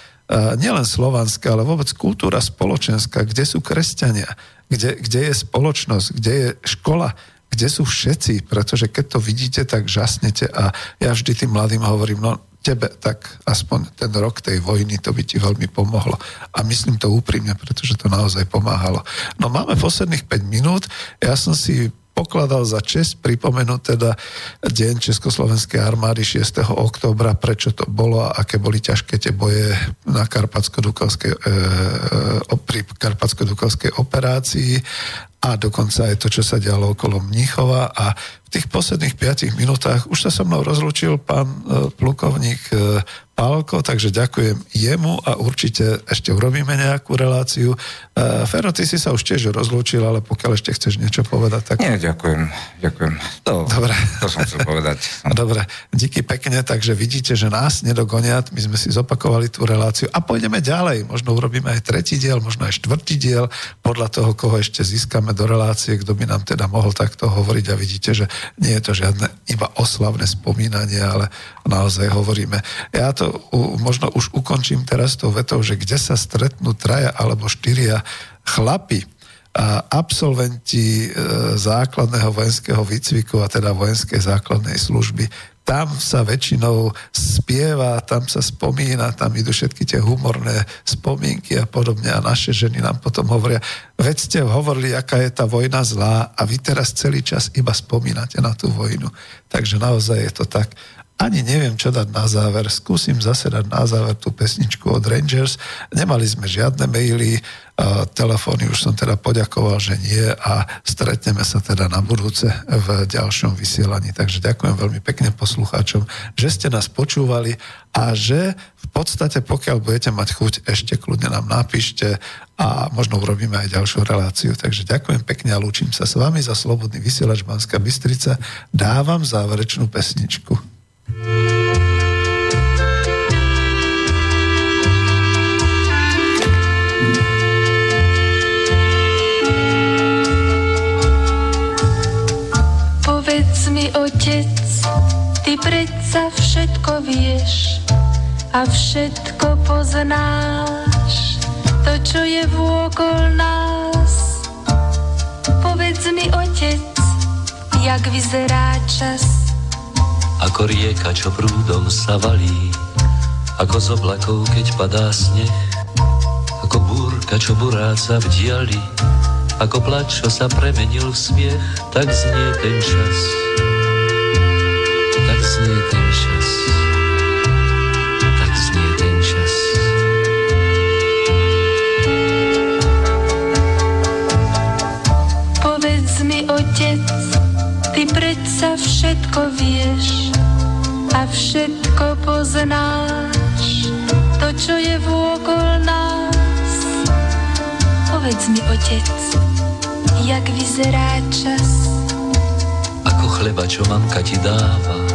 nielen slovanská, ale vôbec kultúra spoločenská, kde sú kresťania, kde, kde je spoločnosť, kde je škola, kde sú všetci, pretože keď to vidíte, tak žasnete a ja vždy tým mladým hovorím, no tebe tak aspoň ten rok tej vojny, to by ti veľmi pomohlo. A myslím to úprimne, pretože to naozaj pomáhalo. No máme posledných 5 minút, ja som si pokladal za čest pripomenúť teda deň Československej armády 6. októbra, prečo to bolo a aké boli ťažké tie boje na Karpatsko-Dukovskej, e, pri Karpatsko-Dukovskej operácii a dokonca aj to, čo sa dialo okolo Mníchova a v tých posledných 5 minútach už sa so mnou rozlúčil pán e, plukovník e, Pálko, takže ďakujem jemu a určite ešte urobíme nejakú reláciu. Uh, Fero, ty si sa už tiež rozlúčil, ale pokiaľ ešte chceš niečo povedať, tak... Nie, ďakujem, ďakujem. To, Dobre. to som chcel povedať. [LAUGHS] Dobre, díky pekne, takže vidíte, že nás nedogoniat, my sme si zopakovali tú reláciu a pôjdeme ďalej. Možno urobíme aj tretí diel, možno aj štvrtý diel, podľa toho, koho ešte získame do relácie, kto by nám teda mohol takto hovoriť a vidíte, že nie je to žiadne iba oslavné spomínanie, ale naozaj hovoríme. Ja to možno už ukončím teraz tou vetou, že kde sa stretnú traja alebo štyria chlapi, absolventi e, základného vojenského výcviku a teda vojenskej základnej služby, tam sa väčšinou spieva, tam sa spomína, tam idú všetky tie humorné spomienky a podobne a naše ženy nám potom hovoria, veď ste hovorili, aká je tá vojna zlá a vy teraz celý čas iba spomínate na tú vojnu. Takže naozaj je to tak ani neviem, čo dať na záver. Skúsim zase dať na záver tú pesničku od Rangers. Nemali sme žiadne maily, telefóny už som teda poďakoval, že nie a stretneme sa teda na budúce v ďalšom vysielaní. Takže ďakujem veľmi pekne poslucháčom, že ste nás počúvali a že v podstate, pokiaľ budete mať chuť, ešte kľudne nám napíšte a možno urobíme aj ďalšiu reláciu. Takže ďakujem pekne a lúčim sa s vami za Slobodný vysielač Banská Bystrica. Dávam záverečnú pesničku. Povedz mi, otec, ty predsa všetko vieš a všetko poznáš, to, čo je vôkol nás. Povedz mi, otec, jak vyzerá čas, ako rieka, čo prúdom sa valí, ako z oblakov, keď padá sneh, ako búrka, čo buráca v diali, ako plač, čo sa premenil v smiech, tak znie ten čas. Znie ten čas. Tak znie ten čas. Povedz mi, otec, ty predsa všetko vieš, a všetko poznáš, to, čo je vôkol nás. Povedz mi, otec, jak vyzerá čas. Ako chleba, čo mamka ti dáva,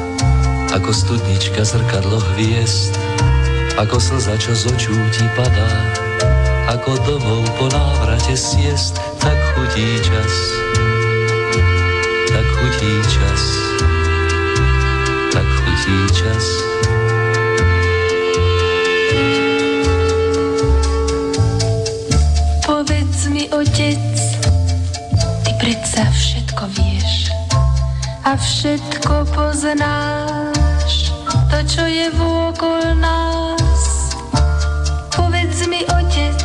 ako studnička zrkadlo hviezd, ako slza, čo z očú ti padá, ako domov po návrate siest, tak chutí čas, tak chutí čas letí čas. Povedz mi, otec, ty predsa všetko vieš a všetko poznáš, to, čo je vôkol nás. Povedz mi, otec,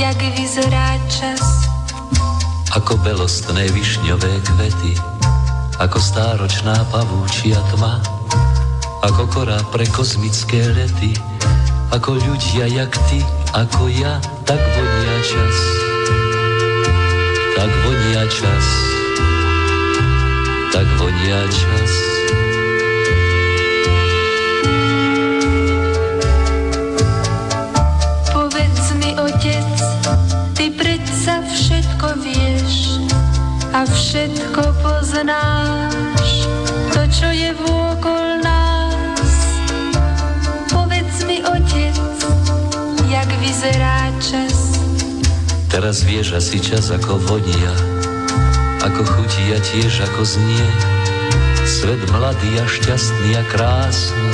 jak vyzerá čas. Ako belostné višňové kvety, ako stáročná pavúčia tma, ako kora pre kozmické lety, ako ľudia jak ty, ako ja, tak vonia čas. Tak vonia čas. Tak vonia čas. všetko poznáš, to, čo je vôkol nás. Povedz mi, otec, jak vyzerá čas. Teraz vieš asi čas, ako vonia, ako chutí a tiež ako znie. Svet mladý a šťastný a krásny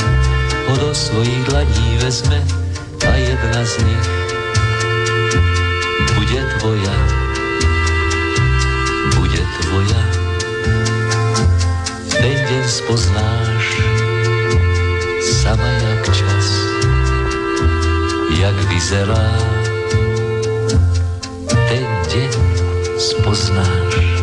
ho do svojich dlaní vezme a jedna z nich bude tvoja. Spoznáš sama jak čas, jak vyzerá ten deň spoznáš.